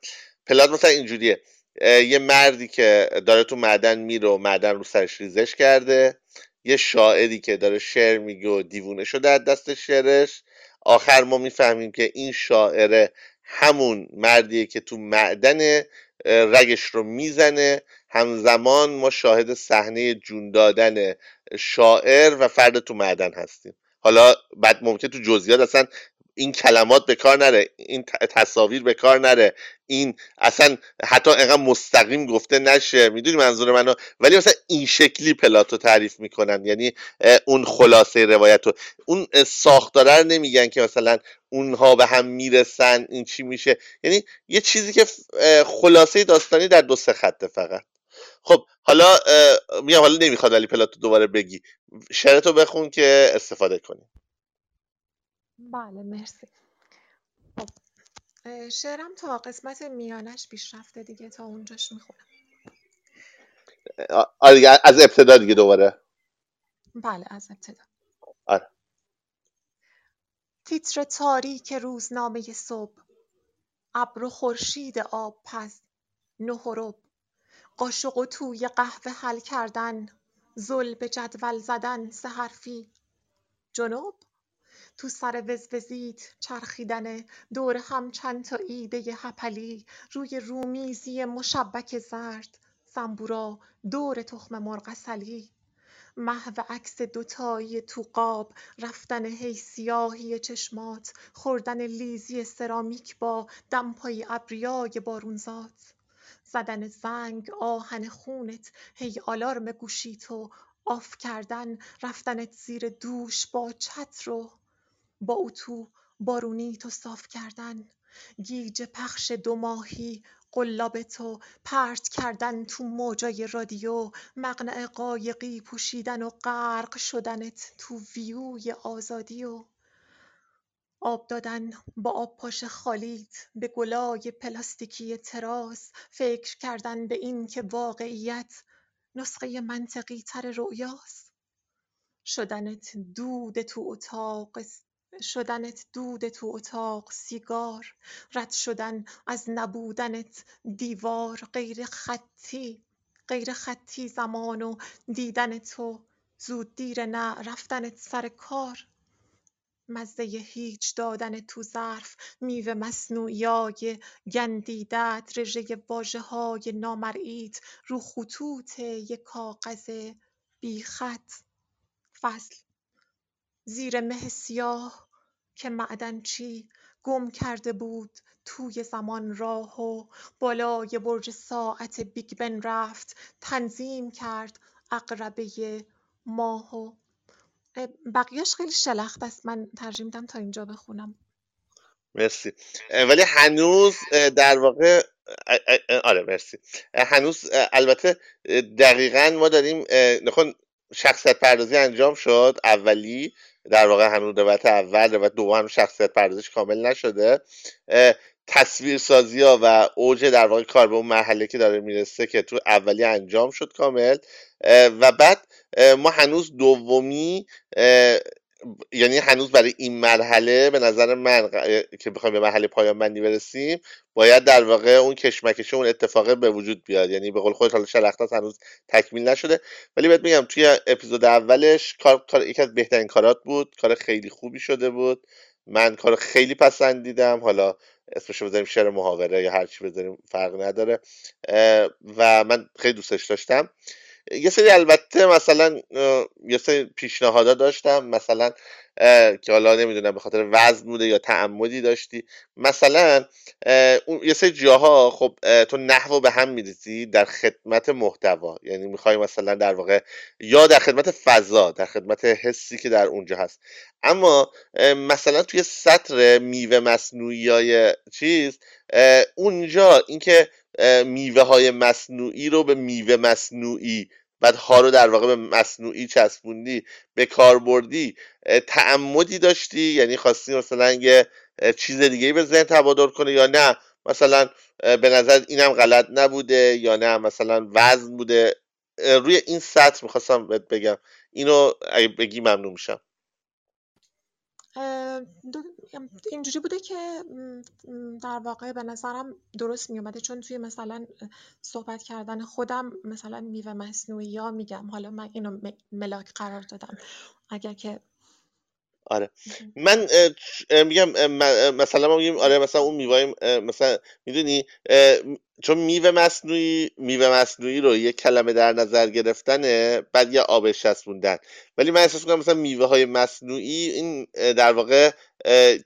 پلات مثلا اینجوریه. یه مردی که داره تو معدن میره و معدن رو سرش ریزش کرده. یه شاعری که داره شعر میگه و دیوونه شده از دست شعرش. آخر ما می‌فهمیم که این شاعره همون مردیه که تو معدن رگش رو می‌زنه. همزمان ما شاهد صحنه جون دادن شاعر و فرد تو معدن هستیم. حالا بعد ممکن تو جزئیات اصلا این کلمات به کار نره این تصاویر به کار نره این اصلا حتی انقدر مستقیم گفته نشه می‌دونی منظور منو؟ ولی مثلا این شکلی پلاتو تعریف می‌کنن یعنی اون خلاصه روایت رو اون ساختاره رو نمیگن که مثلا اونها به هم می‌رسن این چی میشه. یعنی یه چیزی که خلاصه داستانی در دو سه خطه فقط. خب حالا میگم حالا نمی‌خواد ولی پلاتو دوباره بگی. شعرتو بخون که استفاده کنیم بله مرسی. خب شعرم تا قسمت میانش پیش رفته دیگه تا اونجاش می‌خونم. آره از ابتدا دیگه دوباره. بله از ابتدا. آره. تیتر تاریک روزنامه صبح ابر و خورشید آب پز نه و قاشق و توی قهوه حل کردن زل به جدول زدن سه حرفی. جنوب تو سر وزوزیت چرخیدن دور هم چند تا ایده هپلی روی رومیزی مشبک زرد زنبورا دور تخم مرغ عسلی محو عکس دوتایی تو قاب رفتن هی سیاهی چشمات خوردن لیزی سرامیک با دمپایی ابریای بارونزاد زدن زنگ آهن خونت هی آلارم گوشی تو off کردن رفتنت زیر دوش با چتر و با اتو بارونی تو صاف کردن. گیج پخش دو ماهی قلاب تو پرت کردن تو موجای رادیو. مقنع قایقی پوشیدن و غرق شدنت تو ویوی آزادی و آب دادن با آب پاش خالیت به گلای پلاستیکی تراس. فکر کردن به این که واقعیت نسخه منطقی تر رؤیاست شدنت دود تو اتاق شدنت دود تو اتاق سیگار رد شدن از نبودنت دیوار غیر خطی غیر خطی زمان و دیدن تو زود دیر نه رفتنت سر کار. مزه هیچ دادن تو ظرف میوه مصنوعیای گندیدت رژه واژه های نامرئیت رو خطوط یک کاغذ بی خط فصل زیر مه سیاه که معدنچی گم کرده بود توی زمان راه و بالای برج ساعت بیگ بن رفت تنظیم کرد عقربه ماه و بقیهش خیلی شلخت است. من ترجیح میدم تا اینجا بخونم. مرسی. ولی هنوز در واقع آره مرسی. هنوز البته دقیقا ما داریم نکن شخصیت پردازی انجام شد اولی. در واقع هنوز روایت اول روایت دوم شخصیت پردازیش کامل نشده. تصویرسازی ها و اوج در واقع کار به اون مرحله که داره می‌رسه که تو اولی انجام شد کامل. و بعد ما هنوز دومی یعنی هنوز برای این مرحله به نظر من که بخوایم به مرحله پایان بندی برسیم باید در واقع اون کشمکش اون اتفاقه به وجود بیاد. یعنی به قول خودت حالا شلختات هنوز تکمیل نشده. ولی بهت میگم توی اپیزود اولش کار, کار یکی از بهترین کارات بود. کار خیلی خوبی شده بود. من کار خیلی پسندیدم. حالا اسمشو بذاریم شعر محاوره یا هر چی بذاریم فرق نداره. و من خیلی دوستش داشتم. یه سری البته مثلا یه سری پیشنهادا داشتم مثلا که حالا نمی‌دونم به خاطر وزن بوده یا تعمدی داشتی. مثلا یه سری جاها خب تو نحو به هم میریزی در خدمت محتوا. یعنی می‌خوای مثلا در واقع یا در خدمت فضا در خدمت حسی که در اونجا هست. اما مثلا توی سطر میوه مصنوعی های چیز اونجا اینکه میوه های مصنوعی رو به میوه مصنوعی بعد ها رو در واقع به مصنوعی چسبوندی به کار بردی. تعمدی داشتی؟ یعنی خواستی مثلا یه چیز دیگه به ذهن تبادر کنه یا نه؟ مثلا به نظر اینم غلط نبوده یا نه؟ مثلا وزن بوده؟ روی این سطر می‌خواستم بگم. اینو اگه بگی ممنون میشم. اینجوری بوده که در واقع به نظرم درست میومده چون توی مثلا صحبت کردن خودم مثلا میوه مصنوعی یا میگم. حالا من اینو ملاک قرار دادم. اگر که آره. من میگم مثلا ما میگیم آره مثلا اون میوه مثلا می‌دونی چون میوه مصنوعی میوه مصنوعی رو یه کلمه در نظر گرفتنه بعد یه آبش چسبوندن ولی من احساس می‌کنم مثلا میوه های مصنوعی این در واقع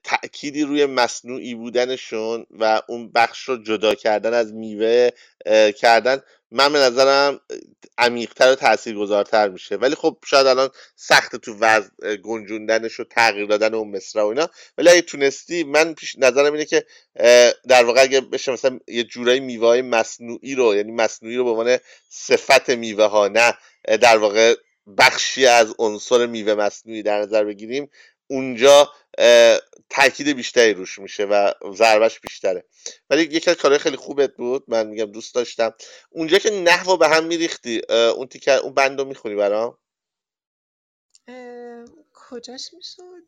تأکیدی روی مصنوعی بودنشون و اون بخش رو جدا کردن از میوه کردن من به نظرم عمیقتر و تاثیرگذارتر میشه. ولی خب شاید الان سخت تو وضع گنجوندنش و تغییر دادن اون مصرا و اینا. ولی اگه تونستی من پیش نظرم اینه که در واقع اگه بشه مثلا یه جورایی میوه های مصنوعی رو یعنی مصنوعی رو به عنوان صفت میوه ها نه در واقع بخشی از عنصر میوه مصنوعی در نظر بگیریم اونجا تاکید بیشتری روش میشه و ضربش بیشتره. ولی یکی از کارهای خیلی خوبت بود من میگم دوست داشتم. اونجا که نحو به هم میریختی اون تیکر اون بند رو می‌خونی برام؟ کجاش می‌شد؟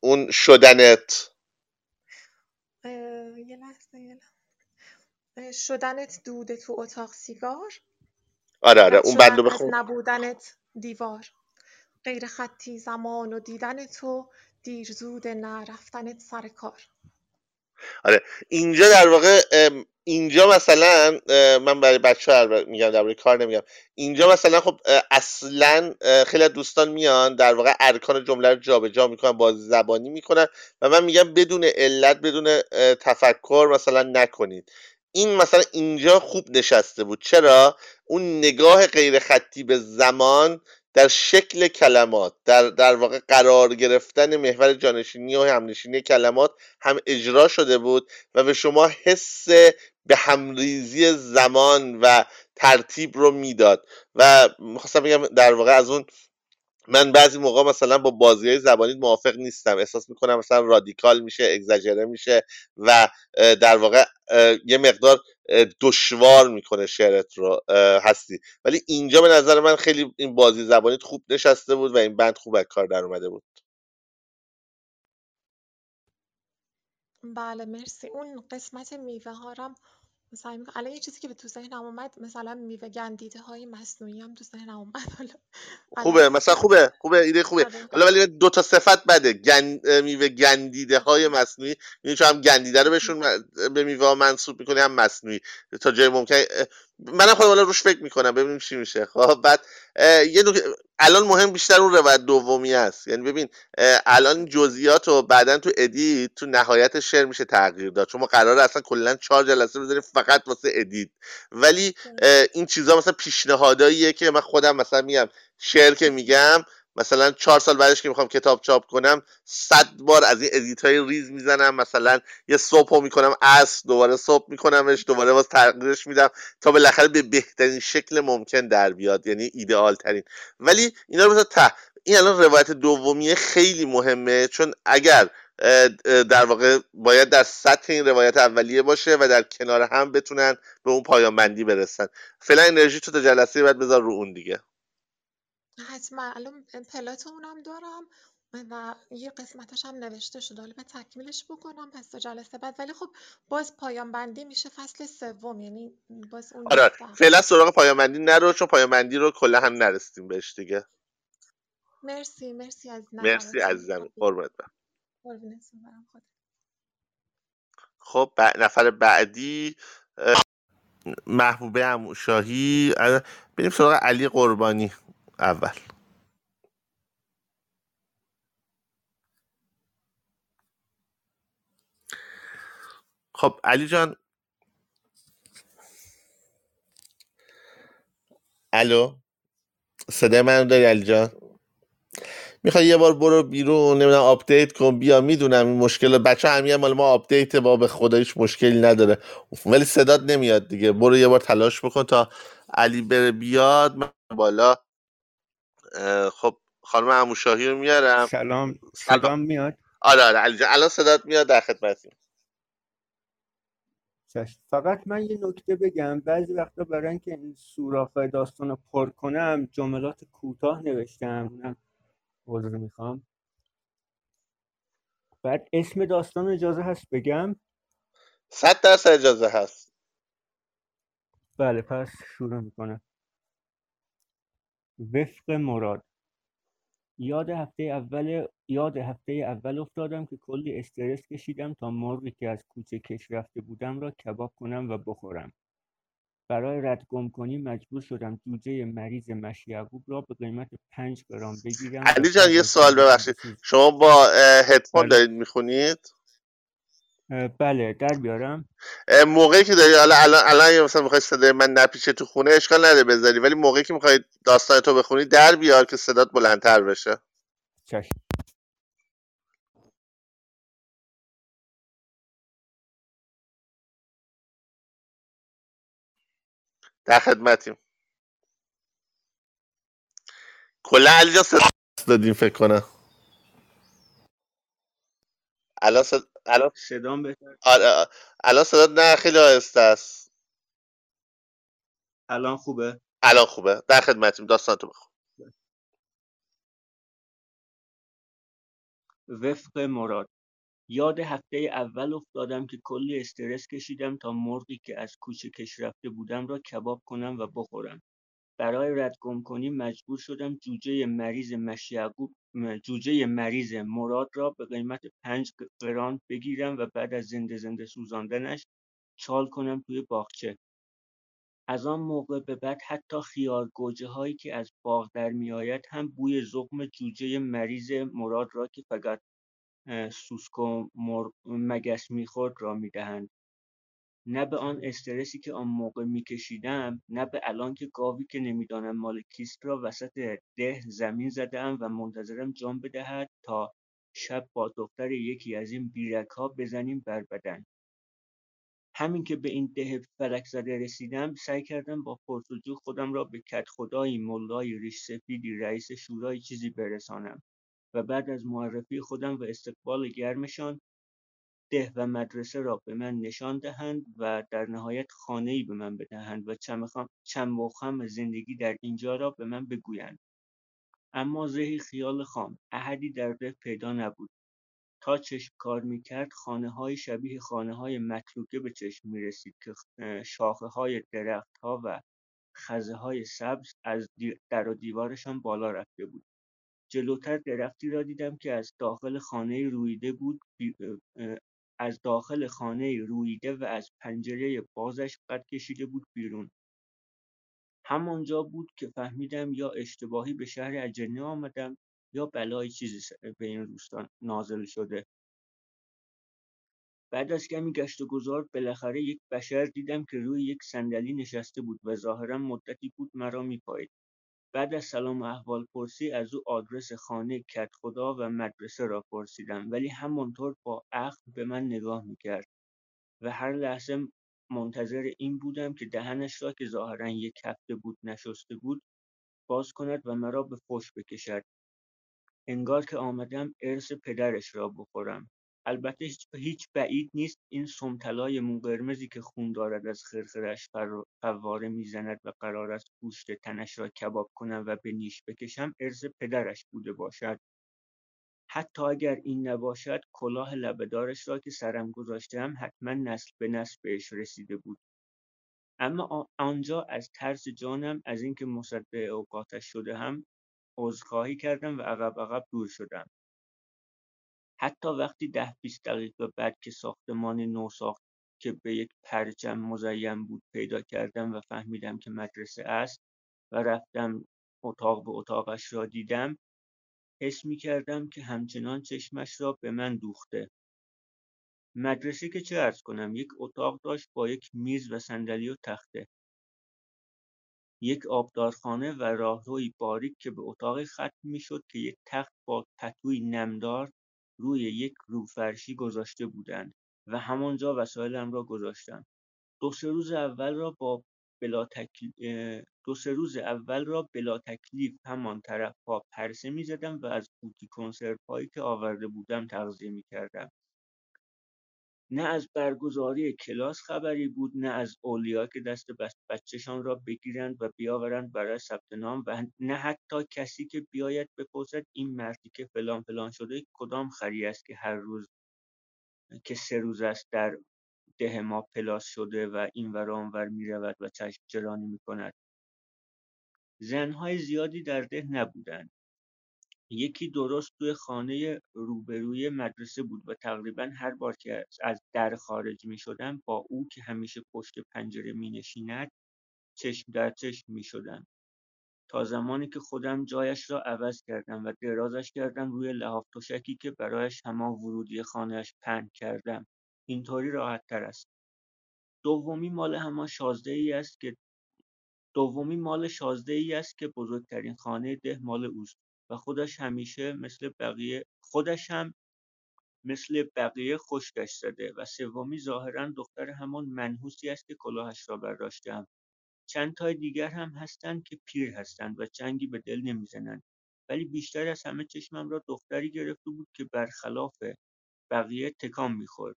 اون شدنت. یه لحظه یه لحظه. شدنت دوده تو اتاق سیگار؟ آره آره اون بند رو بخون. نبودنت دیوار. غیر خطی زمان و دیدن تو دیر زود نرفتنت سر کار. آره اینجا در واقع اینجا مثلا من برای بچه ها میگم درباره کار نمیگم. اینجا مثلا خب اصلا خیلی دوستان میان در واقع ارکان جمله رو جابجا می‌کنن بازی زبانی می‌کنن و من میگم بدون علت بدون تفکر مثلا نکنید. این مثلا اینجا خوب نشسته بود. چرا؟ اون نگاه غیر خطی به زمان در شکل کلمات در, در واقع قرار گرفتن محور جانشینی و همنشینی کلمات هم اجرا شده بود و به شما حس به همریزی زمان و ترتیب رو می‌داد. و می‌خواستم بگم در واقع از اون من بعضی موقع مثلا با بازی های زبانی موافق نیستم. احساس می‌کنم مثلا رادیکال میشه اگزاجره میشه و در واقع یه مقدار دشوار می‌کنه شعرت رو هستی. ولی اینجا به نظر من خیلی این بازی زبانیت خوب نشسته بود و این بند خوب از کار در اومده بود. بله مرسی. اون قسمت میوه هارم سعی می‌کنم. الان یه چیزی که به تو ذهنم اومد مثلا میوه گندیده های مصنوعی هم تو ذهنم اومد. حالا خوبه مثلا خوبه خوبه ایده خوبه. آره. حالا ولی دو تا صفت بده. گن... میوه گندیده های مصنوعی. یعنی چون هم گندیده رو بهشون به میوه منصوب می‌کنی هم مصنوعی. تا جای ممکن منم خودم روش فکر می‌کنم ببینیم چی میشه. خب بعد یه نکته- الان مهم بیشتر اون روایت دومی است یعنی ببین الان جزئیات رو بعدا تو edit تو نهایت شعر میشه تغییر داد. چون ما قراره اصلا کلا چهار جلسه بذاریم فقط واسه edit. ولی این چیزا مثلا پیشنهاداییه که من خودم مثلا میگم شعر که میگم مثلا چهار سال بعدش که می‌خوام کتاب چاپ کنم صد بار از این edit های ریز می‌زنم مثلا یه صبح می‌کنم عصر دوباره صبح میکنمش دوباره باز تغییرش میدم تا بالاخره به بهترین شکل ممکن در بیاد یعنی ایدئال ترین ولی اینا رو ته. این الان روایت دومیه خیلی مهمه چون اگر در واقع باید در سطح این روایت اولیه باشه و در کنار هم بتونن به اون پایان بندی برسن. فعلا انرژی تو تا جلسه بعد بذار رو اون دیگه. حتما. الان پلات اونم دارم و یه قسمتش هم نوشته شده. حالا به تکمیلش بکنم پس تا جلسه بعد. ولی خب باز پایان بندی میشه فصل سوم. یعنی باز اون آره فعلا سراغ پایان بندی نرو چون پایان بندی رو کلا هم نرسیدیم بهش دیگه. مرسی مرسی از مرسی نظراتتون عزیزم. قربونت برم. خب ب- نفر بعدی محبوبه اه، بریم سراغ علی قربانی. اول. خب علی جان. الو؟ صدای من داری علی جان؟ می‌خوای یه بار برو بیرون نمی‌دونم update کن بیا می‌دونم این مشکل بچه همین مال ما update با به خدا هیچ مشکلی نداره. ولی صدات نمیاد دیگه. برو یه بار تلاش بکن تا علی بره بیاد من بالا. خب خانم اموشاهی رو میارم. سلام سلام. میاد؟ آره آره علی جان الان صدات میاد در خدمتیم. فقط من یه نکته بگم. بعضی وقتا برای اینکه این سوراخ داستان رو پر کنم جملات کوتاه نوشتم. اونم عذر می‌خوام. بعد اسم داستان اجازه هست بگم؟ صد درصد اجازه هست. بله پس شروع می‌کنم. وفق مراد. یاد هفته اول یاد هفته اول افتادم که کلی استرس کشیدم تا مرغی که از کوچه کش رفته بودم را کباب کنم و بخورم. برای رد گم کنی مجبور شدم جوجه مریض مشیعقوب را به قیمت پنج گرم بگیرم علی جان یه سوال ببخشید. شما با هدفون بله. دارید می‌خونید؟ بله در بیارم. موقعی که داری حالا الان الان مثلا می‌خوای صدای من نپیچه تو خونه اشکال نداره بذاری ولی موقعی که می‌خوای داستان تو بخونی در بیار که صدات بلندتر بشه. چشم. در خدمتیم. کلا علی جان صدا دادیم فکر کنم. الان صد... الان صدام بهتر. آره آره. الان صدات نه خیلی آهسته است. الان خوبه؟ الان خوبه. در خدمتیم داستان تو بخون. وفق مراد. یاد هفته اول افتادم که کلی استرس کشیدم تا مرغی که از کوچه کش رفته بودم را کباب کنم و بخورم. برای رد گم کنی مجبور شدم جوجه مریض مشیعقوب جوجه مریض مراد را به قیمت پنج قران بگیرم و بعد از زنده زنده سوزاندنش چال کنم توی باغچه. از آن موقع به بعد حتی خیار گوجه هایی که از باغ در میآید هم بوی زخم جوجه مریض مراد را که فقط سوسک و مگس می‌خورد را می‌دهند نه به آن استرسی که آن موقع میکشیدم نه به الان که گاوی که نمی‌دانم مال کیست را وسط ده زمین زدهام و منتظرم جان بدهد تا شب با دختر یکی از این بیرکها بزنیم بر بدن. همین که به این ده فلک زده رسیدم سعی کردم با پرسجو خودم را به کدخدایی ملای ریش سفیدی رئیس شورای چیزی برسانم و بعد از معرفی خودم و استقبال گرمشان ده و مدرسه را به من نشان دهند و در نهایت خانهای به من بدهند و چم و خم زندگی در اینجا را به من بگویند. اما زهی خیال خام احدی در ده پیدا نبود. تا چشم کار می‌کرد های شبیه های متروکه به چشم می‌رسید که های درخت ها و خزه های سبز از در و دیوارشان بالا رفته بود. جلوتر درختی را دیدم که از داخل خانه رویده بود از داخل خانه رویده و از پنجره بازش قد کشیده بود بیرون. همانجا بود که فهمیدم یا اشتباهی به شهر اجنه آمدم یا بلای چیزی به این روستان نازل شده. بعد از کمی گشت و گذار بالاخره یک بشر دیدم که روی یک صندلی نشسته بود و ظاهرا مدتی بود مرا میپایید. بعد از سلام و احوال پرسی از او آدرس خانه خدا و مدرسه را پرسیدم ولی همانطور با اخم به من نگاه می‌کرد و هر لحظه منتظر این بودم که دهنش را که ظاهرا یک هفته بود نشسته بود باز کند و مرا به فش بکشد. انگار که آمدم ارث پدرش را بخورم. البته هیچ بعید نیست این سمتلای موقرمزی که خون دارد از خرخرش فواره می‌زند و قرار است گوشت تنش را کباب کنم و به نیش بکشم ارث پدرش بوده باشد. حتی اگر این نباشد کلاه لبهدارش را که سرم گذاشتم حتما نسل به نسل بهش رسیده بود. اما آنجا از ترس جانم از اینکه مصدع اوقاتش شده هم عذرخواهی کردم و عقب عقب دور شدم. حتی وقتی ده بیست دقیقه بعد که ساختمان نو ساخت که به یک پرچم مزین بود پیدا کردم و فهمیدم که مدرسه است و رفتم اتاق به اتاقش را دیدم حس می کردم که همچنان چشمش را به من دوخته. مدرسه که چه ارز کنم یک اتاق داشت با یک میز و صندلی و تخته. یک آبدارخانه و راهروی باریک که به اتاقی ختم می‌شد که یک تخت با پتوی نمدار روی یک روفرشی گذاشته بودند و همانجا وسایلم را گذاشتم دو سه روز اول را با بلا دو سه روز اول را بلا تکلیف همان طرف ها پرسه می زدم و از قوطی کنسرو هایی که آورده بودم تغذیه می کردم. نه از برگزاری کلاس خبری بود نه از اولیا که دست بچهشان را بگیرند و بیاورند برای ثبت نام و نه حتی کسی که بیاید بپرسد این مردی که فلان فلان شده کدام خری است که هر روز که سه روز است در ده ما پلاس شده و این ور آنور می رود و چشم چرانی می کند زنهای زیادی در ده نبودند. یکی درست توی خانه روبروی مدرسه بود و تقریبا هر بار که از در خارج می شدم با او که همیشه پشت پنجره می نشیند چشم در چشم می شدم. تا زمانی که خودم جایش را عوض کردم و درازش کردم روی لحاف تشکی که برایش همان ورودی خانهش پهن کردم. اینطوری راحت تر است. دومی مال همان شازده ای است که دومی مال شازده ای است که بزرگترین خانه ده مال اوست. و خودش همیشه مثل بقیه خودش هم مثل بقیه خشکش زده و سومی ظاهرا دختر همان منحوسی است که کلاهش را برداشتم چند تای دیگر هم هستند که پیر هستند و چنگی به دل نمی‌زنند. ولی بیشتر از همه چشمم را دختری گرفته بود که برخلاف بقیه تکان می‌خورد.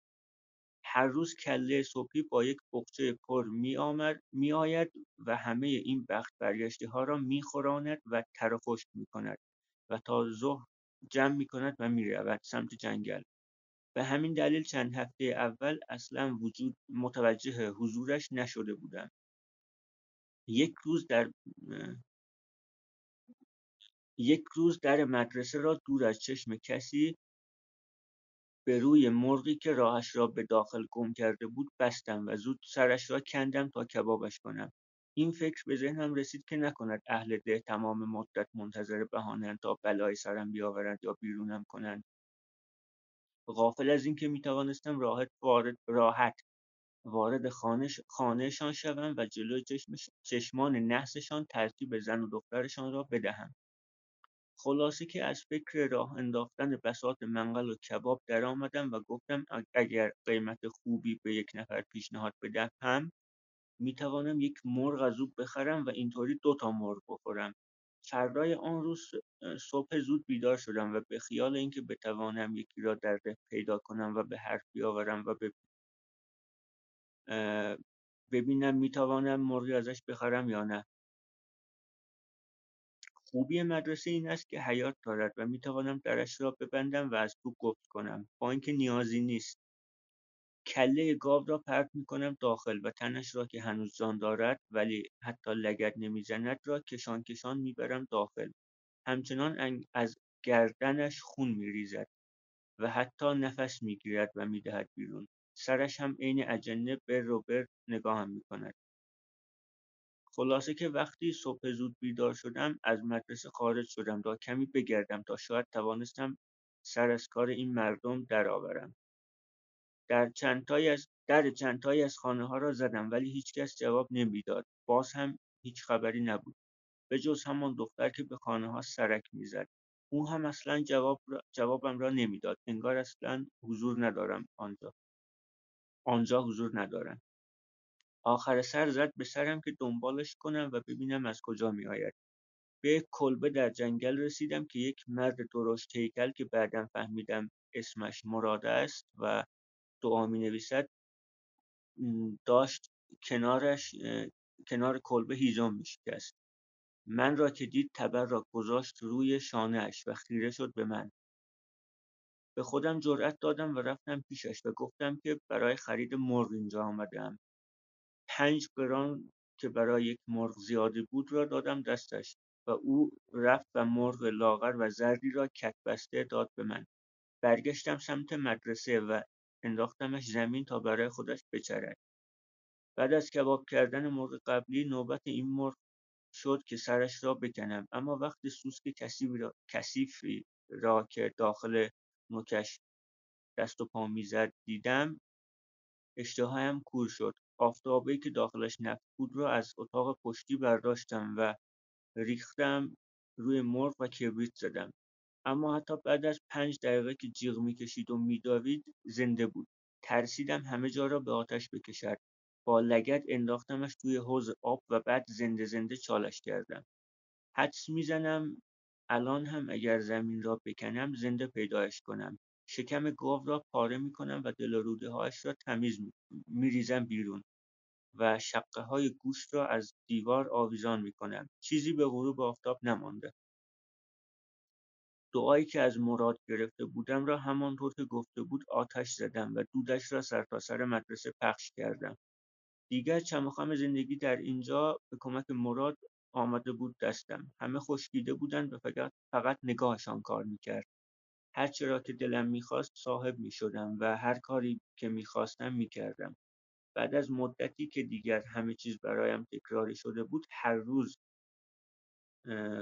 هر روز کله صبحی با یک بقچه پر می, آمد، می آید و همه این بخت برگشته ها را می خوراند و تر می کند تا ظهر جمع می کند و می رود سمت جنگل. به همین دلیل چند هفته اول اصلا وجود متوجه حضورش نشده بودم. یک روز در یک روز در مدرسه را دور از چشم کسی به روی مرغی که راهش را به داخل گم کرده بود بستم و زود سرش را کندم تا کبابش کنم. این فکر به ذهنم رسید که نکند اهل ده تمام مدت منتظر بهانهاند تا بلای سرم بیاورند یا بیرونم کنند. غافل از اینکه می‌توانستم راحت وارد راحت وارد خانهشان شوم و جلوی چشمان نحسشان ترتیب زن و دخترشان را بدهم. خلاصه که از فکر راه انداختن بساط منقل و کباب درآمدم و گفتم اگر قیمت خوبی به یک نفر پیشنهاد بدهم می‌توانم یک مرغ از او بخرم و اینطوری دو تا مرغ بخورم. فردای آن روز صبح زود بیدار شدم و به خیال اینکه بتوانم یکی را در ره پیدا کنم و به حرف بیاورم و ببینم می‌توانم مرغی ازش بخرم یا نه. خوبی مدرسه این است که حیات دارد و می‌توانم درش را ببندم و از تو گفت کنم با اینکه نیازی نیست. کله گاو را پرت می‌کنم داخل و تنش را که هنوز جان دارد ولی حتی لگد نمی‌زند را کشان کشان می‌برم داخل. همچنان از گردنش خون میریزد و حتی نفس می‌گیرد و می‌دهد بیرون. سرش هم عین اجنه بر و بر نگاهم می‌کند. خلاصه که وقتی صبح زود بیدار شدم از مدرسه خارج شدم تا کمی بگردم تا شاید توانستم سر از کار این مردم درآورم. در چندتایی از در چندتایی از خانه ها را زدم ولی هیچکس جواب نمی‌داد. باز هم هیچ خبری نبود. به جز همان دختر که به خانه ها سرک می‌زد. او هم اصلا جواب جوابم را نمی‌داد. انگار اصلا حضور ندارم آنجا. آنجا حضور ندارم. آخر سر زد به سرم که دنبالش کنم و ببینم از کجا می آید. به کلبه در جنگل رسیدم که یک مرد درشت هیکل که بعدا فهمیدم اسمش مراده است و دعا می نویسد داشت کنارش کنار کلبه هیزم می شکست. من را که دید تبر را گذاشت روی شانهاش و خیره شد به من. به خودم جرأت دادم و رفتم پیشش و گفتم که برای خرید مرغ اینجا آمدم. پنج قران که برای یک مرغ زیاده بود را دادم دستش و او رفت و مرغ لاغر و زردی را کت بسته داد به من. برگشتم سمت مدرسه و انداختمش زمین تا برای خودش بچرد. بعد از کباب کردن مرغ قبلی نوبت این مرغ شد که سرش را بکنم. اما وقتی سوسک کثیفی را, را که داخل نوکش دست و پا می‌زد دیدم اشتهایم کور شد. آفتابهای که داخلش نفت بود را از اتاق پشتی برداشتم و ریختم روی مرغ و کبریت زدم. اما حتی بعد از پنج دقیقه که جیغ می‌کشید و میدوید زنده بود. ترسیدم همه جا را به آتش بکشد. با لگد انداختمش توی حوض آب و بعد زنده زنده چالش کردم. حدس می‌زنم الان هم اگر زمین را بکنم زنده پیدایش کنم. شکم گاو را پاره می‌کنم و دل و روده هایش را تمیز میریزم بیرون و شقه های گوشت را از دیوار آویزان می‌کنم. چیزی به غروب آفتاب نمانده. دعایی که از مراد گرفته بودم را همانطور که گفته بود آتش زدم و دودش را سرتاسر سر مدرسه پخش کردم. دیگر چمخم زندگی در اینجا به کمک مراد آمده بود دستم. همه خشکیده بودند و فقط, فقط نگاهشان کار می‌کرد. هرچه را که دلم می‌خواست صاحب می‌شدم و هر کاری که می‌خواستم می‌کردم. بعد از مدتی که دیگر همه چیز برایم تکراری شده بود هر روز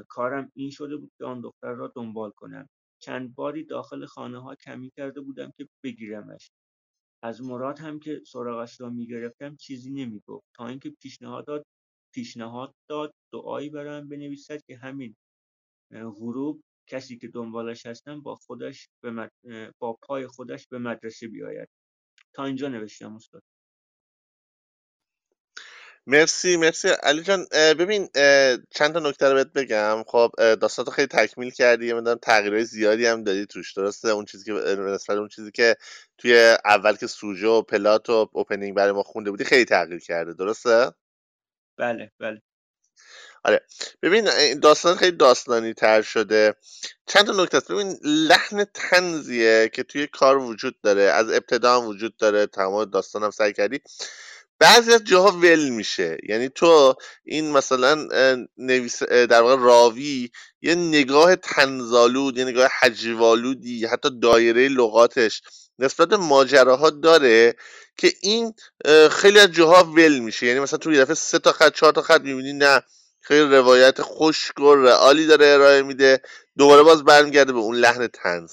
کارم این شده بود که آن دختر را دنبال کنم. چند باری داخل خانه ها کمی کرده بودم که بگیرمش. از مراد هم که سراغش را می‌گرفتم چیزی نمی‌گفت. تا اینکه پیشنهاد داد پیشنهاد داد دعایی برایم بنویسد که همین غروب کسی که دنبالش هستم با خودش به با پای خودش به مدرسه بیاید. تا اینجا نوشتم استاد. مرسی مرسی. علی جان ببین چند تا نکته رو بهت بگم. خب داستان خیلی تکمیل کردی. یه مقدار تغییرهای زیادی هم دادی توش درسته؟ اون چیزی که نسبت اون چیزی که توی اول که سوژه و پلات و اوپنینگ برای ما خونده بودی خیلی تغییر کرده درسته؟ بله بله. آره. ببین داستان خیلی داستانی تر شده. چند تا نکته ببین لحن تنزیه که توی کار وجود داره از ابتدا هم وجود داره. تمام داستان هم سعی کردی. بعضی از جاها ول میشه. یعنی تو این مثلا نویس در واقع راوی یه نگاه تنزالود یه نگاه حجوالودی حتی دایره لغاتش نسبت ماجراها داره که این خیلی از جاها ول میشه. یعنی مثلا تو یه دفعه سه تا خط چهار تا خط می‌بینی نه. خیلی روایت خشک و رئالی داره ارائه میده. دوباره باز برمیگرده به اون لحن تنز.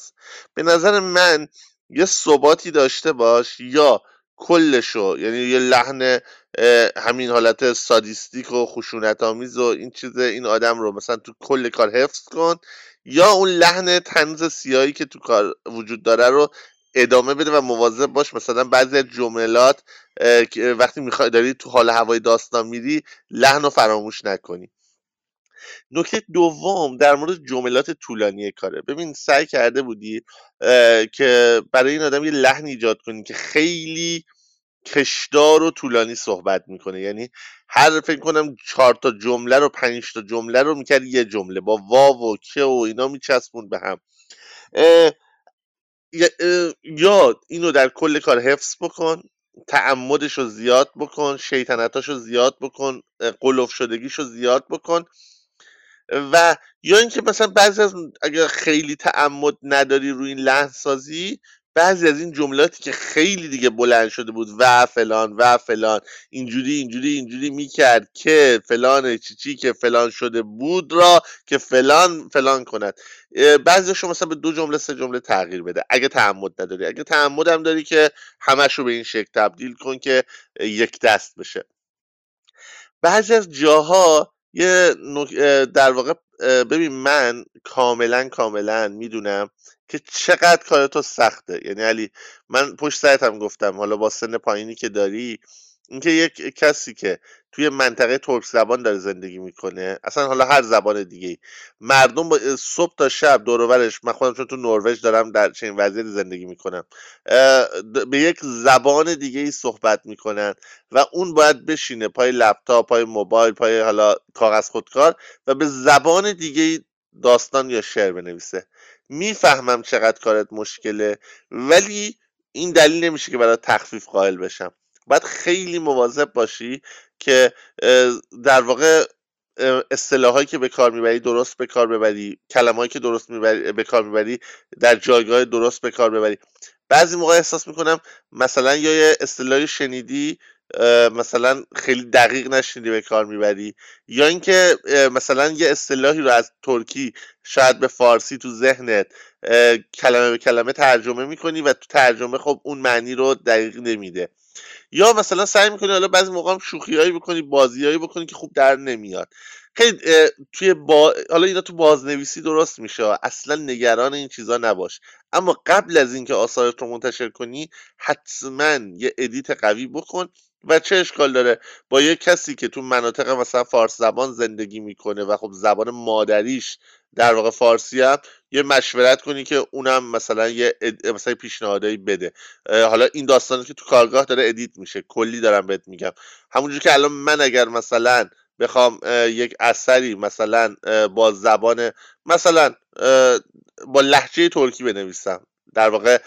به نظر من یه ثباتی داشته باش یا کلشو. یعنی یه لحن همین حالت سادیستیک و خشونت آمیز و این چیز این آدم رو مثلا تو کل کار حفظ کن یا اون لحن تنز سیایی که تو کار وجود داره رو ادامه بده و مواظب باش. مثلا بعضی جملات وقتی می‌خوای داری تو حال هوای داستان میری لحن رو فراموش نکنی. نکته دوم در مورد جملات طولانی کاره. ببین سعی کرده بودی که برای این آدم یه لحن ایجاد کنی که خیلی کشدار و طولانی صحبت می‌کنه. یعنی هر فکر کنم چهار تا جمله رو پنج تا جمله رو می‌کرد یه جمله. با واو و که و اینا میچسبون به هم. یا اینو در کل کار حفظ بکن تعمدش رو زیاد بکن شیطنتاش رو زیاد بکن قلوف شدگیش رو زیاد بکن. و یا اینکه مثلا بعضی از اگر خیلی تعمد نداری روی این لحن سازی بعضی از این جملاتی که خیلی دیگه بلند شده بود و فلان و فلان اینجوری اینجوری اینجوری می‌کرد که فلان چی که فلان شده بود را که فلان فلان کند. بعضیشو مثلا به دو جمله سه جمله تغییر بده اگه تعمد نداری. اگه تعمد هم داری که همش رو به این شکل تبدیل کن که یک دست بشه. بعضی از جاها یه در واقع ببین من کاملا کاملا می‌دونم که چقدر کار تو سخته. یعنی علی من پشت سرت هم گفتم حالا با سن پایینی که داری اینکه یک کسی که توی منطقه ترک زبان داره زندگی می‌کنه اصلا حالا هر زبان دیگه مردم با صبح تا شب دورورش من خودم چون تو نروژ دارم در چنین وضعیتی زندگی می‌کنم به یک زبان دیگه ای صحبت می‌کنن و اون باید بشینه پای لپتاپ پای موبایل پای حالا کاغذ خودکار و به زبان دیگه داستان یا شعر بنویسه. می‌فهمم چقدر کارت مشکله ولی این دلیل نمیشه که برای تخفیف قائل بشم. باید خیلی مواظب باشی که در واقع اصطلاحایی که به کار می‌بری درست به کار ببری کلمهایی که درست می‌بری به کار می‌بری در جایگاه درست به کار ببری. بعضی موقع احساس می‌کنم مثلا یا یه اصطلاحی شنیدی مثلا خیلی دقیق نشنیدی به کار می‌بری یا اینکه مثلا یه اصطلاحی رو از ترکی شاید به فارسی تو ذهنت کلمه به کلمه ترجمه می‌کنی و تو ترجمه خب اون معنی رو دقیق نمیده. یا مثلا سعی می‌کنی حالا بعضی موقع هم شوخیایی بکنی بازیایی بکنی که خوب در نمیاد. خیلی توی با... حالا اینا تو بازنویسی درست میشه اصلا نگران این چیزا نباش. اما قبل از اینکه آثارت رو منتشر کنی حتما یه edit قوی بکن و چه اشکال داره؟ با یه کسی که تو مناطق مثلا فارس زبان زندگی می‌کنه و خب زبان مادریش در واقع فارسی هم یه مشورت کنی که اونم مثلا یه مثلا پیشنهادایی بده. حالا این داستانی که تو کارگاه داره edit میشه کلی دارم بهت میگم. همونجور که الان من اگر مثلا بخوام یک اثری مثلا با زبان مثلا با لحجه ترکی بنویسم در واقع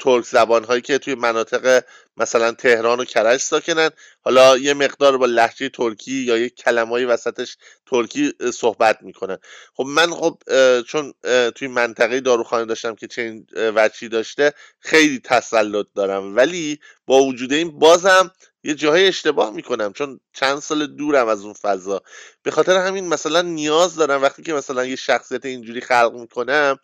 ترک زبان هایی که توی مناطق مثلا تهران و کرج ساکنن. حالا یه مقدار با لحجه ترکی یا یه کلمایی وسطش ترکی صحبت می‌کنن. خب من خب چون توی منطقه داروخانه داشتم که چنین وچی داشته خیلی تسلط دارم. ولی با وجود این بازم یه جاهای اشتباه می‌کنم چون چند سال دورم از اون فضا. به خاطر همین مثلا نیاز دارم وقتی که مثلا یه شخصیت اینجوری خلق می‌کنم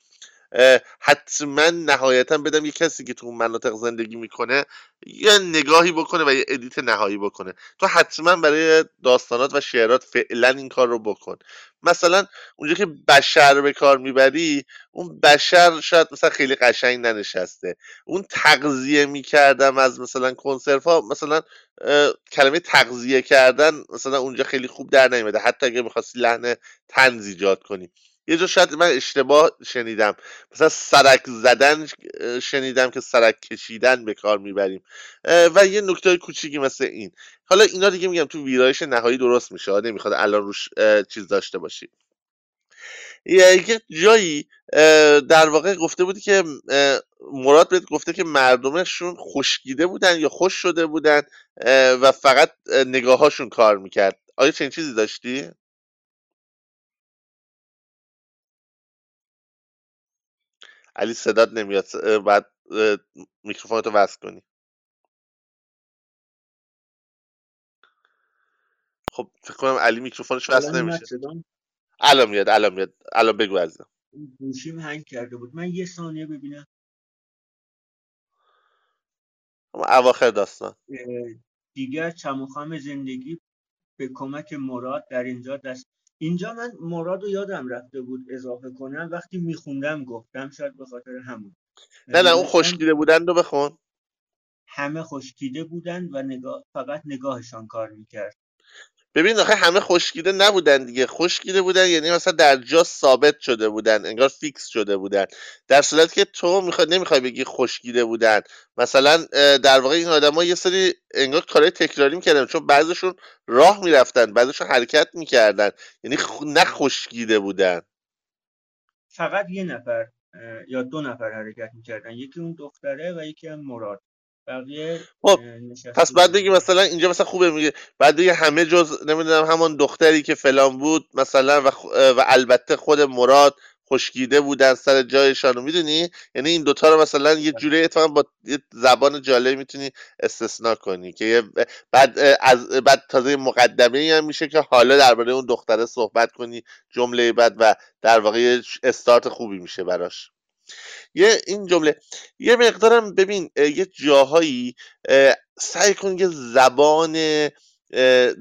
حتما نهایتا بدم یه کسی که تو اون مناطق زندگی می‌کنه یه نگاهی بکنه و یه ادیت نهایی بکنه. تو حتما برای داستانات و شعرات فعلا این کار رو بکن. مثلا اونجا که بشر به کار می‌بری اون بشر شاید مثلا خیلی قشنگ ننشسته. اون تغذیه می‌کردم از مثلا کنسرف ها مثلا کلمه تغذیه کردن مثلا اونجا خیلی خوب در نمیده حتی اگه می‌خواستی لحن تنز ایجاد کنی. یه جا شاید من اشتباه شنیدم. مثلا سرک زدن شنیدم که سرک کشیدن به کار می‌بریم. و یه نکته کوچیکی مثل این. حالا اینا دیگه میگم تو ویرایش نهایی درست میشه. نمی‌خواد الان روش چیز داشته باشی. یه جایی در واقع گفته بودی که مراد بهت گفته که مردمشون خشکیده بودن یا خوش شده بودن و فقط نگاهاشون کار می‌کرد. آیا چنین چیزی داشتی؟ علی صدات نمیاد. بعد میکروفونتو وصل کنی. خب فکر کنم علی میکروفونش وصل نمیشه. الان میاد الان میاد. الان بگو ازم گوشیم هنگ کرده بود. من یه ثانیه ببینم. اواخر داستان. دیگر چموخم زندگی به کمک مراد در اینجا دست اینجا من مراد رو یادم رفته بود اضافه کنم وقتی میخوندم گفتم شاید به خاطر همون. نه نه اون خشکیده بودن رو بخون. همه خشکیده بودن و نگاه فقط نگاهشان کار می‌کرد. ببین آخه همه خشکیده نبودن دیگه. خشکیده بودن یعنی مثلا در جا ثابت شده بودن انگار فیکس شده بودن. در صورتی که تو می‌خوای نمی‌خوای بگی خشکیده بودن. مثلا در واقع این آدما یه سری انگار کارهای تکراری می‌کردن چون بعضشون راه می‌رفتن بعضشون حرکت می‌کردن. یعنی خ... نه خشکیده بودن. فقط یه نفر یا دو نفر حرکت می‌کردن. یکی اون دختره و یکی هم مراد. بقیه خب پس بعد بگی مثلا اینجا مثلا خوبه میگه بعد بگی همه جز نمی‌دونم همون دختری که فلان بود مثلا و, و البته خود مراد خشکیده بودن سر جایشان رو می‌دونی؟ یعنی این دوتا رو مثلا یه جوری اتفاقا با یه زبان جالب می‌تونی استثنا کنی که بعد از بعد تازه مقدمه هم میشه که حالا درباره اون دختره صحبت کنی جمله بعد و در واقع استارت خوبی میشه براش. یه این جمله یه مقدارم ببین یه جاهایی سعی کن یه زبان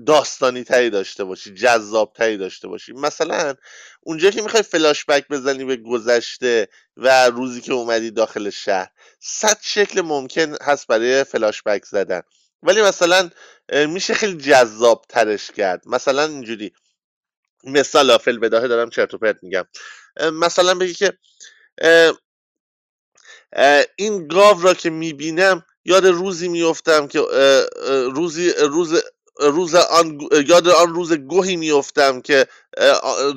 داستانی تری داشته باشی جذاب تری داشته باشی. مثلا اونجا که می‌خوای فلاش بک بزنی به گذشته و روزی که اومدی داخل شهر صد شکل ممکن هست برای فلاش بک زدن. ولی مثلا میشه خیلی جذاب ترش کرد. مثلا اینجوری. مثال فل بداهه دارم چرت و پرت میگم. مثلا بگی که این گاو را که می‌بینم یاد روزی میفتم که روزی روز روز آن یاد آن روز گوهی میفتم که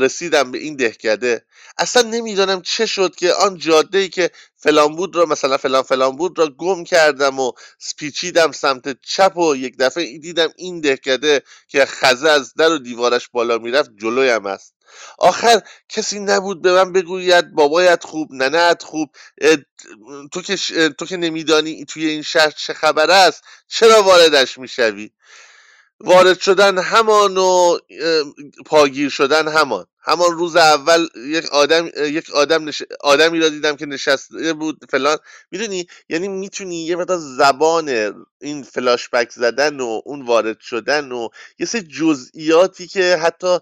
رسیدم به این دهکده. اصلا نمی‌دانم چه شد که آن جاده ای که فلان بود را مثلا فلان فلان بود را گم کردم و سپیچیدم سمت چپ و یک دفعه دیدم این دهکده که خزه از در و دیوارش بالا می‌رفت جلویم است. آخر کسی نبود به من بگوید بابایت خوب ننت خوب تو که, تو که نمیدانی توی این شهر چه خبر است چرا واردش می‌شوی؟ وارد شدن همان و پاگیر شدن همان. همان روز اول یک آدم یک آدم نش... آدمی را دیدم که نشسته بود فلان. می‌دونی؟ یعنی می‌تونی یه مقدار زبان این فلاش بک زدن و اون وارد شدن و یه سری جزئیاتی که حتی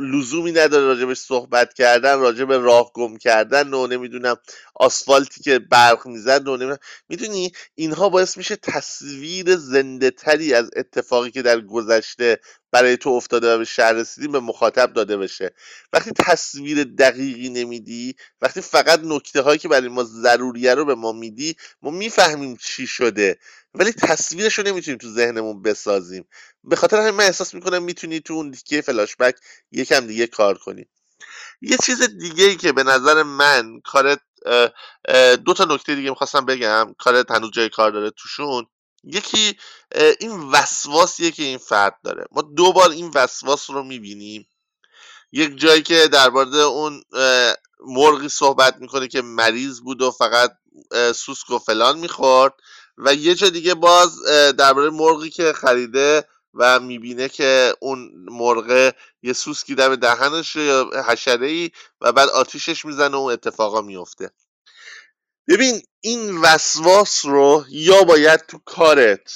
لزومی نداره راجبش صحبت کردن راجب راه گم کردن و نمی‌دونم آسفالتی که برق می‌زد و نمی‌دونم. می‌دونی اینها باعث میشه تصویر زنده تری از اتفاقی که در گذشته برای تو افتاده و به شهر رسیدیم به مخاطب داده بشه. وقتی تصویر دقیقی نمیدی وقتی فقط نکته هایی که برای ما ضروریه رو به ما میدی ما می‌فهمیم چی شده. ولی تصویرش رو نمی‌تونیم تو ذهنمون بسازیم. به خاطر همین من احساس می‌کنم می‌تونی تو اون دیگه فلاش بک یکم دیگه کار کنی. یه چیز دیگه ای که به نظر من کارت دو تا نکته دیگه می‌خواستم بگم. کارت هنوز جای کار داره توشون. یکی این وسواسیه که این فرد داره. ما دو بار این وسواس رو می‌بینیم. یک جایی که درباره اون مرغی صحبت می‌کنه که مریض بود و فقط سوسک و فلان می‌خورد. و یه جا دیگه باز درباره مرغی که خریده و می‌بینه که اون مرغه یه سوسکی دم دهنش یا حشره ای و بعد آتیشش می‌زنه و اون اتفاقا میفته ببین این وسواس رو یا باید تو کارت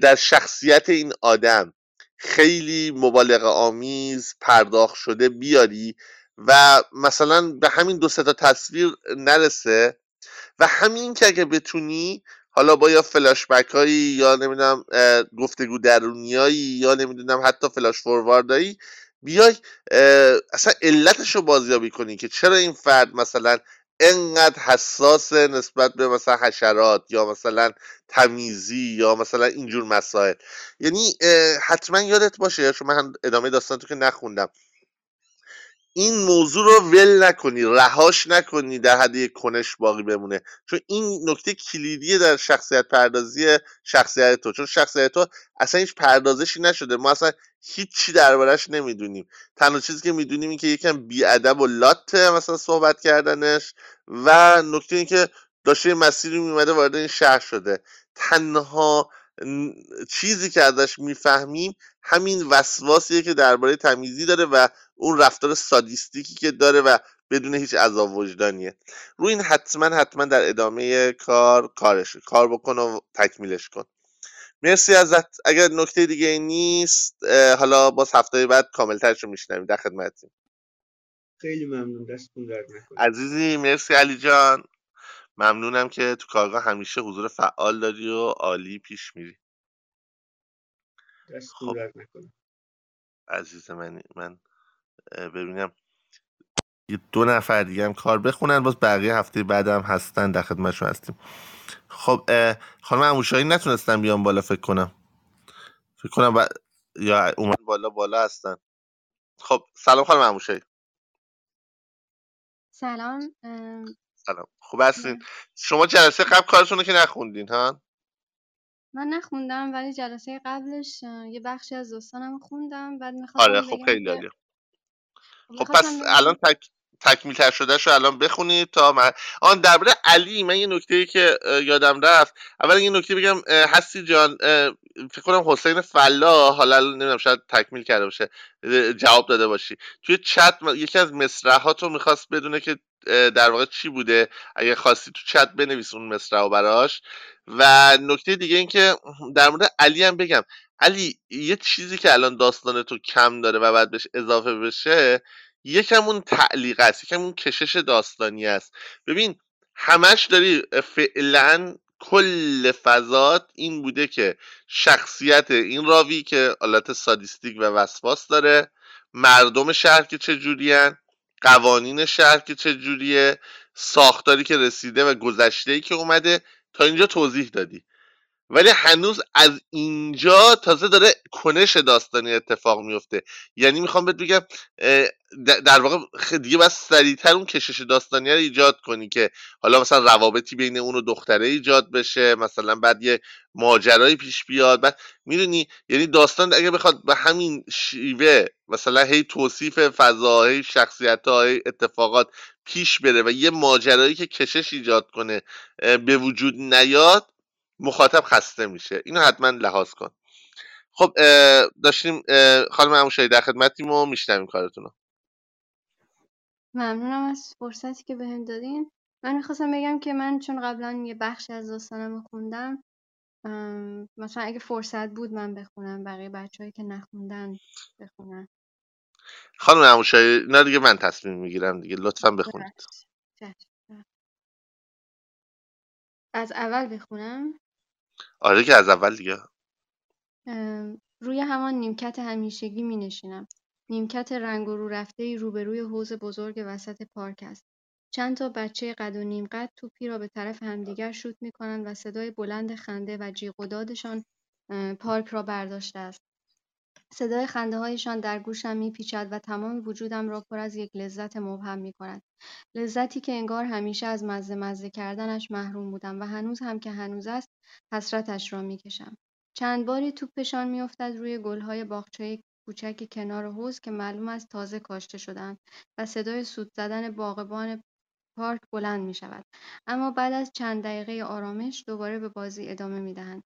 در شخصیت این آدم خیلی مبالغه آمیز پرداخت شده بیاری و مثلا به همین دو تا تصویر نرسه و همین که اگه بتونی حالا با یا فلاش بک هایی یا نمی‌دونم گفتگو درونیایی یا نمی‌دونم حتی فلاش فورواردایی بیای اصلا علتش رو بازیابی کنی که چرا این فرد مثلا انقدر حساس نسبت به مثلا حشرات یا مثلا تمیزی یا مثلا اینجور مسائل. یعنی حتما یادت باشه چون من ادامه داستان تو که نخوندم. این موضوع رو ول نکنی رهاش نکنی در حد یک کنش باقی بمونه. چون این نکته کلیدیه در شخصیت پردازی شخصیت تو. چون شخصیت تو اصلا هیچ پردازشی نشده. ما اصلا هیچی دربارش نمی‌دونیم. تنها چیزی که می‌دونیم این که یکم بیادب و لاته مثلا صحبت کردنش و نکته این که داشته مسیری میمده وارد این شهر شده. تنها چیزی که ازش می‌فهمیم همین وسواسیه که درباره تمیزی داره و اون رفتار سادیستیکی که داره و بدون هیچ عذاب وجدانیه. روی این حتما حتما در ادامه کار کارش کار بکن و تکمیلش کن. مرسی ازت. اگر نکته دیگه نیست حالا باز هفته بعد کاملترش رو میشنویم. در خدمتیم. خیلی ممنون. دستتون درد عزیزی مرسی علی جان. ممنونم که تو کارگاه همیشه حضور فعال داری و عالی پیش میری. خب. عزیز منی من ببینم دو نفر دیگه هم کار بخونن باز بقیه هفته بعد هم هستن در خدمتشون هستیم. خب خانم اموشایی نتونستم بیام بالا فکر کنم. فکر کنم با... یا اومد بالا بالا هستن. خب سلام خانم اموشایی سلام سلام. خوب هستین. شما جلسه قبل کارتون رو که نخوندین ها؟ من نخوندم ولی جلسه قبلش یه بخشی از دوستانم خوندم بعد می‌خواستم آره خب خیلی عالیه. خب پس الان تک تکمیل تر شده شو الان بخونید تا من آن درباره علی من یه نکته ای که یادم رفت. اول یه نکته بگم هستی جان فکر کنم حسین فلا حالا نمی‌دونم شاید تکمیل کرده باشه جواب داده باشی. توی چت یکی از مصرعات رو می‌خواست بدونه که در واقع چی بوده؟ اگه خواستی تو چت بنویس اون مصرع براش. و نکته دیگه این که در مورد علی هم بگم. علی یه چیزی که الان داستان تو کم داره و بعد بهش اضافه بشه یکم اون تعلیق است یکم اون کشش داستانی است. ببین همش داری فعلا کل فضات این بوده که شخصیت این راوی که حالت سادیستیک و وسواس داره مردم شهر که چجورین قوانین شهر که چجوریه ساختاری که رسیده و گذشته ای که اومده تا اینجا توضیح دادی. ولی هنوز از اینجا تازه داره کنش داستانی اتفاق میفته. یعنی می‌خوام بهت بگم در واقع دیگه بس سریعتر اون کشش داستانی رو ایجاد کنی که حالا مثلا روابطی بین اون و دختره ایجاد بشه مثلا بعد یه ماجرایی پیش بیاد. بعد می‌دونی یعنی داستان اگه بخواد به همین شیوه مثلا هی توصیف فضا هی شخصیت هی اتفاقات پیش بره و یه ماجرایی که کشش ایجاد کنه به وجود نیاد مخاطب خسته میشه. اینو حتما لحاظ کن. خب داشتیم خانم اموشایی در خدمتیم و میشنویم کارتون ممنونم از فرصتی که بهم دادین. من می‌خواستم بگم که من چون قبلا یه بخشی از داستانم خوندم مثلا اگه فرصت بود من بخونم بقیه بچههایی که نخوندن بخونن. خانم اموشایی نه دیگه من تصمیم می‌گیرم دیگه لطفا بخونید. از اول بخونم. آره که از اول دیگه روی همان نیمکت همیشگی می نشینم. نیمکت رنگ و رو رفته روبروی حوز بزرگ وسط پارک است. چند تا بچه قد و نیم قد توپی را به طرف همدیگر شوت می کنند و صدای بلند خنده و جیغ و دادشان پارک را برداشته است. صدای خنده هایشان در گوشم می پیچد و تمام وجودم را پر از یک لذت مبهم می کند. لذتی که انگار همیشه از مزه مزه کردنش محروم بودم و هنوز هم که هنوز است حسرتش را می کشم. چند باری توپشان میافتد روی گلهای باغچه کوچک کنار حوز که معلوم است تازه کاشته شدند و صدای سوت زدن باغبان پارک بلند می شود. اما بعد از چند دقیقه آرامش دوباره به بازی ادامه می دهند.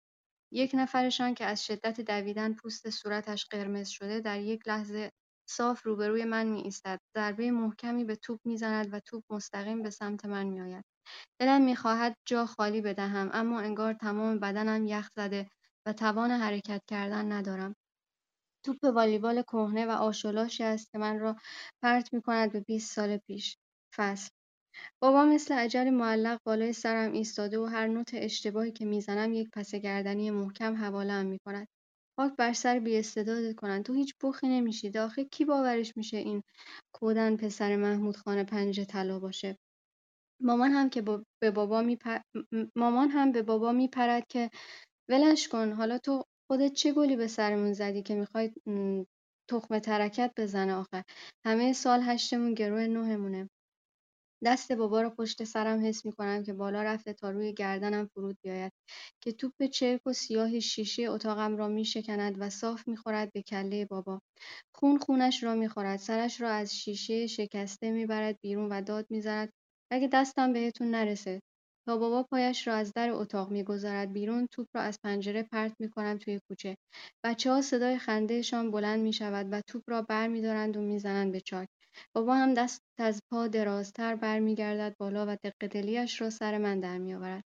یک نفرشان که از شدت دویدن پوست صورتش قرمز شده در یک لحظه صاف روبروی من می ایستد. ضربه محکمی به توپ می‌زند و توپ مستقیم به سمت من می آید. دلم می‌خواهد جا خالی بدهم اما انگار تمام بدنم یخ زده و توان حرکت کردن ندارم. توپ والیبال کهنه و آشولاشی است که من را پرت می کند به 20 سال پیش. فصل بابا مثل عجل معلق بالای سرم ایستاده و هر نوت اشتباهی که می‌زنم یک پس گردنی محکم حوالهام می‌کند خاک بر سر بیاستعدادت کنند تو هیچ بخی نمیشی آخه کی باورش میشه این کودن پسر محمود خانه پنج طلا باشه؟ مامان هم که به بابا میپر... مامان هم به بابا میپرد که ولش کن. حالا تو خودت چه گلی به سرمون زدی که می‌خوای تخم ترکت بزنه آخه؟ همه سال هشتمون گروه نهمونه دست بابا را پشت سرم حس می‌کنم که بالا رفته تا روی گردنم فرود بیاید. که توپ چرک و سیاه شیشه اتاقم را میشکند و صاف می‌خورد به کله بابا. خون خونش را می‌خورد سرش را از شیشه شکسته می‌برد بیرون و داد می‌زند. اگه دستم بهتون نرسه. تا بابا پایش را از در اتاق می‌گذارد بیرون توپ را از پنجره پرت می‌کنم توی کوچه. بچه ها صدای خندهشان بلند می‌شود و توپ را بر میدارند و می‌زنند به چاک. بابا هم دست از پا درازتر برمیگردد بالا و دقدلیاش را سر من در میآورد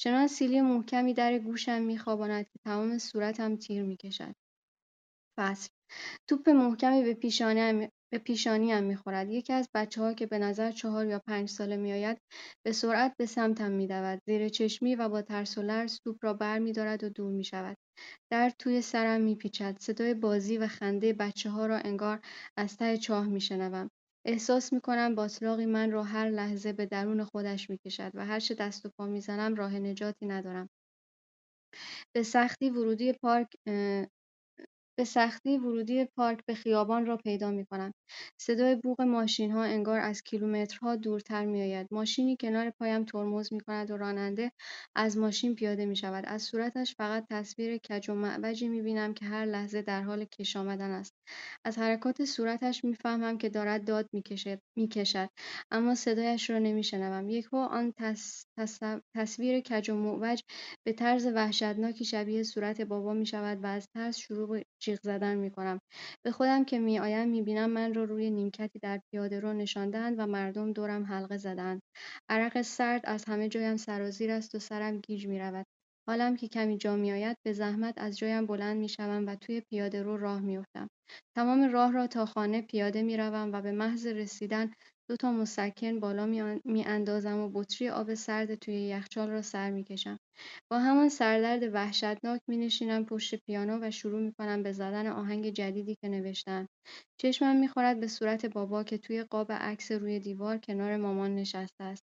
چنان سیلی محکمی در گوشم میخواباند که تمام صورتم تیر می‌کشد. فصل. توپ محکمی به پیشانه به پیشانیم می‌خورد. یکی از بچه ها که به نظر چهار یا پنج ساله میآید به سرعت به سمتم میدود. زیر چشمی و با ترس و لرز توپ را بر میدارد و دور می‌شود. در توی سرم میپیچد. صدای بازی و خنده بچه ها را انگار از ته چاه میشنوم. احساس می‌کنم باطلاقی من را هر لحظه به درون خودش می‌کشد و هرچه دست و پا می‌زنم راه نجاتی ندارم. به سختی ورودی پارک به سختی ورودی پارک به خیابان را پیدا می‌کنم. صدای بوق ها انگار از کیلومترها دورتر میآید. ماشینی کنار پایم ترمز می‌کند و راننده از ماشین پیاده می‌شود. از صورتش فقط تصویر کج و معوجی می‌بینم که هر لحظه در حال کش آمدن است. از حرکات صورتش می‌فهمم که دارد داد می‌کشد اما صدایش را نمیشنوم. یکو آن تصویر کج و معوج به طرز وحشتناکی شبیه صورت بابا می‌شود و از ترس شروع جیغ زدن می‌کنم. به خودم که میآیم می‌بینم من را روی نیمکتی در پیاده رو نشاندهاند و مردم دورم حلقه زدند عرق سرد از همه جایم سرازیر است و سرم گیج می‌رود. حالم که کمی جا میآید به زحمت از جایم بلند می‌شوم و توی پیاده رو راه میافتم. تمام راه را تا خانه پیاده می‌روم و به محض رسیدن دو تا مسکن بالا میاندازم و بطری آب سرد توی یخچال را سر می‌کشم. با همان سردرد وحشتناک نشینم پشت پیانو و شروع می‌کنم به زدن آهنگ جدیدی که نوشتم. چشمم می‌خورد به صورت بابا که توی قاب عکس روی دیوار کنار مامان نشسته است.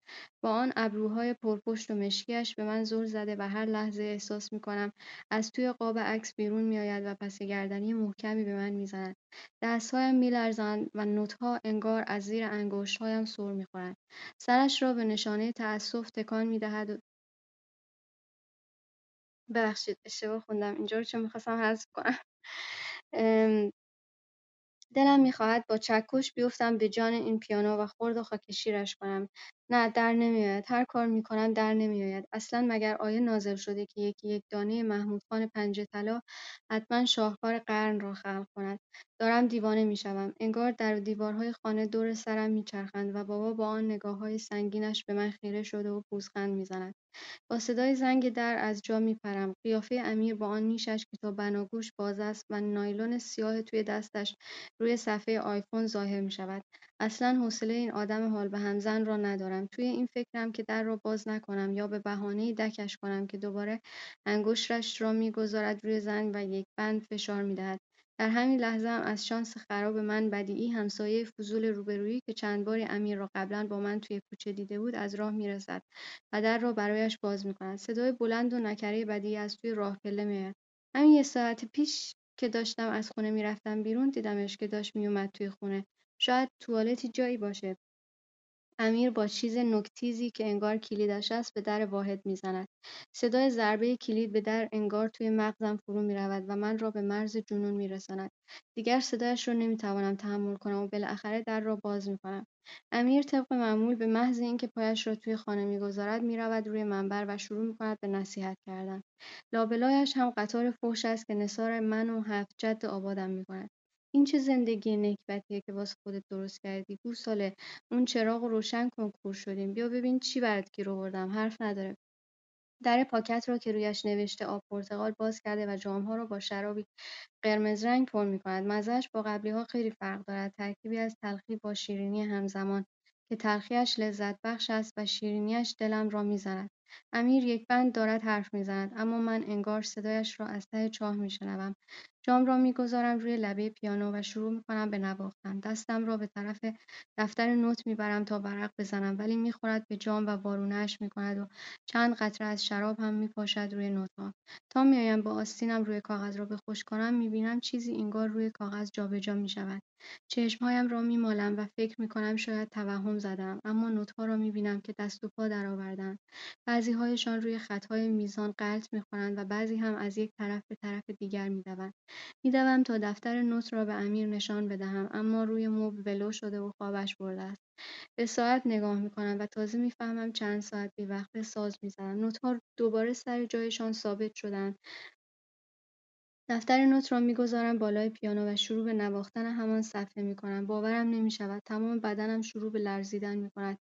با آن ابروهای پرپشت و مشکیش به من زل زده و هر لحظه احساس می‌کنم از توی قاب عکس بیرون میآید و پس گردنی محکمی به من می‌زند. دستهایم میلرزند و نوتها انگار از زیر انگشتهایم سر می‌خورند. سرش را به نشانه تأسف تکان می‌دهد ببخشید اشتباه خوندم. اینجا رو چون می‌خواستم حذف کنم؟ دلم می‌خواهد با چکش بیفتم به جان این پیانو و خرد و خاک شیرش کنم. نه در نمیآید. هر کار می‌کنم در نمیآید. اصلا مگر آیه نازل شده که یکی یک دانه محمود خان پنجه طلا حتما شاهکار قرن را خلق کند؟ دارم دیوانه می‌شوم. انگار در دیوارهای خانه دور سرم میچرخند و بابا با آن نگاه های سنگینش به من خیره شده و پوزخند می‌زند. با صدای زنگ در از جا میپرم. قیافه امیر با آن نیشش که تا بناگوش باز است و نایلون سیاه توی دستش روی صفحه آیفون ظاهر می‌شود. اصلا حوصله این آدم حال به همزن را ندارم. توی این فکرم که در را باز نکنم یا به بهانه دکش کنم که دوباره انگشتش را می‌گذارد روی زنگ و یک بند فشار می‌دهد. در همین لحظه هم از شانس خراب من بدیعی همسایه فضول روبرویی که چند باری امیر را قبلا با من توی کوچه دیده بود از راه می‌رسد و در را برایش باز می‌کند. صدای بلند و نکره بدیعی از توی راه پله میآید. همین یه ساعت پیش که داشتم از خونه می‌رفتم بیرون دیدمش که داشت میومد توی خونه. شاید توالتی جایی باشه. امیر با چیز نکتیزی که انگار کلیدش است به در واحد می‌زند. صدای ضربه کلید به در انگار توی مغزم فرو می‌رود و من را به مرز جنون میرساند. دیگر صدایش را نمی‌توانم تحمل کنم و بالاخره در را باز می‌کنم. امیر طبق معمول به محض اینکه پایش را توی خانه می‌گذارد می‌رود روی منبر و شروع می‌کند به نصیحت کردن. لابلایش هم قطار فحش است که نثار من و هفت جد آبادم می‌کند. این چه زندگی نکبتیه که واسه خودت درست کردی گوساله اون چراغ رو روشن کن کور شدیم بیا ببین چی برات گیر آوردم حرف نداره در پاکت را که رویش نوشته آب پرتقال باز کرده و جامها را با شرابی قرمز رنگ پر می کند. مزهش با قبلی ها خیلی فرق دارد. ترکیبی از تلخی با شیرینی همزمان که تلخیش لذت بخش است و شیرینیش دلم را می‌زند. امیر یک بند دارد حرف می‌زند اما من انگار صدایش را از ته چاه میشنوم جام را می‌گذارم روی لبه پیانو و شروع می‌کنم به نواختن. دستم را به طرف دفتر نوت می‌برم تا ورق بزنم ولی می‌خورد به جام و وارونهاش می‌کند و چند قطره از شراب هم میپاشد روی نوتها. تا میآیم با آستینم روی کاغذ را بخوش کنم می‌بینم چیزی انگار روی کاغذ جابجا می‌شود. چشمهایم را میمالم و فکر می‌کنم شاید توهم زدم اما نوتها را می‌بینم که دست و پا درآوردند بعضیهایشان روی خطهای میزان غلط می‌خورند و بعضی هم از یک طرف به طرف دیگر می‌دوند. میدوم تا دفتر نوت را به امیر نشان بدهم اما روی مبل ولو شده و خوابش برده است. به ساعت نگاه می‌کنم و تازه می‌فهمم چند ساعت وقت ساز می‌زنم. نوتها دوباره سر جایشان ثابت شدند. دفتر نوت را می‌گذارم بالای پیانو و شروع به نواختن همان صفحه می‌کنم. باورم نمی‌شود تمام بدنم شروع به لرزیدن می‌کند.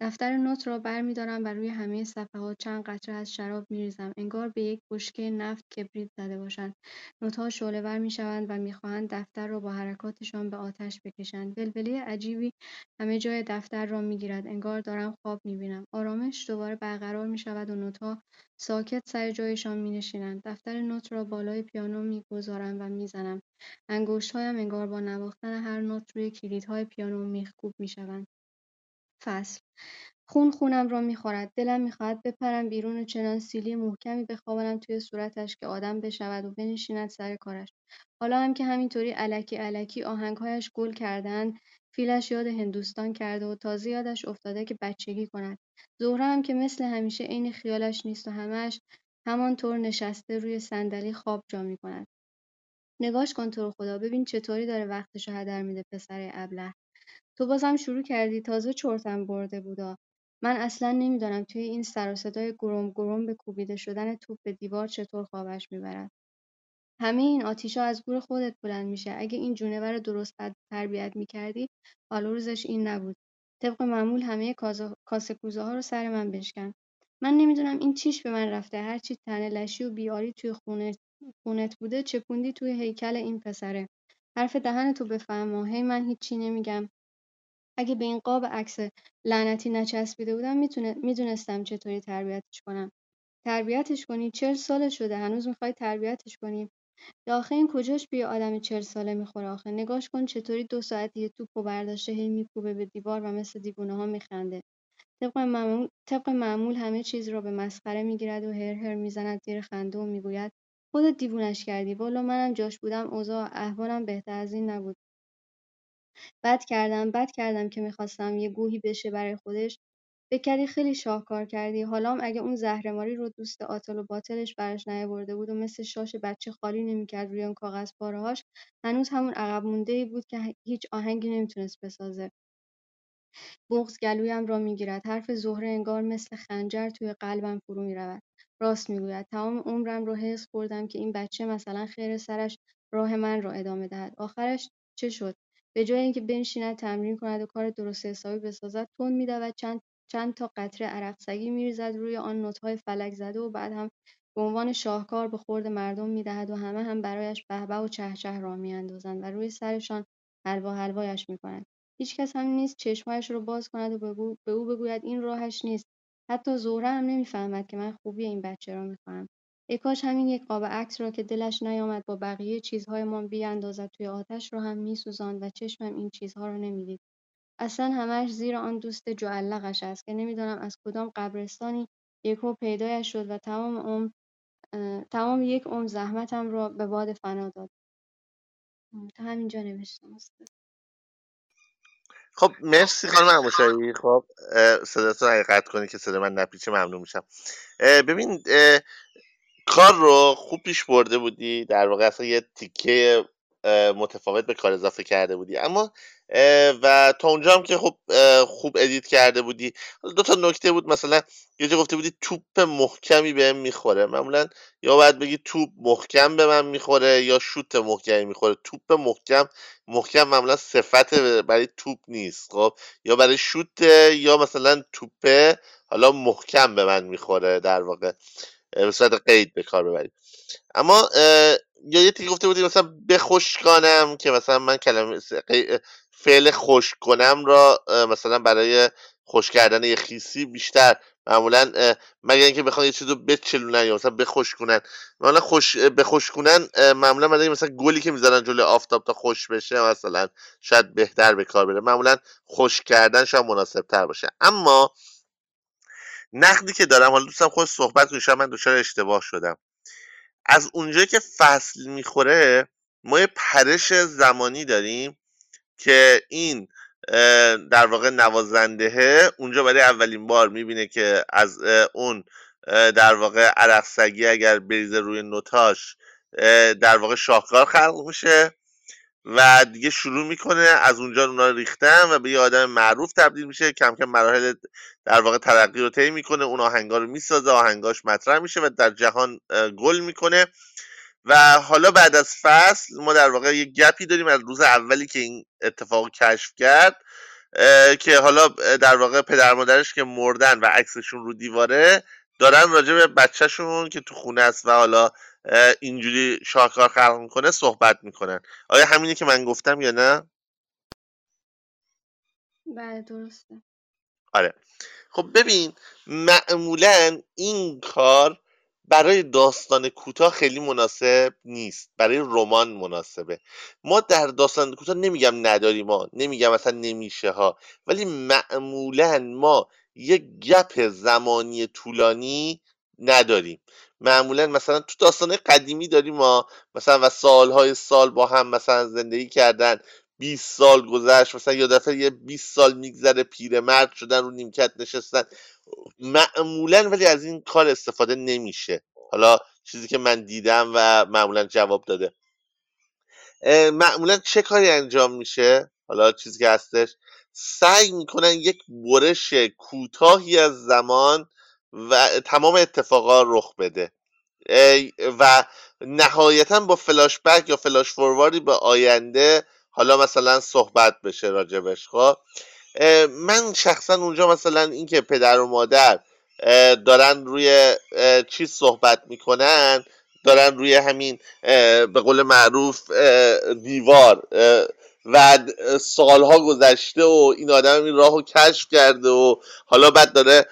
دفتر نوت را برمیدارم و روی همه صفحات چند قطره از شراب میریزم. انگار به یک بشکه نفت کبریت زده باشند. نوتها شعلهور می‌شوند و می‌خواهند دفتر را با حرکاتشان به آتش بکشند. ولوله عجیبی همه جای دفتر را می‌گیرد. انگار دارم خواب می‌بینم. آرامش دوباره برقرار می‌شود و نوتها ساکت سر جایشان می‌نشینند. دفتر نوت را بالای پیانو می‌گذارم و می‌زنم. انگشت‌هایم انگار با نواختن هر نوت روی کلیدهای پیانو میخکوب می‌شوند. فصل خون خونم را می‌خورد. دلم می‌خواهد بپرم بیرون و چنان سیلی محکمی بخوابانم توی صورتش که آدم بشود و بنشیند سر کارش. حالا هم که همینطوری الکی الکی آهنگهایش گل کردند فیلش یاد هندوستان کرده و تازه یادش افتاده که بچگی کند. زهره هم که مثل همیشه عین خیالش نیست و همش همانطور نشسته روی صندلی خواب جا می‌کند. نگاش کن تو رو خدا ببین چطوری داره وقتشو هدر میده پسر ابله تو بازم شروع کردی تازه چرتم برده بودا من اصلا نمی‌دانم توی این سر و صدای گرم گرم به کوبیده شدن توپ به دیوار چطور خوابش می‌برد همه این آتیشا از گور خودت بلند میشه. اگه این جونور رو درست تربیت می‌کردی حالا روزش این نبود. طبق معمول همه کاسه کوزه ها رو سر من بشکن. من نمی‌دونم این چیش به من رفته. هرچی تنه لشی و بیاری توی خونت, خونت بوده چپوندی توی هیکل این پسره. حرف دهن تو بفهم هی من هیچی نمیگم. اگه به این قاب عکس لعنتی نچسبیده بودم می‌دونستم چطوری تربیتش کنم. تربیتش کنی چل سال شده هنوز می‌خوای تربیتش کنی. یا آخه این کجاش به یه آدم چل ساله می‌خوره آخه؟ نگاش کن چطوری دو ساعت یه توپو برداشته هی میکوبه به دیوار و مثل دیوونه ها میخنده. طبق معمول, طبق معمول همه چیز را به مسخره می‌گیرد و هر هر می‌زند زیر خنده و می‌گوید خودت دیوونش کردی والا منم جاش بودم اوضاع احوالم بهتر از این نبود. بد کردم بد کردم که می‌خواستم یه گوهی بشه برای خودش فکر کردی خیلی شاهکار کردی. حالام اگه اون زهرماری رو دوست عاطل و باطلش براش نیاورده بود و مثل شاش بچه خالی نمی‌کرد روی اون کاغذ پاره‌هاش هنوز همون عقب مونده بود که هیچ آهنگی نمی‌تونست بسازه. بغز گلویم را می‌گیرد. حرف زهره انگار مثل خنجر توی قلبم فرو می‌رود. راست می‌گوید تمام عمرم رو حس خوردم که این بچه مثلا خیر سرش راه من را ادامه دهد. آخرش چه شد؟ به جای اینکه بنشیند تمرین کند و کار درست حسابی بسازد تون میدود چند چند تا قطره عرق سگی میریزد روی آن نوت‌های فلک زده و بعد هم به عنوان شاهکار به خورد مردم می‌دهد و همه هم برایش بهبه و چهچه را میاندازند و روی سرشان حلوا حلوایش می‌کنند. هیچکس هم نیست چشمهایش را باز کند و به او بگوید این راهش نیست. حتی زهره هم نمی‌فهمد که من خوبی این بچه را می‌خواهم ای کاش همین یک قاب عکس را که دلش نیامد با بقیه چیزهایمان بیاندازد توی آتش را هم میسوزاند و چشمم این چیزها را نمی‌دید. اصلا همه‌اش زیر آن دوست جوعلقش است که نمی‌دانم از کدام قبرستانی یکهو پیدایش شد و تمام عمر تمام یک عمر زحمتم را به باد فنا داد. تا همینجا نوشتم استاد. خب مرسی خانم اموشایی. خب صدات رو کنی که صدا من نپیچه ممنون میشم. ببین کار رو خوب پیش برده بودی در واقع اصلا یه تیکه متفاوت به کار اضافه کرده بودی. اما و تا اونجا هم که خب خوب ادیت کرده بودی. دو تا نکته بود مثلا یه جا گفته بودی توپ محکمی بهم می‌خوره. معمولا یا باید بگی توپ محکم به من می‌خوره یا شوت محکمی می‌خوره. توپ محکم محکم معمولا صفت برای توپ نیست خب؟ یا برای شوت یا مثلا توپه حالا محکم به من می‌خوره در واقع. به صورت قید به کار ببرید. اما یا یه تیک گفته بودی مثلا بخوش کنم که مثلا من کلمه فعل خوش کنم را مثلا برای خوش کردن یه خیسی بیشتر. معمولا مگر اینکه بخوان یه چیز رو بچلونن یا مثلا کنن معمولا خوش بخوش کنن معمولا برای مثلا گلی که می‌ذارن جلوی آفتاب تا خوش بشه مثلا شاید بهتر به کار بره. معمولا خوش کردن شاید مناسب تر باشه. اما نقدی که دارم حالا دوستم خود صحبت کنید من دچار اشتباه شدم. از اونجایی که فصل می‌خوره ما یه پرش زمانی داریم که این در واقع نوازنده اونجا برای اولین بار می‌بینه که از اون در واقع عرقسگی اگر بریزه روی نوتاش در واقع شاهکار خلق میشه و دیگه شروع می‌کنه از اونجا اونا ریختن و به یه آدم معروف تبدیل میشه. کم کم مراحل در واقع ترقی رو طی می‌کنه اون آهنگا رو می‌سازه آهنگاش مطرح میشه و در جهان گل می‌کنه. و حالا بعد از فصل ما در واقع یه گپی داریم از روز اولی که این اتفاق کشف کرد که حالا در واقع پدر مادرش که مردن و عکسشون رو دیواره دارن راجع به بچهشون که تو خونه است و حالا اینجوری شاهکار خلق می‌کنه صحبت می‌کنن. آیا همینی که من گفتم یا نه؟ بله درسته. آره. خب ببین معمولا این کار برای داستان کوتاه خیلی مناسب نیست. برای رمان مناسبه. ما در داستان کوتاه نمیگم نداریم ما نمیگم مثلا نمیشه ها. ولی معمولا ما یک گپ زمانی طولانی نداریم. معمولا مثلا تو داستان قدیمی داریم ما مثلا و سالهای سال با هم مثلا زندگی کردن. 20 سال گذشت مثلا یا دفعه یه 20 سال میگذره پیرمرد شدن رو نیمکت نشستن. معمولا ولی از این کار استفاده نمیشه. حالا چیزی که من دیدم و معمولا جواب داده. معمولا چه کاری انجام میشه؟ حالا چیزی که هستش. سعی می‌کنن یک برش کوتاهی از زمان و تمام اتفاقا رخ بده. و نهایتا با فلاش بک یا فلاش فورواردی به آینده حالا مثلا صحبت بشه راجبش خب؟ من شخصا اونجا مثلا اینکه پدر و مادر دارن روی چیز صحبت می‌کنن دارن روی همین به قول معروف دیوار و سالها گذشته و این آدم این راهو کشف کرده و حالا بعد داره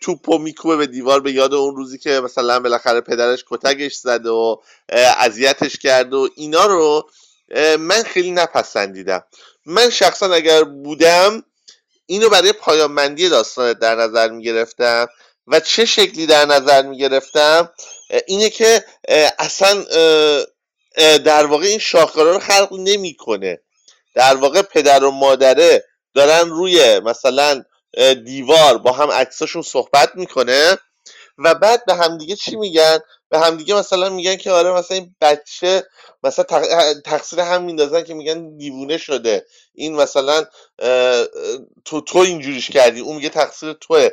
توپو میکوبه به دیوار به یاد اون روزی که مثلا بالاخره پدرش کتکش زده و اذیتش کرده و اینا رو من خیلی نپسندیدم. من شخصا اگر بودم اینو برای پایان داستان در نظر می‌گرفتم و چه شکلی در نظر می‌گرفتم اینه که اصلا در واقع این شاهکارا رو خلق نمی‌کنه. در واقع پدر و مادره دارن روی مثلا دیوار با هم عکساشون صحبت می‌کنه. و بعد به همدیگه چی میگن؟ به همدیگه مثلا میگن که آره مثلا این بچه مثلا تقصیر هم میندازن که میگن دیوونه شده. این مثلا تو تو اینجوریش کردی اون میگه تقصیر توه.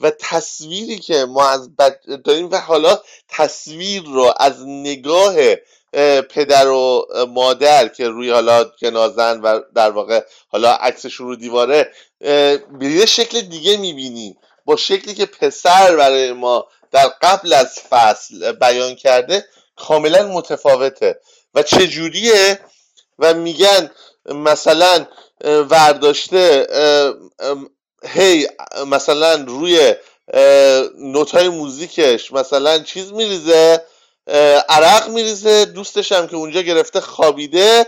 و تصویری که ما از بد داریم و حالا تصویر رو از نگاه پدر و مادر که روی حالا جنازن و در واقع حالا عکسشون رو دیواره به یه شکل دیگه می‌بینیم با شکلی که پسر برای ما در قبل از فصل بیان کرده کاملا متفاوته. و چجوریه؟ و میگن مثلا ورداشته هی مثلا روی نوتای موزیکش مثلا چیز میریزه عرق میریزه دوستش هم که اونجا گرفته خوابیده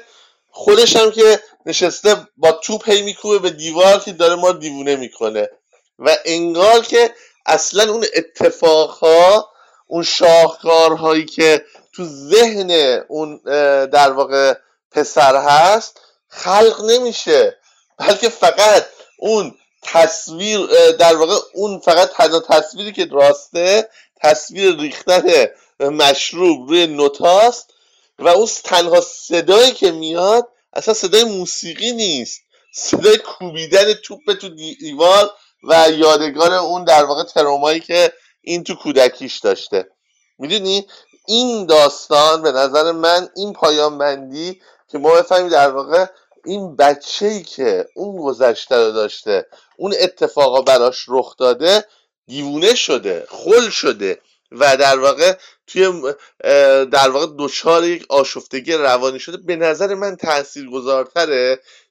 خودش هم که نشسته با توپ هی میکوبه به دیوار که داره ما دیوونه می‌کنه. و انگار که اصلا اون اتفاقها اون شاهکارهایی که تو ذهن اون در واقع پسر هست خلق نمیشه. بلکه فقط اون تصویر در واقع اون فقط تنها تصویری که راسته تصویر ریختن مشروب روی نوتاست و اون تنها صدایی که میاد اصلا صدای موسیقی نیست. صدای کوبیدن توپ تو دیوار و یادگار اون در واقع ترومایی که این تو کودکیش داشته. می‌دونی؟ این داستان به نظر من این پایان بندی که ما بفهمیم در واقع این بچه ای که اون گذشته رو داشته اون اتفاقا براش رخ داده دیوونه شده خل شده و در واقع توی در واقع دچار یک آشفتگی روانی شده به نظر من تأثیر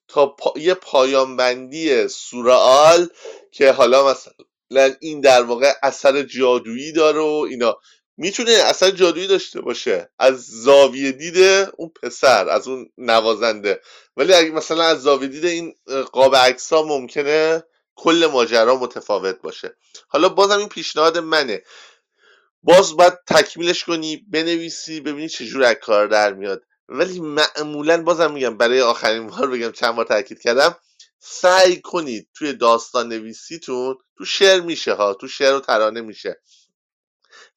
تا یه پایان بندی سورال که حالا مثلا این در واقع اثر جادویی داره و اینا. می‌تونه اثر جادویی داشته باشه. از زاویه دید اون پسر از اون نوازنده. ولی اگه مثلا از زاویه دید این قاب عکس ها ممکنه کل ماجرا متفاوت باشه. حالا بازم این پیشنهاد منه. باز باید تکمیلش کنی بنویسی ببینی چجور از کار در میاد. ولی معمولا بازم میگم برای آخرین بار بگم چند بار تاکید کردم سعی کنید توی داستان نویسیتون تو شعر میشه ها تو شعر و ترانه میشه.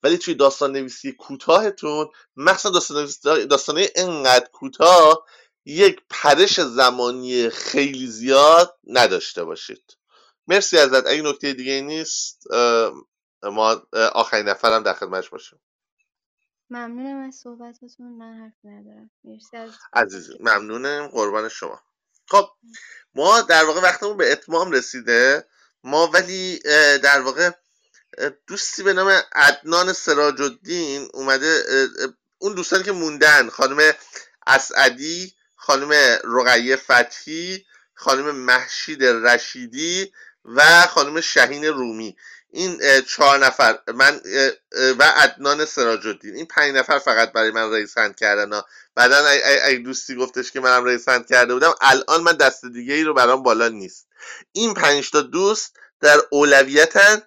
ولی توی داستان نویسی کوتاهتون مخصوصا داستان داستانه انقدر کوتاه یک پرش زمانی خیلی زیاد نداشته باشید. مرسی ازت. اگه نکته دیگه نیست ما آخرین نفرم در خدمتش باشیم. ممنونم از صحبتاتون من حرف ندارم. مرسی از عزیز ممنونم. قربان شما. خب ما در واقع وقتمون به اتمام رسیده. ما ولی در واقع دوستی به نام عدنان سراج الدین اومده اون دوستانی که موندن خانم اسعدی خانم رقیه فتحی خانم محشید رشیدی و خانم شهین رومی. این چهار نفر من و عدنان سراج این پنج نفر فقط برای من رئیسند کردن بعدا اگه دوستی گفتش که منم رئیسند کرده بودم. الان من دست دیگه ای رو برام بالا نیست. این پنج تا دوست در اولویتن.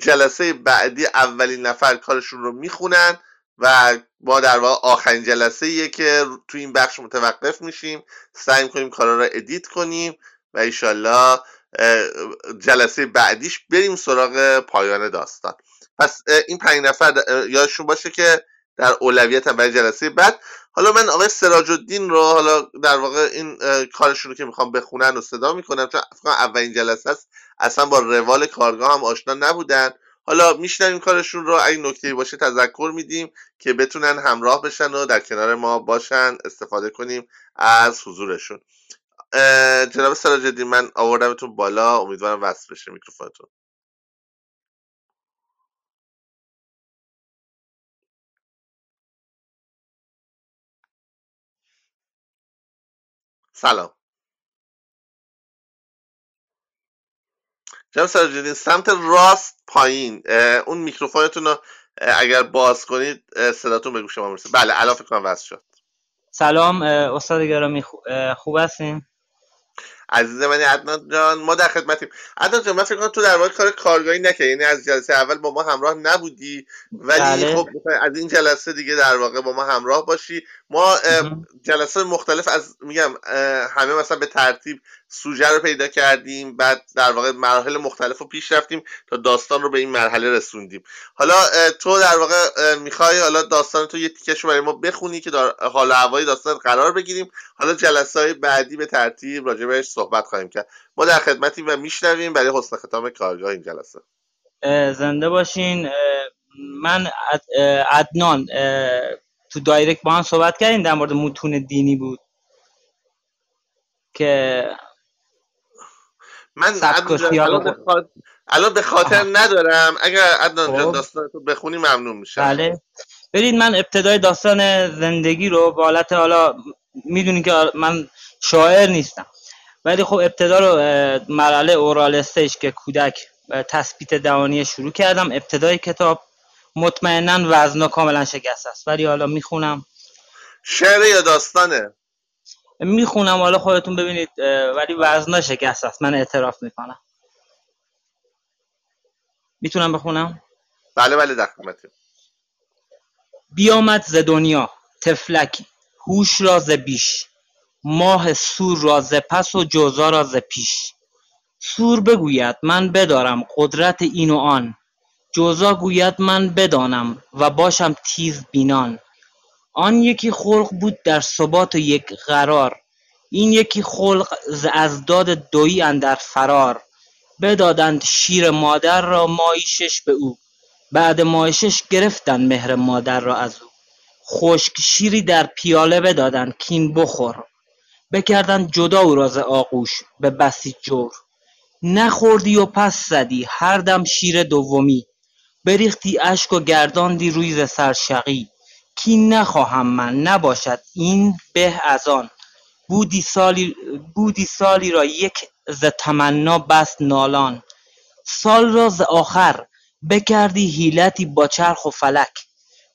جلسه بعدی اولین نفر کارشون رو می‌خونن و ما در واقع آخرین جلسه ایه که تو این بخش متوقف میشیم. سعی کنیم کارا رو ادیت کنیم و ایشالله جلسه بعدیش بریم سراغ پایان داستان. پس این پنج نفر یادشون باشه که در اولویت هم برای جلسه بعد حالا من آقای سراج الدین رو حالا در واقع این کارشون رو که می‌خوام بخونن و صدا می‌کنم چون اولین جلسه است اصلا با روال کارگاه هم آشنا نبودن. حالا میشنویم کارشون رو اگه نکته باشه تذکر میدیم که بتونن همراه بشن و در کنار ما باشن استفاده کنیم از حضورشون. جناب سراج الدین من آوردمتون بالا. امیدوارم وصل بشه میکروفونتون. سلام. جناب سراج سمت راست پایین. اون میکروفونتون رو اگر باز کنید صداتون به گوش ما می‌رسه. بله الان فکر کنم وصل شد. سلام استاد گرامی خوب هستین؟ عزیز منی عدنان جان ما در خدمتیم. عدنان جان من فکر کنم تو در واقع کار کارگاهی نکردی. یعنی از جلسه اول با ما همراه نبودی. ولی بله. خب از این جلسه دیگه در واقع با ما همراه باشی. ما جلسه مختلف از میگم همه مثلا به ترتیب سوژه رو پیدا کردیم بعد در واقع مراحل مختلف رو پیش رفتیم تا داستان رو به این مرحله رسوندیم. حالا تو در واقع می‌خوای حالا داستان تو یه تیکش برای ما بخونی که در حال هوای داستان قرار بگیریم. حالا جلسه های بعدی به ترتیب راجع بهش صحبت خواهیم کرد. ما در خدمتیم و میشنویم برای حسن ختام کارگاه این جلسه. زنده باشین. من عدنان تو دایرکت با هم صحبت کردیم در مورد متون دینی بود. که من الان به خاطر ندارم. اگر عدنان جان داستان تو بخونی ممنون میشم. بله. برید من ابتدای داستان زندگی رو به حالت حالا می‌دونی که من شاعر نیستم. ولی خب ابتدا رو مرحله اورال استیج که کودک تثبیت دوانی شروع کردم. ابتدای کتاب مطمئنا وزنا کاملا شکست است. ولی حالا می‌خونم. شعر یا داستانه؟ می‌خونم. حالا خودتون ببینید ولی وزنا شکست است. من اعتراف می‌کنم. می‌تونم بخونم؟ بله بله در بیامد ز دنیا تفلکی هوش را ز بیش ماه سور را ز پس و جوزا را ز پیش. سور بگوید من بدارم قدرت این و آن. جوزا گوید من بدانم و باشم تیز بینان. آن یکی خلق بود در ثبات و یک قرار. این یکی خلق ز اضداد دویی اندر فرار. بدادند شیر مادر را مایی شش به او. بعد مایشش گرفتند مهر مادر را از او. خشک شیری در پیاله بدادند کین بخور. بکردند جدا او را ز آغوش به بسی جور. نخوردی و پس زدی هر دم شیر دومی. بریختی اشک و گرداندی روی ز سر شقی. کین نخواهم من؟ نباشد این به از آن. بودی سالی, بودی سالی را یک ز تمنا بس نالان. سال را ز آخر بکردی حیلتی با چرخ و فلک.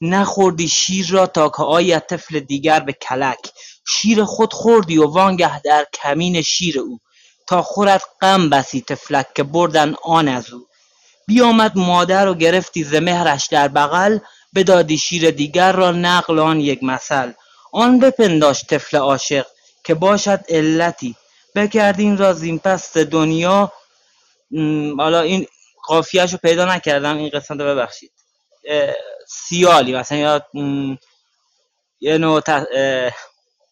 نخوردی شیر را تا که آید طفل دیگر به کلک. شیر خود خوردی و وانگه در کمین شیر او. تا خورد غم بسی طفلک که بردند آن از او. بیامد مادر و گرفتی ز مهرش در بغل بدادی شیر دیگر را نقل آن یک مثل. آن بپنداشت طفل عاشق که باشد علتی. بکرد این را زین پس دنیا. حالا این قافیهش رو پیدا نکردم این قسمت رو ببخشید. سیالی مثلا یا یه نوع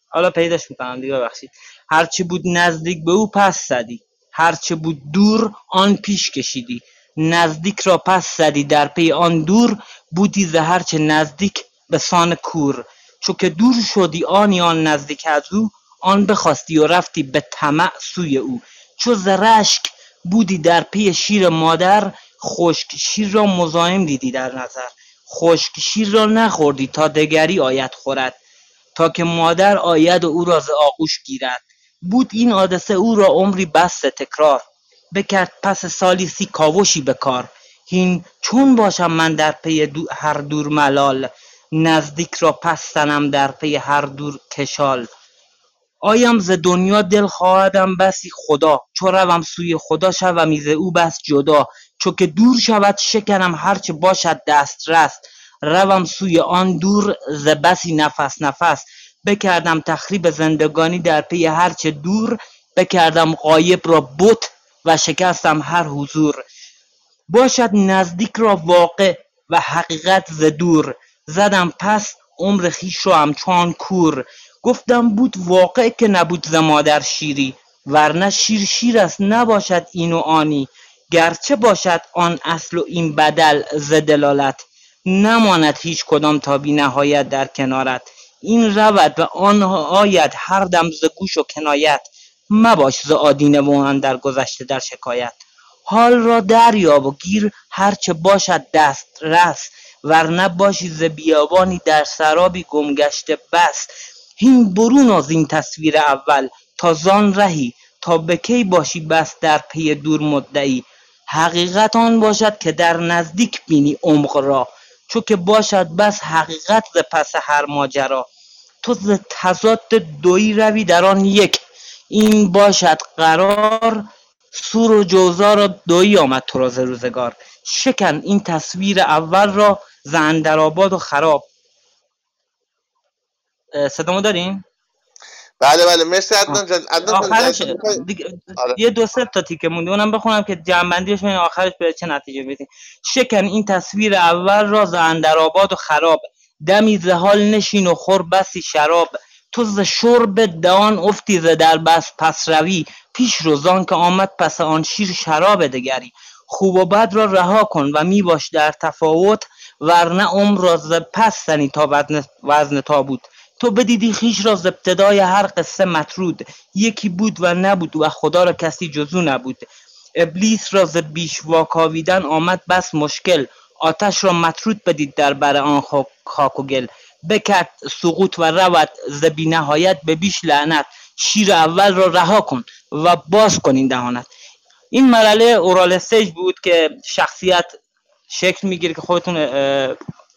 حالا پیداش می‌کنم دیگه ببخشید. هرچی بود نزدیک به او پس زدی. هرچه بود دور آن پیش کشیدی. نزدیک را پس زدی. در پی آن دور بودی ز هرچه نزدیک به سان کور. چو که دور شدی آنی آن نزدیک از او آن بخواستی و رفتی به طمع سوی او. چو ز رشک بودی در پی شیر مادر خشک شیر را مزاحم دیدی در نظر. خشک شیر را نخوردی تا دگری آید خورد. تا که مادر آید و او را ز آغوش گیرد. بود این حادثه او را عمری بس تکرار. بکرد پس سالی سی کاوشی به کار هین چون باشم من در پی دو هر دور ملال نزدیک را پس زنم در پی هر دور کشال. آیم ز دنیا دل خواهدم بسی خدا. چو روم سوی خدا شومی ز او بس جدا. چو که دور شود شکنم هرچه باشد دسترس روم سوی آن دور ز بسی نفس نفس. بکردم تخریب زندگانی در پی هرچه دور. بکردم غایب را بت و شکستم هر حضور. باشد نزدیک را واقع و حقیقت ز دور. زدم پس عمر خویش را همچون کور. گفتم بود واقع که نبود ز مادر شیری ورنه شیر شیر است نباشد این و آنی. گرچه باشد آن اصل و این بدل ز دلالت. نماند هیچ کدام تا بی نهایت در کنارت. این رود و آن آید هر دم ز گوش و کنایت. مباش ز آدینه و اندر گذشته در شکایت. حال را دریاب و گیر هرچه باشد دسترس ورنه باشی ز بیابانی در سرابی گم گشته بس. هین برون از این تصویر اول تا زان رهی تا به کی باشی بس در پی دور مدعی. حقیقت آن باشد که در نزدیک بینی عمق را چو که باشد بس حقیقت ز پس هر ماجرا. تو ز تضاد دویی روی در آن یک این باشد قرار سور و جوزا را دویی آمد تو را ز روزگار. شکن این تصویر اول را ز اندرآباد و خراب. صدامو دارین؟ بله بله مرسی. عدنان جان. آخرش آره. یه دو سه تا تیکه مونده اونم بخونم که جنبندیش ببین آخرش به چه نتیجه بدین شکن این تصویر اول را ز اندرآباد و خراب. دمی ز حال نشین و خور بسی شراب. تو ز شرب دهان افتی ز در بس پس روی پیش رو زان که آمد پس آن شیر شراب دگری. خوب و بد را رها کن و می باش در تفاوت ورنه عمر را ز پس زنی تا وزن, وزن تابوت. تو بدیدی خویش را ز ابتدای هر قصه مطرود. یکی بود و نبود و خدا را کسی جز او نبود. ابلیس را ز بیش واکاویدن آمد بس مشکل. آتش را مطرود بدید در بر آن خاک و گل. بکرد سقوط و رود ز نهایت به بیش لعنت. شیر اول را رها کن و باز کن این دهانت. این مرحله اورال استیج بود که شخصیت شکل می‌گیره که خودتون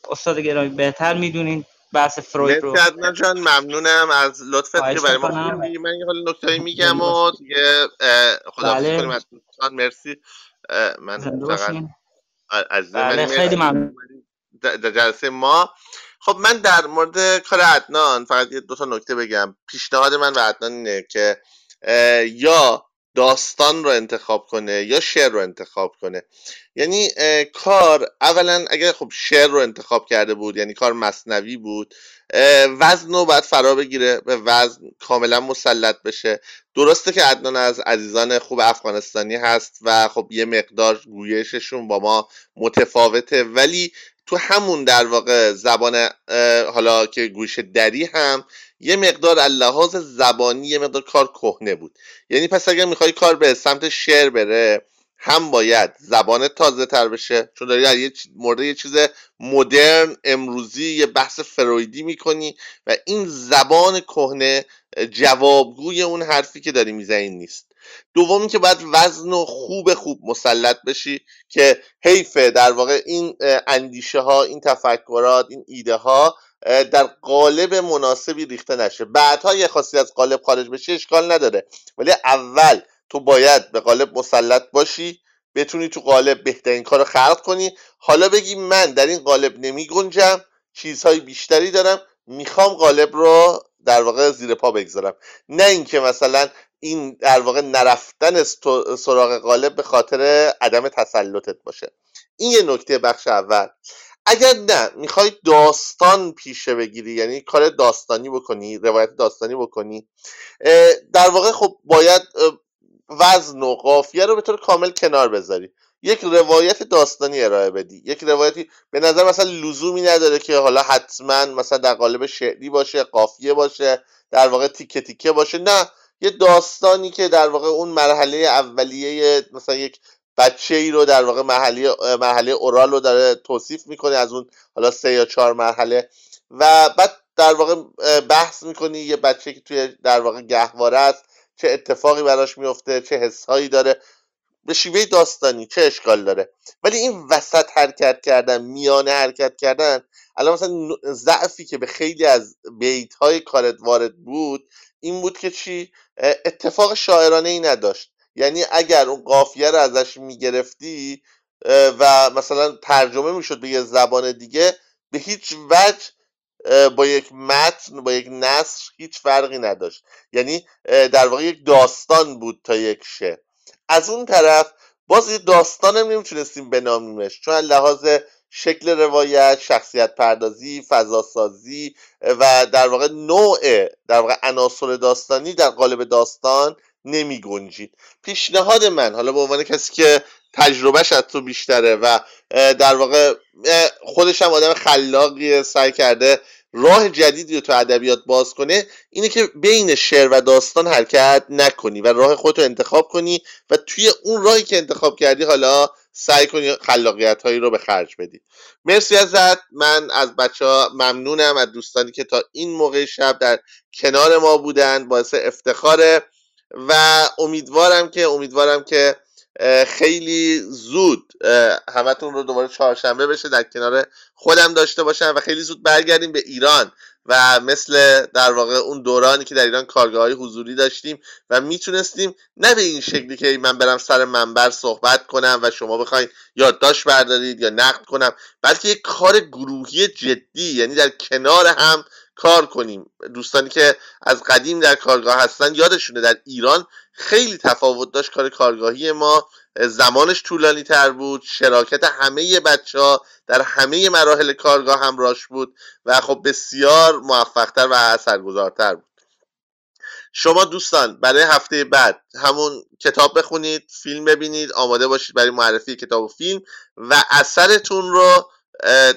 استاد گرامی بهتر می‌دونین. بحث فروید رو جان ممنونم. از لطفت که برای ما من یه حال نکتهایی میگم و. دیگه خداحافظی بله. کنیم از دوستان مرسی. من فقط عزیز بله، خیلی ممنون. در جلسه ما خب من در مورد کار عدنان فقط یه دو تا نکته بگم. پیشنهاد من به عدنان اینه که یا داستان رو انتخاب کنه یا شعر رو انتخاب کنه. یعنی کار اولا اگر خب شعر رو انتخاب کرده بود یعنی کار مصنوی بود وزن رو باید فرا بگیره به وزن کاملا مسلط بشه. درسته که عدنان از عزیزان خوب افغانستانی هست و خب یه مقدار گویششون با ما متفاوته ولی تو همون در واقع زبان حالا که گوش دری هم یه مقدار از لحاظ زبانی یه مقدار کار کهنه بود. یعنی پس اگر می‌خوای کار به سمت شعر بره هم باید زبان تازه تر بشه. چون داری یه مورد یه چیز مدرن امروزی یه بحث فرویدی می‌کنی و این زبان کهنه جوابگوی اون حرفی که داری می‌زنی نیست. دومی که باید وزن و خوب خوب مسلط بشی که حیفه در واقع این اندیشه ها این تفکرات این ایده ها در قالب مناسبی ریخته نشه. بعدها یه خاصی از قالب خارج بشه اشکال نداره. ولی اول تو باید به قالب مسلط باشی بتونی تو قالب بهترین کار رو خلق کنی. حالا بگی من در این قالب نمی گنجم چیزهای بیشتری دارم می‌خوام قالب رو در واقع زیر پا بگذارم. نه اینکه مثلا این در واقع نرفتن سراغ قالب به خاطر عدم تسلطت باشه. این یه نکته بخش اول. اگر نه می‌خوای داستان پیشه بگیری یعنی کار داستانی بکنی روایت داستانی بکنی در واقع خب باید وزن و قافیه رو به طور کامل کنار بذاری. یک روایت داستانی ارائه بدی. یک روایتی به نظر مثلا لزومی نداره که حالا حتما مثلا در قالب شعری باشه قافیه باشه در واقع تیکه تیکه باشه. نه یه داستانی که در واقع اون مرحله اولیه مثلا یک بچه ای رو در واقع مرحله مرحله اورال رو داره توصیف می‌کنه از اون حالا سه یا چهار مرحله و بعد در واقع بحث می‌کنی یه بچه که توی در واقع گهواره است چه اتفاقی براش میفته چه حسهایی داره به شیوه داستانی چه اشکال داره. ولی این وسط حرکت کردن میانه حرکت کردن الان مثلا ضعفی که به خیلی از بیت های کارت وارد بود این بود که چی؟ اتفاق شاعرانه ای نداشت. یعنی اگر اون قافیه رو ازش می‌گرفتی و مثلا ترجمه می‌شد به یه زبان دیگه به هیچ وجه با یک متن با یک نصر هیچ فرقی نداشت. یعنی در واقع یک داستان بود تا یک شعر. از اون طرف باز یه داستان هم نمی‌تونستیم بنامیمش چون لحاظ شکل روایت شخصیت پردازی فضاسازی و در واقع نوع در واقع عناصر داستانی در قالب داستان نمی گنجید. پیشنهاد من حالا به عنوان کسی که تجربهش از تو بیشتره و در واقع خودش هم آدم خلاقی سعی کرده راه جدیدی رو تو ادبیات باز کنه اینه که بین شعر و داستان حرکت نکنی و راه خودتو انتخاب کنی و توی اون راهی که انتخاب کردی حالا سعی کنی خلاقیت هایی رو به خرج بدی. مرسی ازت. من از بچه ها ممنونم از دوستانی که تا این موقع شب در کنار ما بودن. باعث افتخاره و امیدوارم که امیدوارم که خیلی زود همتون رو دوباره چهارشنبه بشه در کنار خودم داشته باشم و خیلی زود برگردیم به ایران و مثل در واقع اون دورانی که در ایران کارگاه های حضوری داشتیم و می‌تونستیم نه به این شکلی که من برم سر منبر صحبت کنم و شما بخواید یادداشت بردارید یا نقد کنم بلکه یک کار گروهی جدی یعنی در کنار هم کار کنیم. دوستانی که از قدیم در کارگاه هستن یادشونه در ایران خیلی تفاوت داشت کار کارگاهی ما زمانش طولانی تر بود شراکت همه بچه ها در همه مراحل کارگاه همراش بود و خب بسیار موفقتر و اثرگذارتر بود. شما دوستان برای هفته بعد همون کتاب بخونید فیلم ببینید آماده باشید برای معرفی کتاب و فیلم و اثرتون رو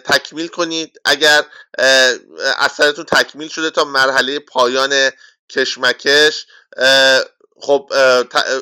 تکمیل کنید. اگر اثرتون تکمیل شده تا مرحله پایان کشمکش خب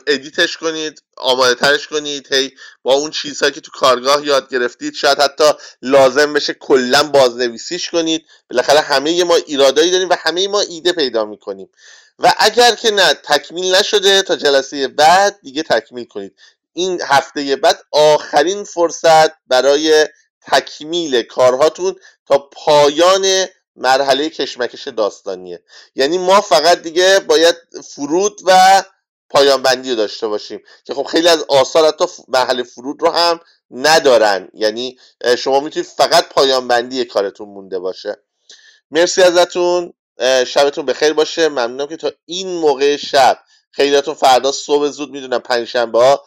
ادیتش کنید آماده ترش کنید هی با اون چیزهایی که تو کارگاه یاد گرفتید شاید حتی لازم بشه کلا بازنویسیش کنید. بالاخره همه ما ایرادایی داریم و همه ما ایده پیدا می‌کنیم. و اگر که نه تکمیل نشده تا جلسه بعد دیگه تکمیل کنید. این هفته بعد آخرین فرصت برای تکمیل کارهاتون تا پایان مرحله کشمکش داستانیه. یعنی ما فقط دیگه باید فرود و پایان بندی رو داشته باشیم که خب خیلی از آثار حتی مرحله فرود رو هم ندارن. یعنی شما می‌تونید فقط پایان بندی کارتون مونده باشه. مرسی ازتون. شبتون بخیر باشه. ممنونم که تا این موقع شب. خیلیاتون فردا صبح زود می‌دونم پنجشنبه ها.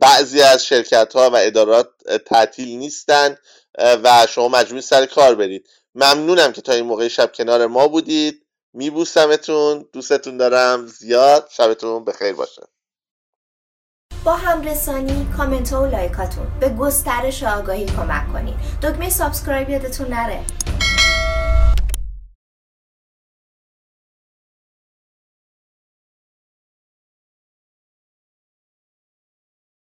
بعضی از شرکت ها و ادارات تعطیل نیستن و شما مجموعی سر کار برید. ممنونم که تا این موقع شب کنار ما بودید. میبوسمتون. دوستتون دارم. زیاد شبتون بخیر باشه. با همرسانی کامنت ها و like اتون. به گسترش آگاهی کمک کنید. دکمه subscribe یادتون نره.